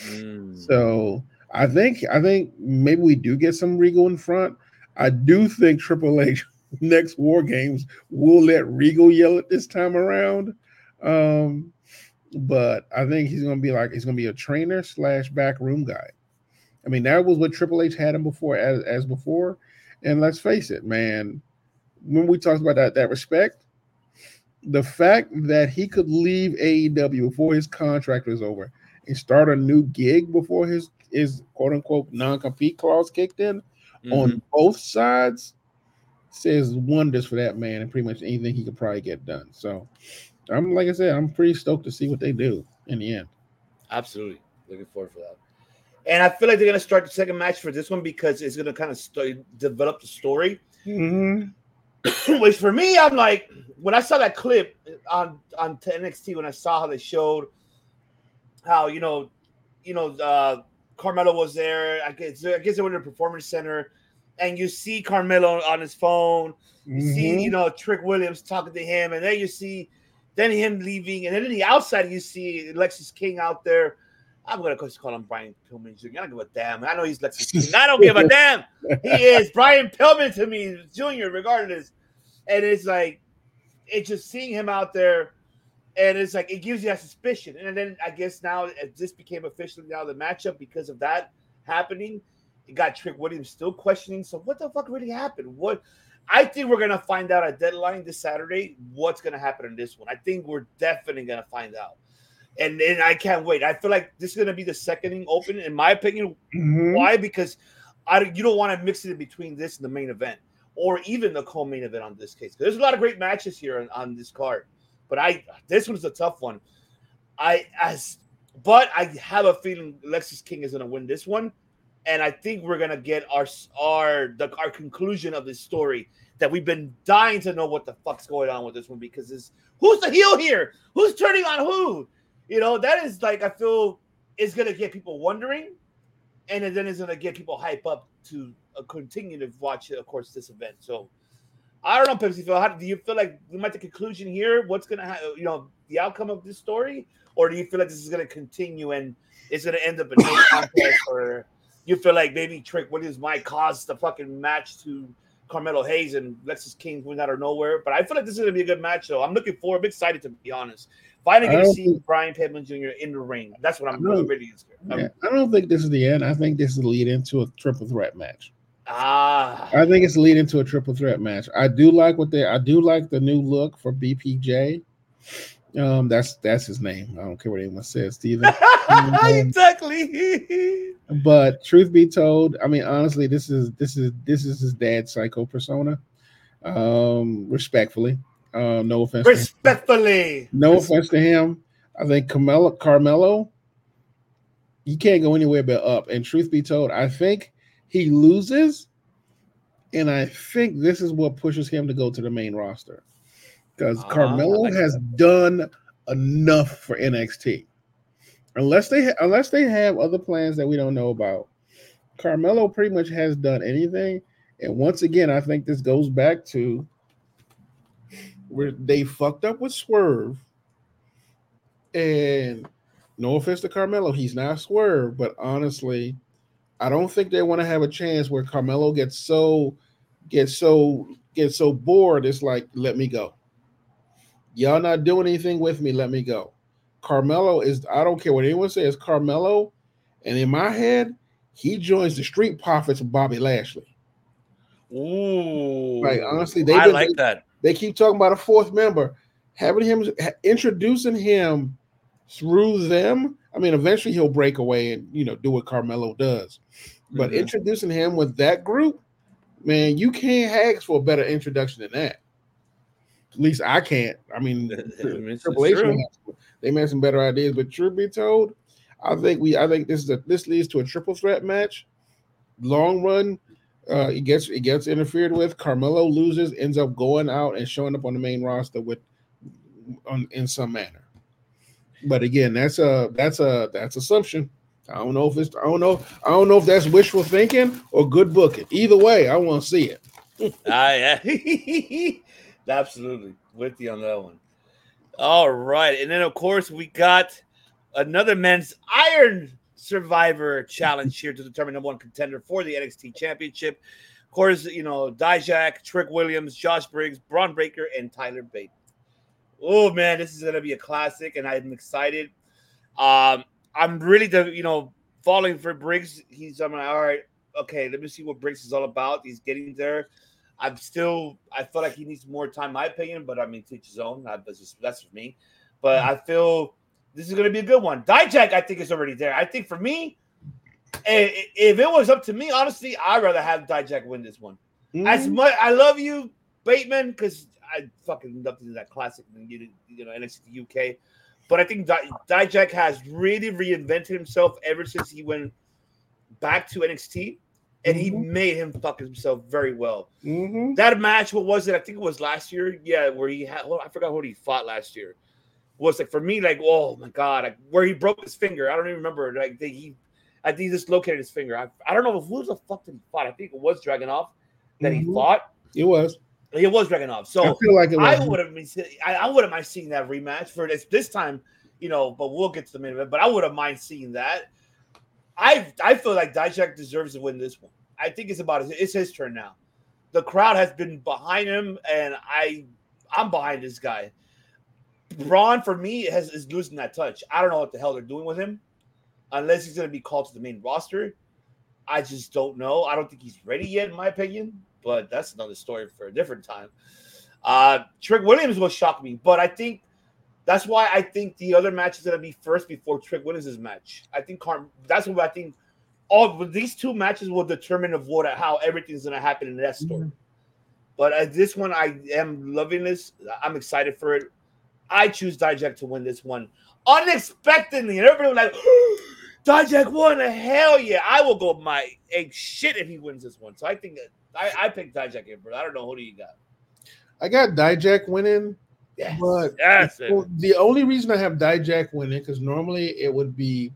Mm. So I think I think maybe we do get some Regal in front. I do think Triple H next War Games we'll let Regal yell it this time around. Um, but I think he's gonna be like he's gonna be a trainer slash back room guy. I mean, that was what Triple H had him before as, as before. And let's face it, man, when we talked about that that respect, the fact that he could leave AEW before his contract was over and start a new gig before his his quote unquote non-compete clause kicked in Mm-hmm. on both sides says wonders for that man and pretty much anything he could probably get done. So I'm like I said, I'm pretty stoked to see what they do in the end. Absolutely. Looking forward for that. And I feel like they're to start the second match for this one because it's to kind of st- develop the story. Which for me, I'm like, when I saw that clip on on NXT, when I saw how they showed how you know, you know, uh, Carmelo was there. I guess I guess they were in the performance center, and you see Carmelo on his phone. You see, Mhm. you know, Trick Williams talking to him, and then you see, then him leaving, and then in the outside you see Lexis King out there. I'm gonna call him Brian Pillman Jr. I don't give a damn. I know he's Lexis King. I don't give a damn. He is Brian Pillman to me, Jr. Regardless, and it's like, it's just seeing him out there, and it's like it gives you that suspicion. And then I guess now this became officially now the matchup because of that happening. It got Trick Williams still questioning. So what the fuck really happened? What I think we're gonna find out at deadline this Saturday what's gonna happen in this one. I think we're definitely gonna find out. And and I can't wait. I feel like this is gonna be the second open, in my opinion. Mhm. Why? Because I you don't want to mix it in between this and the main event, or even the co-main event on this case. There's a lot of great matches here on, on this card, but I this one's a tough one. I as but I have a feeling Lexis King is gonna win this one, and I think we're gonna get our our the our conclusion of this story that we've been dying to know what the fuck's going on with this one because it's who's the heel here? Who's turning on who? You know that is like I feel is gonna get people wondering, and then it's gonna get people hype up to uh, continue to watch, of course, this event. So. I don't know, Pepsi Phil. How do you feel like we might the conclusion here? What's gonna happen? You know, the outcome of this story, or do you feel like this is gonna continue and it's gonna end up in no contest, or you feel like maybe Trick Williams might cause the fucking match to Carmelo Hayes and Lexis King win out of nowhere? But I feel like this is gonna be a good match, though. I'm looking forward. I'm excited to be honest. Finally, gonna see think- Brian Pillman Jr. in the ring. That's what I'm really, really scared. Yeah, I don't think this is the end. I think this is lead into a triple threat match. Ah, I think it's leading to a triple threat match. I do like what they I do like the new look for BPJ. Um, that's that's his name. I don't care what anyone says, Steven. exactly. But truth be told, I mean, honestly, this is this is this is his dad's psycho persona. Um, respectfully, um, no offense. Respectfully. No offense to him. I think Carmelo, Carmelo, he can't go anywhere but up. And truth be told, I think he loses, and I think this is what pushes him to go to the main roster because Ah, Carmelo like has done enough for NXT. Unless they ha- unless they have other plans that we don't know about, Carmelo pretty much has done anything. And once again, I think this goes back to where they fucked up with Swerve. And no offense to Carmelo, he's not Swerve, but honestly, I don't think they want to have a chance where Carmelo gets so gets so gets so bored. It's like, let me go. Y'all not doing anything with me. Let me go. Carmelo is. I don't care what anyone says. Carmelo, and in my head, he joins the Street Profits of Bobby Lashley. Ooh, Like honestly, they I like that. They keep talking about a fourth member, having him introducing him through them. I mean, eventually he'll break away and you know do what Carmelo does, but Mhm. introducing him with that group, man, you can't ask for a better introduction than that. At least I can't. I mean, Triple H, they may have some better ideas, but truth be told, I think we, I think this is a this leads to a triple threat match. Long run, uh, it gets it gets interfered with. Carmelo loses, ends up going out and showing up on the main roster with, on in some manner. But again, that's a that's a that's assumption. I don't know if it's I don't know I don't know if that's wishful thinking or good booking. Either way, I want to see it. Ah, yeah. Absolutely. With you on that one. All right. And then, of course, we got another men's Iron Survivor challenge here to determine number one contender for the NXT Championship. Of course, you know, Dijak, Trick Williams, Josh Briggs, Bron Breakker, and Tyler Bate. Oh, man, this is going to be a classic, and I'm excited. Um, I'm really, the, you know, falling for Briggs. He's, I'm like, all right, okay, let me see what Briggs is all about. He's getting there. I'm still. I feel like he needs more time, in my opinion. But I mean, teach his own. I, that's just that's just me. But I feel this is going to be a good one. Dijak, I think, is already there. I think for me, if it was up to me, honestly, I'd rather have Dijak win this one. As Mhm. much, I love you, Bateman, because I fucking love to do that classic, you you know, NXT UK. But I think Di- Dijak has really reinvented himself ever since he went back to NXT, and he made him fuck himself very well. Mhm. That match, what was it? I think it was last year. Yeah, where he had. I forgot who he fought last year. Was like for me, like oh my god, like, where he broke his finger. I don't even remember. Like they, he, I think he dislocated his finger. I, I don't know who the fuck did he fight. I think it was Dragunov that he Mhm. fought. It was. It was Dragunov. So I feel like. I would have been. I, I wouldn't mind seeing that rematch for this this time. You know, but we'll get to the main event. But I would have mind seeing that. I I feel like Dijak deserves to win this one. I think it's about his, it's his turn now. The crowd has been behind him, and I I'm behind this guy. Bron for me has is losing that touch. I don't know what the hell they're doing with him, unless he's going to be called to the main roster. I just don't know. I don't think he's ready yet, in my opinion. But that's another story for a different time. Uh, Trick Williams will shock me, but I think that's why I think the other match is going to be first before Trick Williams' match. I think Car- that's what I think. All these two matches will determine of what how everything's going to happen in that story. But uh, this one, I am loving this. I'm excited for it. I choose Dijak to win this one unexpectedly, and everybody was like, "Dijak won!" Hell yeah! I will go my egg shit if he wins this one. So I think I, I picked Dijak in, bro. I don't know who do you got. I got Dijak winning, Yes, but yes, well, the only reason I have Dijak winning because normally it would be,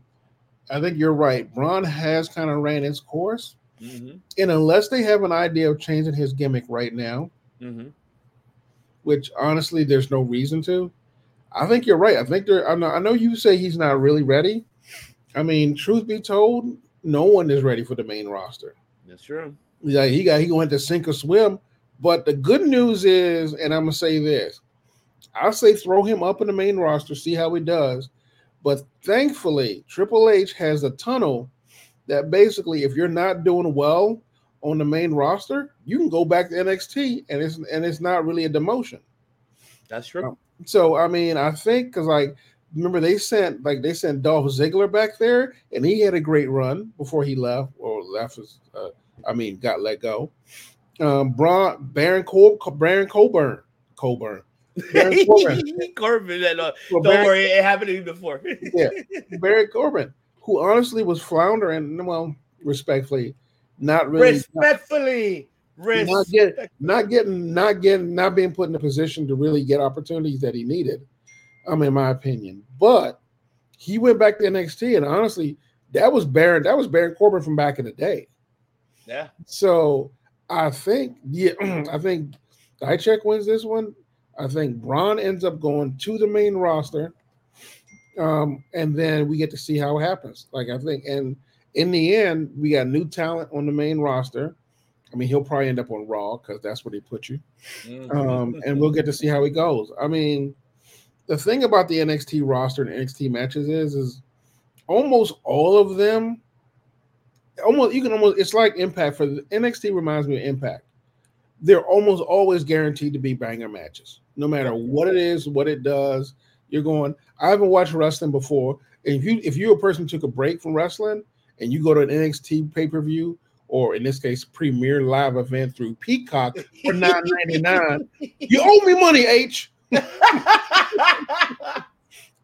I think you're right. Bron has kind of ran its course, Mhm, and unless they have an idea of changing his gimmick right now, mhm. which honestly there's no reason to, I think you're right. I think they're. I know, I know you say he's not really ready. I mean, truth be told, no one is ready for the main roster. That's true. Yeah, he got he going to sink or swim. But the good news is, and I'm gonna say this, I'll say throw him up in the main roster, see how he does. But thankfully, Triple H has a tunnel that basically, if you're not doing well on the main roster, you can go back to NXT, and it's and it's not really a demotion. That's true. So I mean, I think because like remember they sent like they sent Dolph Ziggler back there, and he had a great run before he left or left. His, uh, I mean, got let go. Um, Bron, Baron Col, Baron Colburn, Colburn. Baron Corbin. Corbin, uh, no, Well, don't Baron- worry, it happened to me before. Yeah. Barry Corbin, who honestly was floundering, well, respectfully, not really Respectfully, not respect. get, not getting, not getting, not being put in a position to really get opportunities that he needed. Um, in my opinion, but he went back to NXT, and honestly, that was Baron. That was Baron Corbin from back in the day. Yeah, So I think, yeah, I think Dijak wins this one. I think Bron ends up going to the main roster. Um, and then we get to see how it happens. Like I think, and in the end, we got new talent on the main roster. I mean, he'll probably end up on Raw because that's where they put you. Mm-hmm. Um, and we'll get to see how it goes. I mean, the thing about the NXT roster and NXT matches is, is almost all of them. Almost you can almost it's like Impact for the NXT reminds me of Impact. They're almost always guaranteed to be banger matches, no matter what it is, what it does. You're going. I haven't watched wrestling before. And If you if you're a person who took a break from wrestling and you go to an NXT pay per view or in this case premier live event through Peacock for nine ninety nine, you owe me money, H.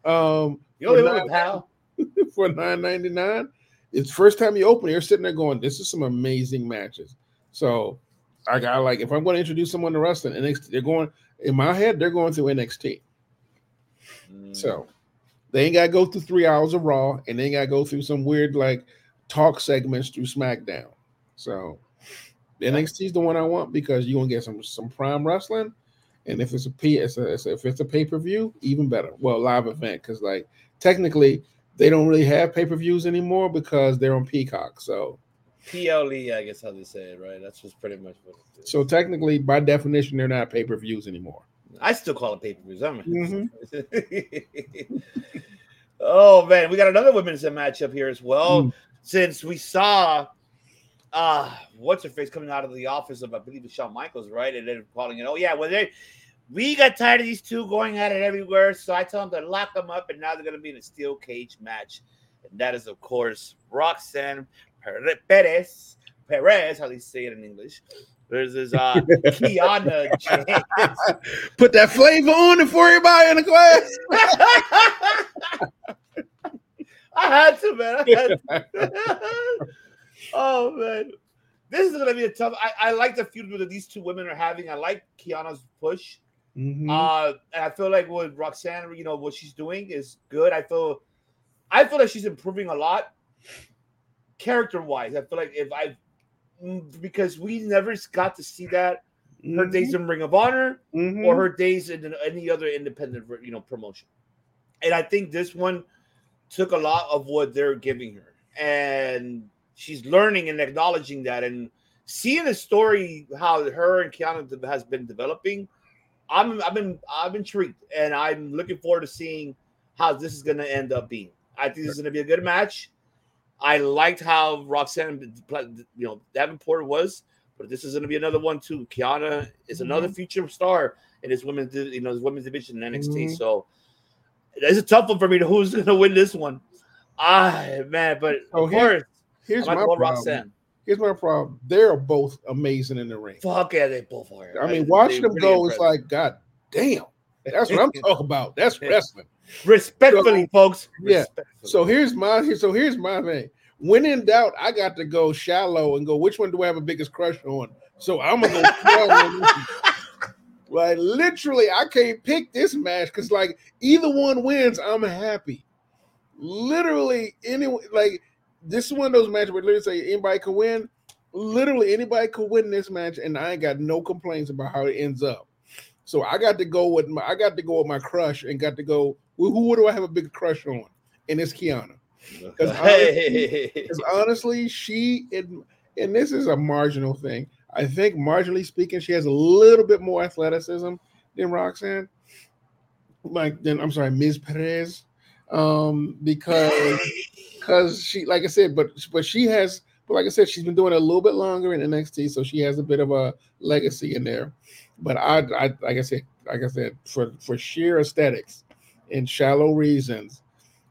Um, you owe me a pal. for nine ninety nine. It's first time you open, it, you're sitting there going, "This is some amazing matches." So, I got like if I'm going to introduce someone to wrestling, NXT, they're going in my head, they're going through NXT. Mm. So they ain't got to go through three hours of Raw, and they ain't got to go through some weird like talk segments through SmackDown. So NXT is the one I want because you're gonna get some some prime wrestling, and if it's a P, it's a, it's a- if it's a pay per view, even better. Well, live event because like technically they don't really have pay per views anymore because they're on Peacock. So PLE, I guess how they say it, right? That's just pretty much what it is. so technically, by definition, they're not pay per views anymore. I still call it pay per views. I'm Mhm. oh man, we got another women's matchup here as well. Mm. Since we saw uh what's her face coming out of the office of I believe it's Shawn Michaels, right? And then calling it, oh yeah, well they we got tired of these two going at it everywhere. So I told them to lock them up, and now they're gonna be in a steel cage match. And that is, of course, Roxanne Perez. Perez, how they say it in English. There's this uh Kiana James. Put that flavor on it for everybody in the class. I had to, man. I had to. oh man, this is gonna be a tough. I, I like the feud that these two women are having. I like Kiana's push. Mhm. Uh, and I feel like what Roxanne, you know, what she's doing is good. I feel, I feel like she's improving a lot, character wise. I feel like if I, because we never got to see that her days in Ring of Honor Mhm. or her days in any other independent, you know, promotion. And I think this one took a lot of what they're giving her, and she's learning and acknowledging that, and seeing the story how her and Kiana has been developing. I'm I've been I'm intrigued, and I'm looking forward to seeing how this is going to end up being. I think this is going to be a good match. I liked how Roxanne, you know, Davenport was, but this is going to be another one too. Kiana is another future star in this women's, you know, this women's division in NXT. Mhm. So it's a tough one for me to who's going to win this one. Ah, man, but So of here- course, Here's my about to go problem. Roxanne. Here's my problem. They're both amazing in the ring. Fuck yeah, they both are. I mean, watching them really go, impressive. like, God damn. That's what I'm talking about. That's wrestling. respectfully, folks. Yeah. Respectfully. So here's my so here's my thing. When in doubt, I got to go shallow and go. Which one do I have a biggest crush on? So I'm gonna go. like literally, I can't pick this match because like either one wins, I'm happy. Literally, any like this is one of those matches where literally say anybody can win. Literally, anybody could win this match, and I ain't got no complaints about how it ends up. So I got to go with my I got to go with my crush and got to go. Well, who do I have a big crush on? And it's Kiana. Because honestly, honestly, she and and this is a marginal thing. I think marginally speaking, she has a little bit more athleticism than Roxanne. Like then I'm sorry, Ms. Perez. Um, because because she like I said, but but she has but like I said, she's been doing it a little bit longer in NXT, so she has a bit of a legacy in there. But I, I like I said, like I said, for for sheer aesthetics and shallow reasons,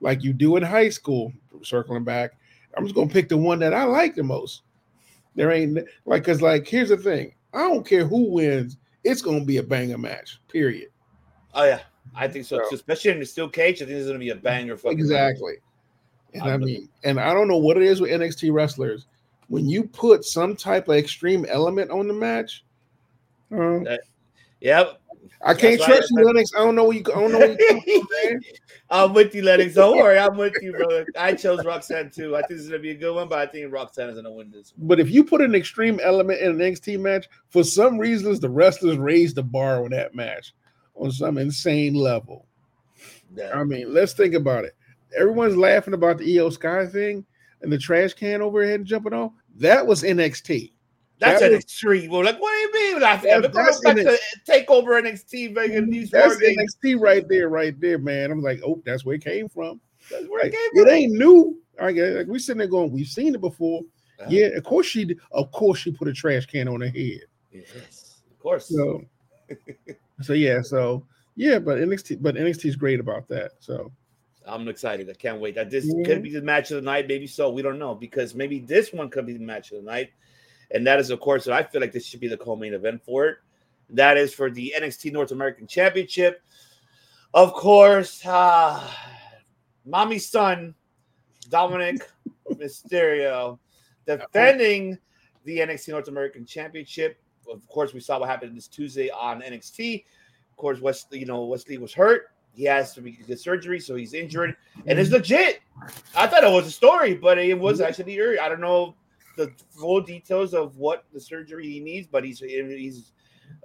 like you do in high school, circling back, I'm just gonna pick the one that I like the most. There ain't like cause like here's the thing. I don't care who wins, it's gonna be a banger match, period. Oh yeah, I think so, So- Especially in the steel cage, I think this is gonna be a banger. Exactly. And I mean, and I don't know what it is with NXT wrestlers. When you put some type of extreme element on the match, uh, Yep. I can't That's trust I- you, Lennox. I don't know where you. I don't know where you come from, man. I'm with you, Lennox. Don't worry, I'm with you, brother. I chose Roxanne too. I think this is gonna be a good one, but I think Roxanne is gonna win this. But if you put an extreme element in an NXT match, for some reasons the wrestlers raised the bar on that match on some insane level. Yeah. I mean, let's think about it. Everyone's laughing about the Iyo Sky thing and the trash can overhead jumping off. That was NXT. That's That an extreme. Well, like, what do you mean? Like, That- that's back to take over NXT, Vegas. These That's. NXT right there, right there, man. I'm like, oh, that's where it came from. That's where it came it from. It ain't new. I guess like we're sitting there going, we've seen it before. Uh-huh. Yeah, of course she. Of course she put a trash can on her head. Yes, of course. So, so yeah, so yeah, but NXT, but NXT is great about that. So I'm excited. I can't wait. That this Mhm. could be the match of the night, maybe so. We don't know because maybe this one could be the match of the night, and that is, of course, I feel like this should be the co-main event for it. That is for the NXT North American Championship. Of course, uh, mommy's son, Dominic Mysterio, defending the NXT North American Championship. Of course, we saw what happened this Tuesday on NXT. Of course, Wes Lee, you know, Wes Lee was hurt. He has to get surgery, so he's injured, and it's legit. I thought it was a story, but it was actually hurt. I don't know the full details of what the surgery he needs, but he's he's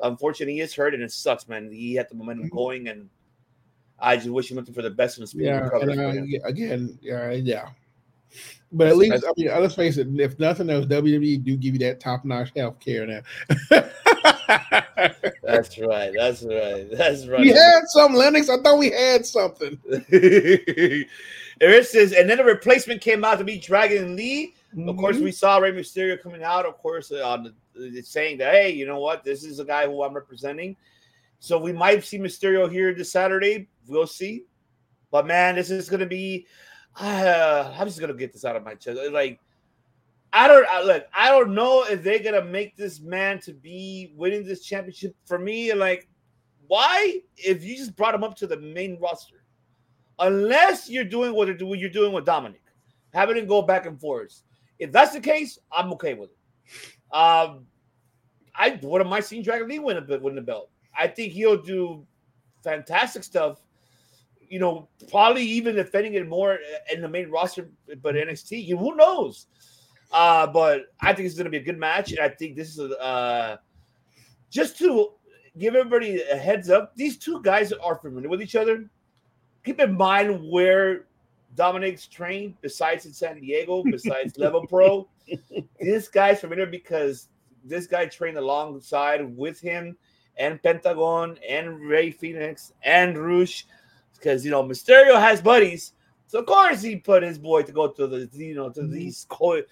unfortunately he is hurt, and it sucks, man. He had the momentum going, and I just wish him nothing for the best in the speed yeah, and, uh, yeah, again, yeah, yeah. But at least, I mean, let's face it. If nothing else, WWE do give you that top notch health care now. That's right. That's right. That's right. we had some Lennox. I thought we had something. there is, and then the replacement came out to be Dragon Lee. Of course, we saw Rey Mysterio coming out. Of course, uh, on the, saying that, hey, you know what, this is a guy who I'm representing. So we might see Mysterio here this Saturday. We'll see. But man, this is gonna be. Uh, I'm just gonna get this out of my chest. Like, I don't I, look. I don't know if they're gonna make this man to be winning this championship. For me, like, why? If you just brought him up to the main roster, unless you're doing what you're doing with Dominic, having him go back and forth. If that's the case, I'm okay with it. Um, I wouldn't mind seeing Dragon Lee win a win the belt. I think he'll do fantastic stuff. You know, probably even defending it more in the main roster, but NXT. You who knows? Uh, but I think it's going to be a good match, and I think this is uh, just to give everybody a heads up. These two guys are familiar with each other. Keep in mind where Dominic's trained, besides in San Diego, besides Level Pro. This guy's familiar because this guy trained alongside with him and Pentagon and Rey Fenix and Rush because you know Mysterio has buddies, so of course he put his boy to go to the you know to these co-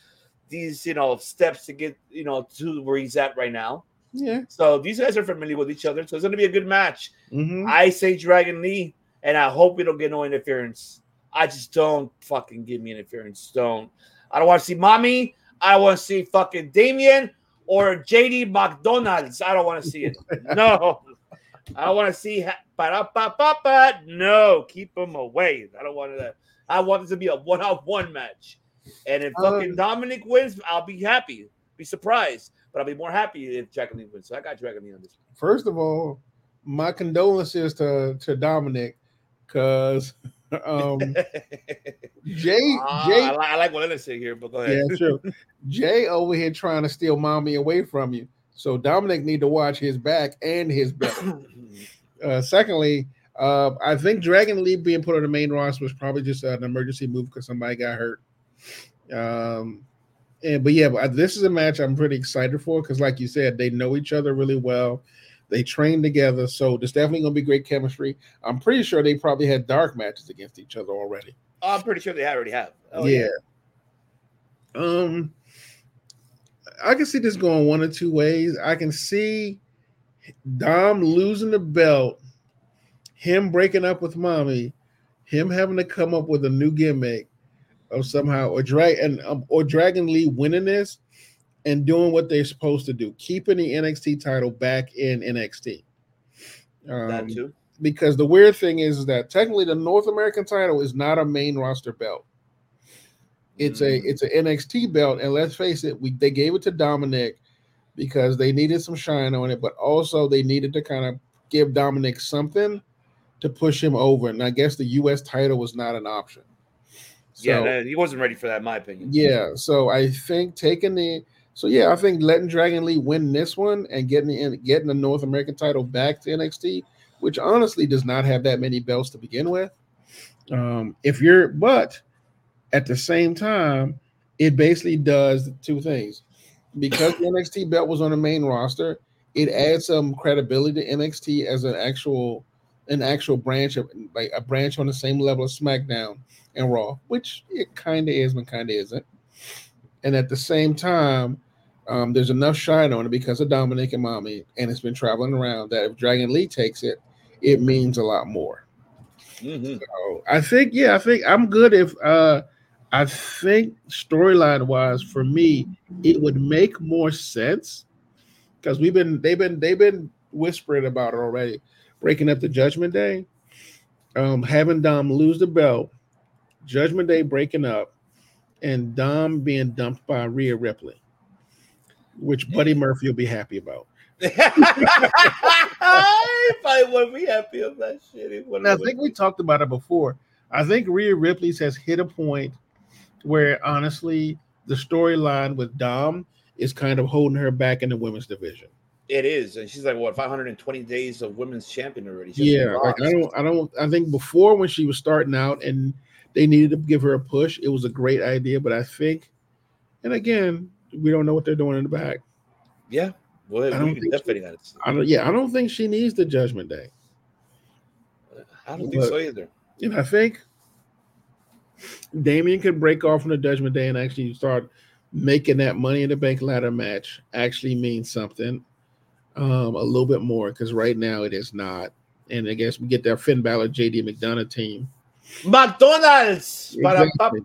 these you know steps to get you know to where he's at right now. Yeah. So these guys are familiar with each other, so it's going to be a good match. Mhm. I say Dragon Lee, and I hope we don't get no interference. I just don't fucking give me interference. Don't. I don't want to see mommy. I want to see fucking Damien or JD McDonald's. I don't want to see it. No. I don't want to see ha- No, keep them away. I don't want that. I want this to be a one-on-one match. And if fucking Um, Dominic wins, I'll be happy. Be surprised. But I'll be more happy if Jacqueline wins. So I got Jacqueline on this. First of all, my condolences to to Dominic because um Jay Ah, Jay I, li- I like what Lennon said here, but go ahead. yeah sure Jay over here trying to steal mommy away from you. So Dominic need to watch his back and his belt. uh, secondly, uh, I think Dragon Lee being put on the main roster was probably just an emergency move because somebody got hurt. Um, and but yeah, but this is a match I'm pretty excited for because, like you said, they know each other really well. They train together, so there's definitely going to be great chemistry. I'm pretty sure they probably had dark matches against each other already. I'm pretty sure they already have. Oh, yeah. Um, I can see this going one or two ways. I can see Dom losing the belt, him breaking up with mommy, him having to come up with a new gimmick of somehow or drag and um, or Dragon Lee winning this and doing what they're supposed to do, keeping the NXT title back in NXT. Um, That too. because the weird thing is that technically the North American title is not a main roster belt. It's a it's an NXT belt, and let's face it, we they gave it to Dominic because they needed some shine on it, but also they needed to kind of give Dominic something to push him over. And I guess the US title was not an option. yeah, So- that- he wasn't ready for that, in my opinion. yeah, so I think taking the so yeah, I think letting Dragon Lee win this one and getting the getting the North American title back to NXT, which honestly does not have that many belts to begin with. Um, if you're but at the same time, it basically does two things. Because the NXT belt was on the main roster, it adds some credibility to NXT as an actual an actual branch of like a branch on the same level of SmackDown and Raw, which it kind of is, but kind of isn't. And at the same time, um, there's enough shine on it because of Dominic and Mommy, and it's been traveling around that if Dragon Lee takes it, it means a lot more. Mhm. So I think, yeah, I think I'm good if uh I think storyline wise for me, it would make more sense because we've been they've been they've been whispering about it already, breaking up the judgment day, um, having Dom lose the belt, judgment day breaking up, and Dom being dumped by Rhea Ripley, which Buddy Murphy will be happy about. I probably wouldn't be happy that shit. He I think we talked about it before. I think Rhea Ripley's has hit a point where honestly the storyline with Dom is kind of holding her back in the women's division. It is, and she's like what 520 days of women's champion already. She's Yeah, like I don't I don't I think before when she was starting out and they needed to give her a push, it was a great idea. But I think, and again, we don't know what they're doing in the back. Yeah, well, I don't definitely. I don't yeah, I don't think she needs the judgment day. I don't think so either. And I think Damien could break off from the Judgment Day and actually start making that Money in the Bank ladder match actually means something um, a little bit more because right now it is not. And I guess we get that Finn Balor, JD McDonagh team. McDonald's. Exactly.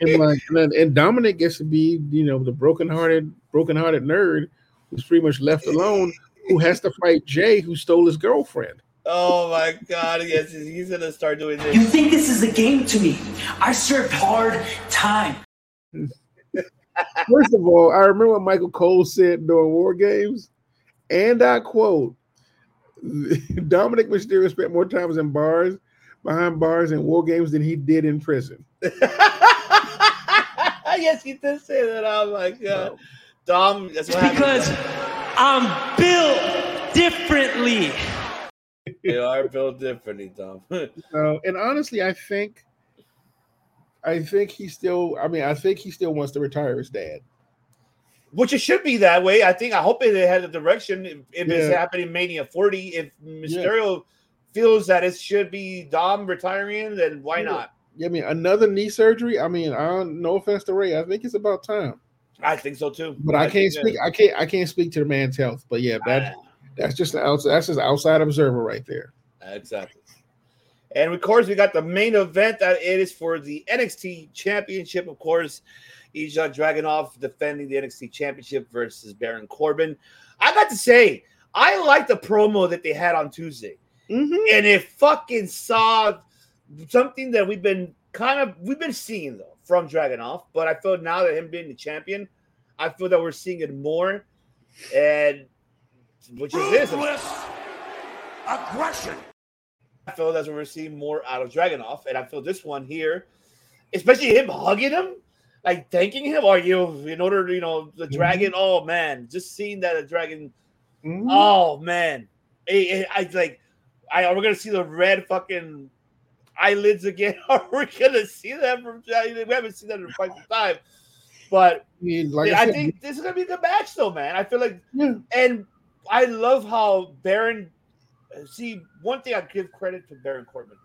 And like and, and Dominic gets to be, you know, the broken-hearted, broken-hearted nerd who's pretty much left alone, who has to fight Jay, who stole his girlfriend. Oh my god! Yes, he's gonna start doing this. You think this is a game to me? I served hard time. First of all, I remember what Michael Cole said during War Games, and I quote: "Dominic Mysterio spent more times in bars, behind bars, in War Games than he did in prison." yes, he did say that. Oh my god, Dom. That's what Because happens. I'm built differently. they are built differently, Dom. So, and honestly, I think, I think he still. I mean, I think he still wants to retire his dad. Which it should be that way. I think. I hope it had a direction. If, if it's happening Mania 40, if Mysterio feels that it should be Dom retiring, then why Yeah. not? I mean, another knee surgery. I mean, I don't. No offense to Ray, I think it's about time. I think so too. But I, can't think that- speak. I can't. I can't speak to the man's health. But yeah, that ah. that's just an outside. That's just outside observer right there. Exactly. And of course, we got the main event that it is for the NXT Championship. Of course, Ilja Dragunov defending the NXT Championship versus Baron Corbin. I got to say, I like the promo that they had on Tuesday, Mm-hmm. and it fucking saw something that we've been kind of we've been seeing though from Dragunov. But I feel now that him being the champion, I feel that we're seeing it more, and which is this. Aggression. I feel that's what we're seeing more out of Dragunov, and I feel this one here, especially him hugging him, like thanking him. Are you in order to you know the dragon? Oh man, just seeing that a dragon. Mm-hmm. Oh man, I, I, I like. I are we gonna see the red fucking eyelids again? Are we gonna see that from? We haven't seen that in quite some time, but I mean, like I, I, said, think this is gonna be a good match, though, man. I feel like, Yeah. and I love how Baron. See, one thing I give credit to Baron Corbin.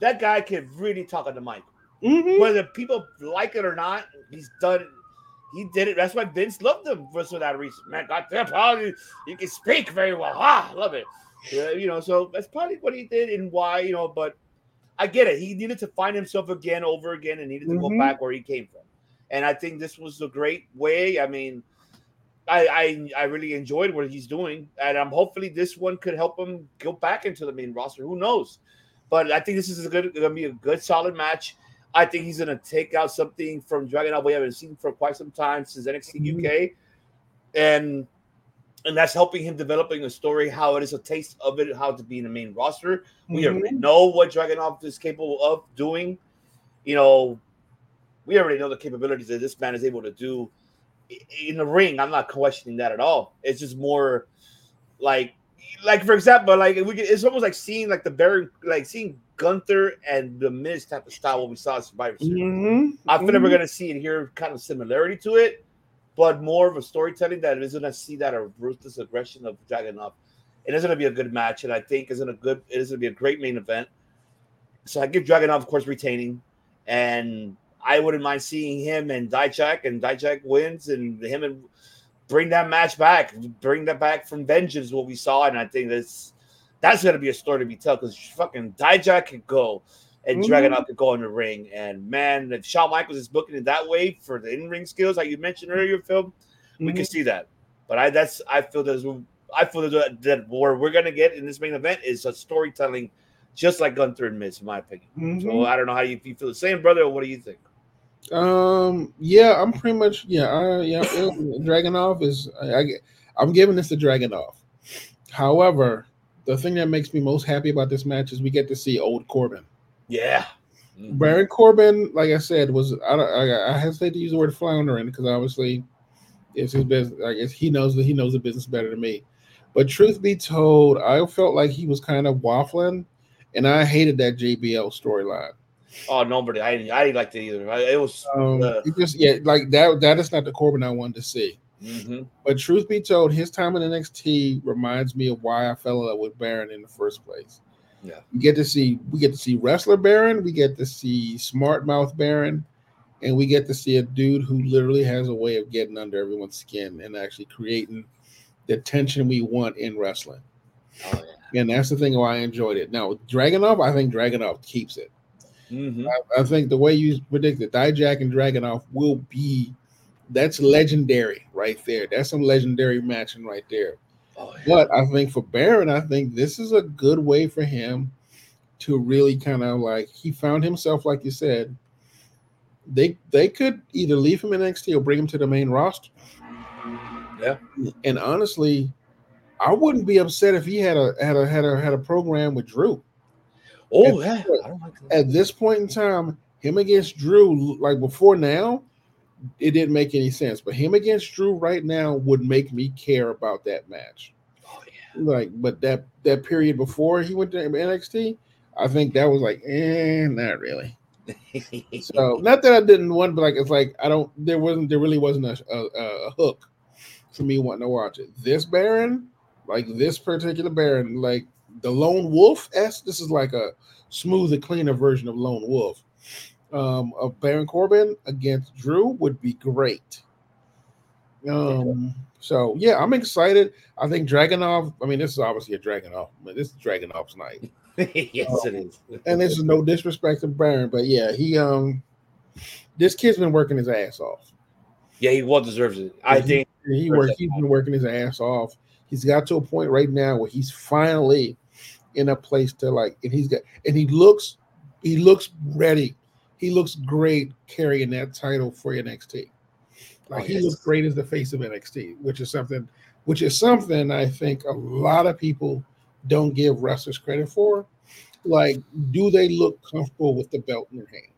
That guy can really talk on the mic, Mhm. whether people like it or not. He's done. it. He did it. That's why Vince loved him for for that reason. Man, goddamn, how you, you can speak very well. Ah, love it. Yeah, you know, so that's probably what he did and why, you know. But I get it. He needed to find himself again, over again, and needed to go Mhm. back where he came from. And I think this was a great way. I mean, I, I I really enjoyed what he's doing, and I'm hopefully this one could help him go back into the main roster. Who knows? But I think this is a good gonna be a good solid match. I think he's gonna take out something from Dragon Dragunov we haven't seen for quite some time since NXT Mhm. UK, and and that's helping him developing a story how it is a taste of it, how to be in the main roster. We Mhm. already know what Dragunov is capable of doing. You know, we already know the capabilities that this man is able to do in the ring. I'm not questioning that at all. It's just more like, like for example, like we can, it's almost like seeing like the Baron, like seeing Gunther and the Miz type of style what we saw in Survivor Series. Mhm. I feel like we're gonna see it here, kind of similarity to it, but more of a storytelling that is gonna see that a ruthless aggression of Dragunov. It is gonna be a good match, and I think is gonna good. It is gonna be a great main event. So I give Dragunov, of course, retaining, and I wouldn't mind seeing him and Dijak, and Dijak wins, and him and bring that match back, bring that back from Vengeance, what we saw, and I think that's that's gonna be a story to be told because fucking Dijak could go and Mhm. Dragunov could go in the ring, and man, if Shawn Michaels is booking it that way for the in-ring skills, like you mentioned earlier, Phil, we can see that. But I that's I feel there's I feel that, that where we're gonna get in this main event is a storytelling, just like Gunther and Miz, in my opinion. So Mhm. I don't know how you, you feel the same, brother. Or what do you think? Um. Yeah, I'm pretty much. Yeah. I, yeah. Dragunov is. I, I. I'm giving this to Dragunov. However, the thing that makes me most happy about this match is we get to see old Corbin. Yeah. Baron Corbin, like I said, was I don't, I, I hesitate to use the word floundering because obviously it's his business. I guess he knows that he knows the business better than me. But truth be told, I felt like he was kind of waffling, and I hated that JBL storyline. Oh, nobody. I didn't. I didn't like that either. It was. Um, uh, it just yeah, like that. That is not the Corbin I wanted to see. mhm. But truth be told, his time in NXT reminds me of why I fell in love with Baron in the first place. Yeah. We get to see we get to see wrestler Baron, we get to see smart mouth Baron, and we get to see a dude who literally has a way of getting under everyone's skin and actually creating the tension we want in wrestling. Oh yeah. And that's the thing why I enjoyed it. Now with Dragunov, I think Dragunov keeps it. Mhm. I, I think the way you predicted, Dijak and Dragunov will be that's legendary right there. That's some legendary matching right there. Oh, yeah. But I think for Baron, I think this is a good way for him to really kind of like he found himself, like you said. They they could either leave him in NXT or bring him to the main roster. Yeah. And honestly, I wouldn't be upset if he had a had a had a had a program with Drew. Oh At- yeah. I don't like that. At this point in time, him against Drew, like before now, it didn't make any sense. But him against Drew right now would make me care about that match. Oh Like, but that that period before he went to NXT, I think that was like, eh, not really. So not that I didn't want, but like it's like I don't. There wasn't. There really wasn't a, a, a hook for me wanting to watch it. This Baron, like this particular Baron, like the Lone Wolf s. This is like a smoother, cleaner version of Lone Wolf. Um, of Baron Corbin against Drew would be great. Um. So yeah, I'm excited. I think Dragunov. I mean, this is obviously a Dragunov. But this is Dragunov's night yes, it is. and this is no disrespect to Baron, but yeah, he um, this kid's been working his ass off. Yeah, he well deserves it. I He- think. He worked. He's been working his ass off. He's got to a point right now where he's finally in a place to like, and he's got, and he looks, he looks ready. He looks great carrying that title for NXT. Like Oh, he looks great as the face of NXT, which is something, which is something I think a lot of people don't give wrestlers credit for. Like, do they look comfortable with the belt in their hands?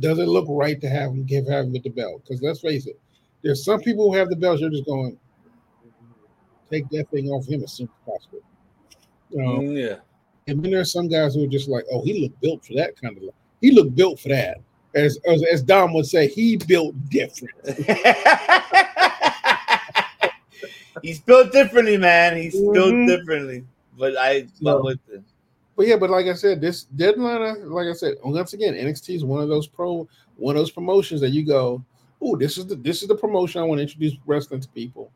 Does it look right to have them give have them with the belt? Because let's face it, there's some people who have the belts. You're just going take that thing off him as soon as possible. Mm, yeah. and then there's some guys who are just like, oh, he looked built for that kind of. He looked built for that. As as, as Dom would say, he built different. He's built differently, man. He's built Mhm. differently. But I love with it. But yeah, but like I said, this deadline, uh, like I said, once again, NXT is one of those pro, one of those promotions that you go, oh, this is the this is the promotion I want to introduce wrestling to people,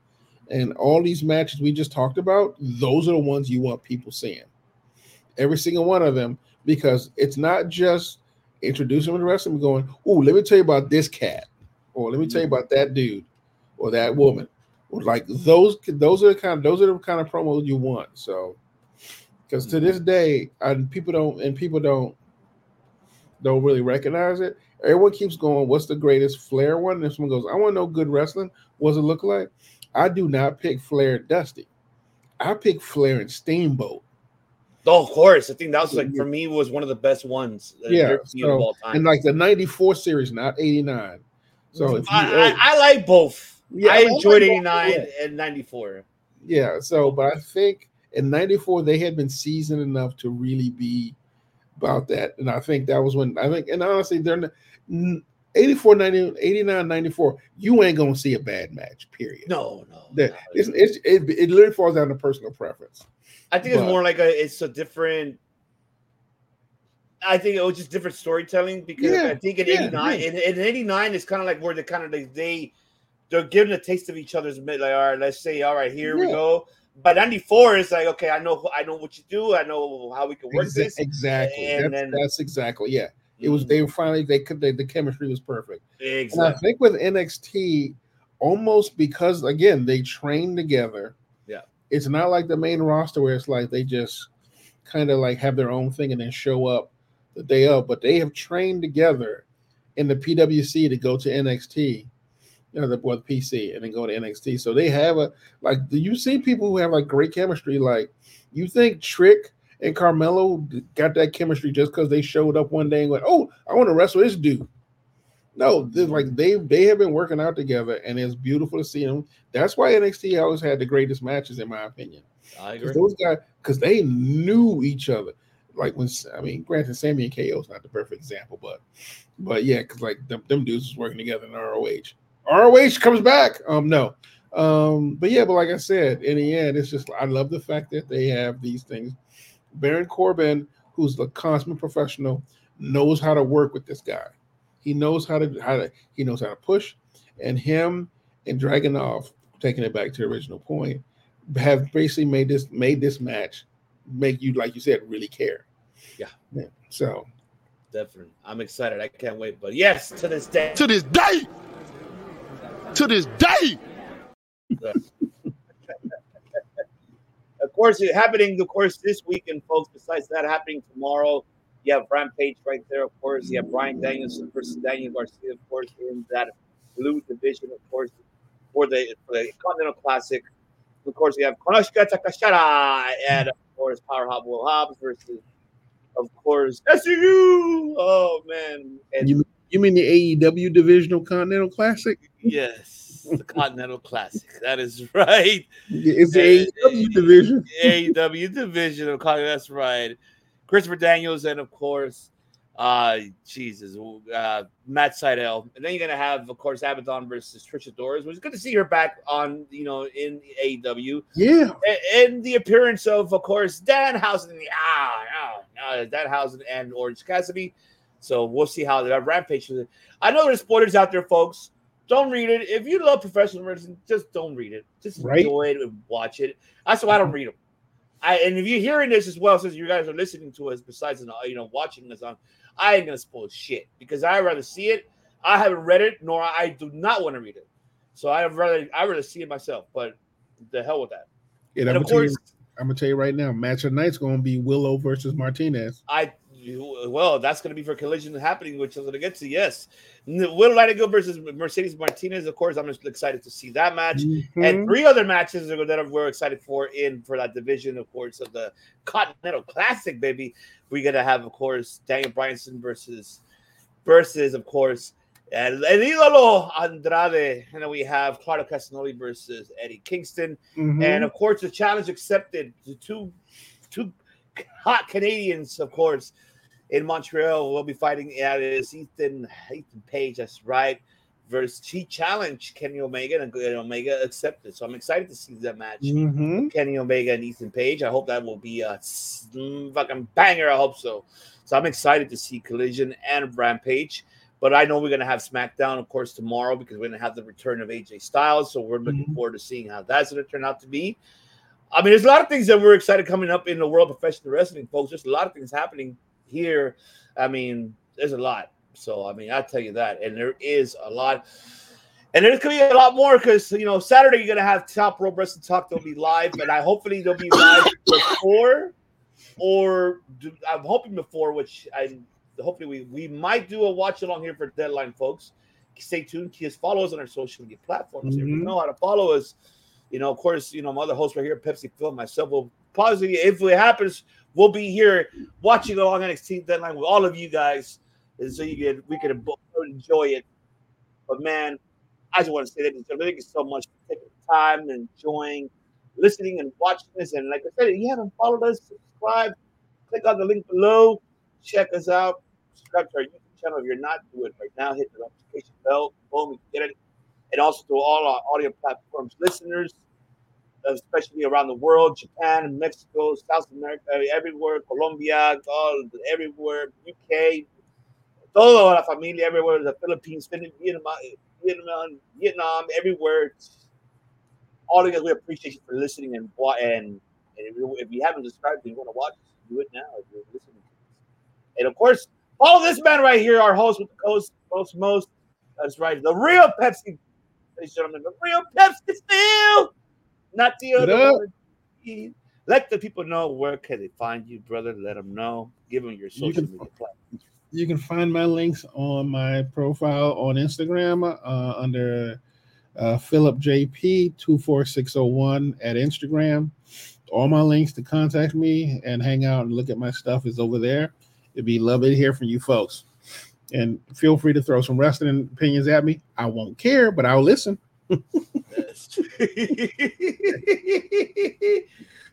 and all these matches we just talked about, those are the ones you want people seeing, every single one of them, because it's not just introducing them to wrestling, going, oh, let me tell you about this cat, or let me tell you mm-hmm. about that dude, or that woman. Or Like those, those are the kind, of, those are the kind of promos you want. So, because to this mm-hmm. day, and people don't, and people don't, don't really recognize it. Everyone keeps going. What's the greatest Flair one? And someone goes, I want to know good wrestling. What's it look like? I do not pick Flair Dusty. I pick Flair and Steamboat. Oh, of course. I think that was like for me was one of the best ones. uh, Yeah, of so- all time. and like the '94 series, not '89. So if you, I, I, I like both. Yeah, I I enjoyed like 89 yeah. and 94. Yeah, so but I think in '94 they had been seasoned enough to really be about that, and I think that was when I think, and honestly, they're n- 84, 90, 89, 94. You ain't gonna see a bad match. Period. No, no. That it's, it's it, it literally falls down to personal preference. I think it's more like a it's a different. I think it was just different storytelling because Yeah, I think in yeah, '89, yeah. in, in '89, it's kind of like where they kind of like they they're giving a taste of each other's mid. Like, all right, let's say, all right, here we go. But '94 is like, okay, I know, I know what you do. I know how we can work Exa- this. exactly. And That's, then- Mm-hmm. that's exactly yeah. It was they were finally they could they, the chemistry was perfect. And I think with NXT, almost because again they trained together. It's not like the main roster where it's like they just kind of like have their own thing and then show up the day of, but they have trained together in the PWC to go to NXT, you know, the, well, the PC and then go to NXT. So they have a like. Do you see people who have like great chemistry? Like, you think Trick and Carmelo got that chemistry just because they showed up one day and went, "Oh, I want to wrestle this dude." No, like they they have been working out together, and it's beautiful to see them. That's why NXT always had the greatest matches, in my opinion. I agree. Because those guys, because they knew each other. Like when I mean, granted, Sammy and KO is not the perfect example, but but yeah, because like them, them dudes was working together in ROH. ROH comes back. Um, no. Um, but yeah, but like I said, in the end, it's just I love the fact that they have these things. Baron Corbin, who's the consummate professional, knows how to work with this guy. He knows how to how to he knows how to push, and him and Dragunov, taking it back to the original point, have basically made this made this match make you like you said really care. Yeah. So Definitely. I'm excited. I can't wait. But yes, to this day. To this day. To this day. Of course, it happening, of course, this weekend, folks. Besides that, happening tomorrow, you have Rampage right there, of course. You have Bryan Danielson versus Daniel Garcia, of course, in that blue division, of course, for the, for the Continental Classic. Of course, you have Konosuke Takeshita and, of course, Power Will Hobbs versus, of course, SCU. Oh, man. And you you mean the AEW Divisional Continental Classic? yes, the Continental Classic. That is right. It's the AEW division. AEW division of Continental. That's right. Christopher Daniels and of course, uh, Jesus, uh, Matt Sydal, and then you're gonna have, of course, Abadon versus Trish Adora, which is good to see her back on, you know, in AEW. Yeah. And the appearance of, of course, Danhausen, ah, ah, ah, Danhausen and Orange Cassidy. So we'll see how that Rampage. I know there's spoilers out there, folks. Don't read it. If you love professional wrestling, just don't read it. Just Right. enjoy it and watch it. That's why I don't read them. I and if you're hearing this as well, since you guys are listening to us, besides uh, you know watching us on, I ain't gonna spoil shit because I rather see it. I haven't read it, nor I do not want to read it. So I rather I rather see it myself. But the hell with that. And, And I'm, of gonna tell you, course- I'm gonna tell you right now, match of night's gonna be Willow versus Martinez. I well, that's going to be for collision happening, which I'm going to get to. Yes, Will Nightingale versus Mercedes Martinez. Of course, I'm just excited to see that match, Mhm. and three other matches that we're excited for in for that division. Of course, of the Continental Classic, baby. We're gonna have, of course, Daniel Bryanson versus versus, of course, El, El Ídolo Andrade, and then we have Claudio Castagnoli versus Eddie Kingston. Mhm. And of course, the challenge accepted. The two, two hot Canadians, of course, in Montreal We'll be fighting. Yeah, it's Ethan Ethan Page. That's right. Versus he challenged Kenny Omega and Omega accepted. So I'm excited to see that match. Mhm. Kenny Omega and Ethan Page. I hope that will be a fucking banger. I hope so. So I'm excited to see Collision and Rampage. But I know we're gonna have SmackDown, of course, tomorrow because we're gonna have the return of AJ Styles. So we're looking forward to seeing how that's gonna turn out to be. I mean, there's a lot of things that we're excited coming up in the world of professional wrestling, folks. There's a lot of things happening here. I mean, there's a lot. So I mean, I tell you that, and there is a lot. And there's gonna be a lot more because you know Saturday you're gonna have Top Rope Wrestling Talk. They'll be live, and I hopefully they'll be live before, or do, I'm hoping before, which I hopefully we we might do a watch along here for deadline, folks. Stay tuned. Just follow us on our social media platforms. If you Mhm. know how to follow us, you know, of course, you know, my other host right here, Pepsi Phil, myself will possibly, if it happens, we'll be here watching along NXT deadline with all of you guys, and so you can we can enjoy it. But man, I just want to say that thank you so much for taking the time and enjoying listening and watching this. And like I said, if you haven't followed us, subscribe, click on the link below, check us out, subscribe to our YouTube channel if you're not doing it right now, hit the notification bell, boom, you get it. And also to all our audio platforms listeners, Uh, especially around the world, Japan, Mexico, South America, everywhere, Colombia, all everywhere, UK, toda la familia everywhere, the Philippines, Vietnam, Vietnam, Vietnam, everywhere. All of you guys, we appreciate you for listening and and, and if, you, haven't subscribed and you want to watch, do it now if you're listening. And of course, follow this man right here, our host with the coast, most, most. That's right, the real Pepsi, ladies and gentlemen, the real Pepsi still, not the other one. Let the people know where can they find you, brother. Let them know. Give them your social can- media platform. You can find my links on my profile on Instagram uh, under uh, Philip JP two four six zero one at Instagram. All my links to contact me and hang out and look at my stuff is over there. It'd be lovely to hear from you folks. And feel free to throw some wrestling opinions at me. I won't care, but I'll listen.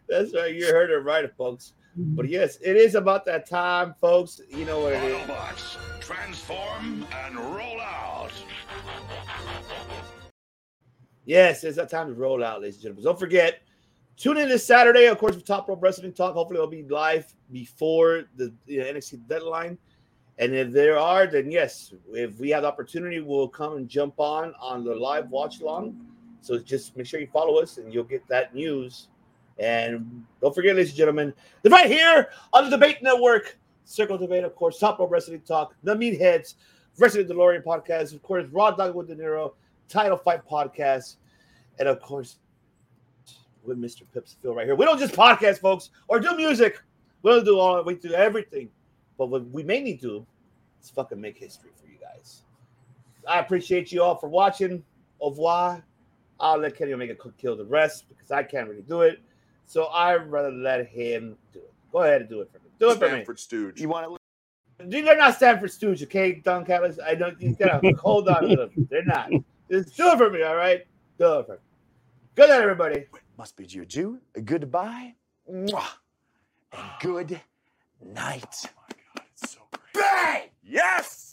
That's right. You heard it right, folks. But yes, it is about that time, folks. You know what it is. Autobots, transform and roll out. Yes, it's that time to roll out, ladies and gentlemen. Don't forget, tune in this Saturday, of course, for Top Rope Wrestling Talk. Hopefully, it'll be live before the, the NXT deadline. And if there are, then yes, if we have the opportunity, we'll come and jump on on the live watch along. So just make sure you follow us, and you'll get that news. And don't forget, ladies and gentlemen, right here on the Debate Network, Circle Debate, of course, Top Rope Wrestling Talk, The Meatheads, Wrestling DeLorean Podcast, of course, Raw Dog with De Niro, Title Fight Podcast, and of course, with Mr. Pips Phil right here. We don't just podcast, folks, or do music. We don't do all we do everything. But what we mainly do is fucking make history for you guys. I appreciate you all for watching. Au revoir. I'll let Kenny Omega cook kill the rest because I can't really do it. So I'd rather let him do it. Go ahead and do it for me. Do it for me. Stanford Stooge. You want to They're not Stanford Stooge, okay, Don Callis? I don't. you gotta hold on to them. They're not. Just do it for me, all right? Do it for me. Good night, everybody. Must be you adieu, goodbye, mwah, and good night. Oh so great. Bang! Yes!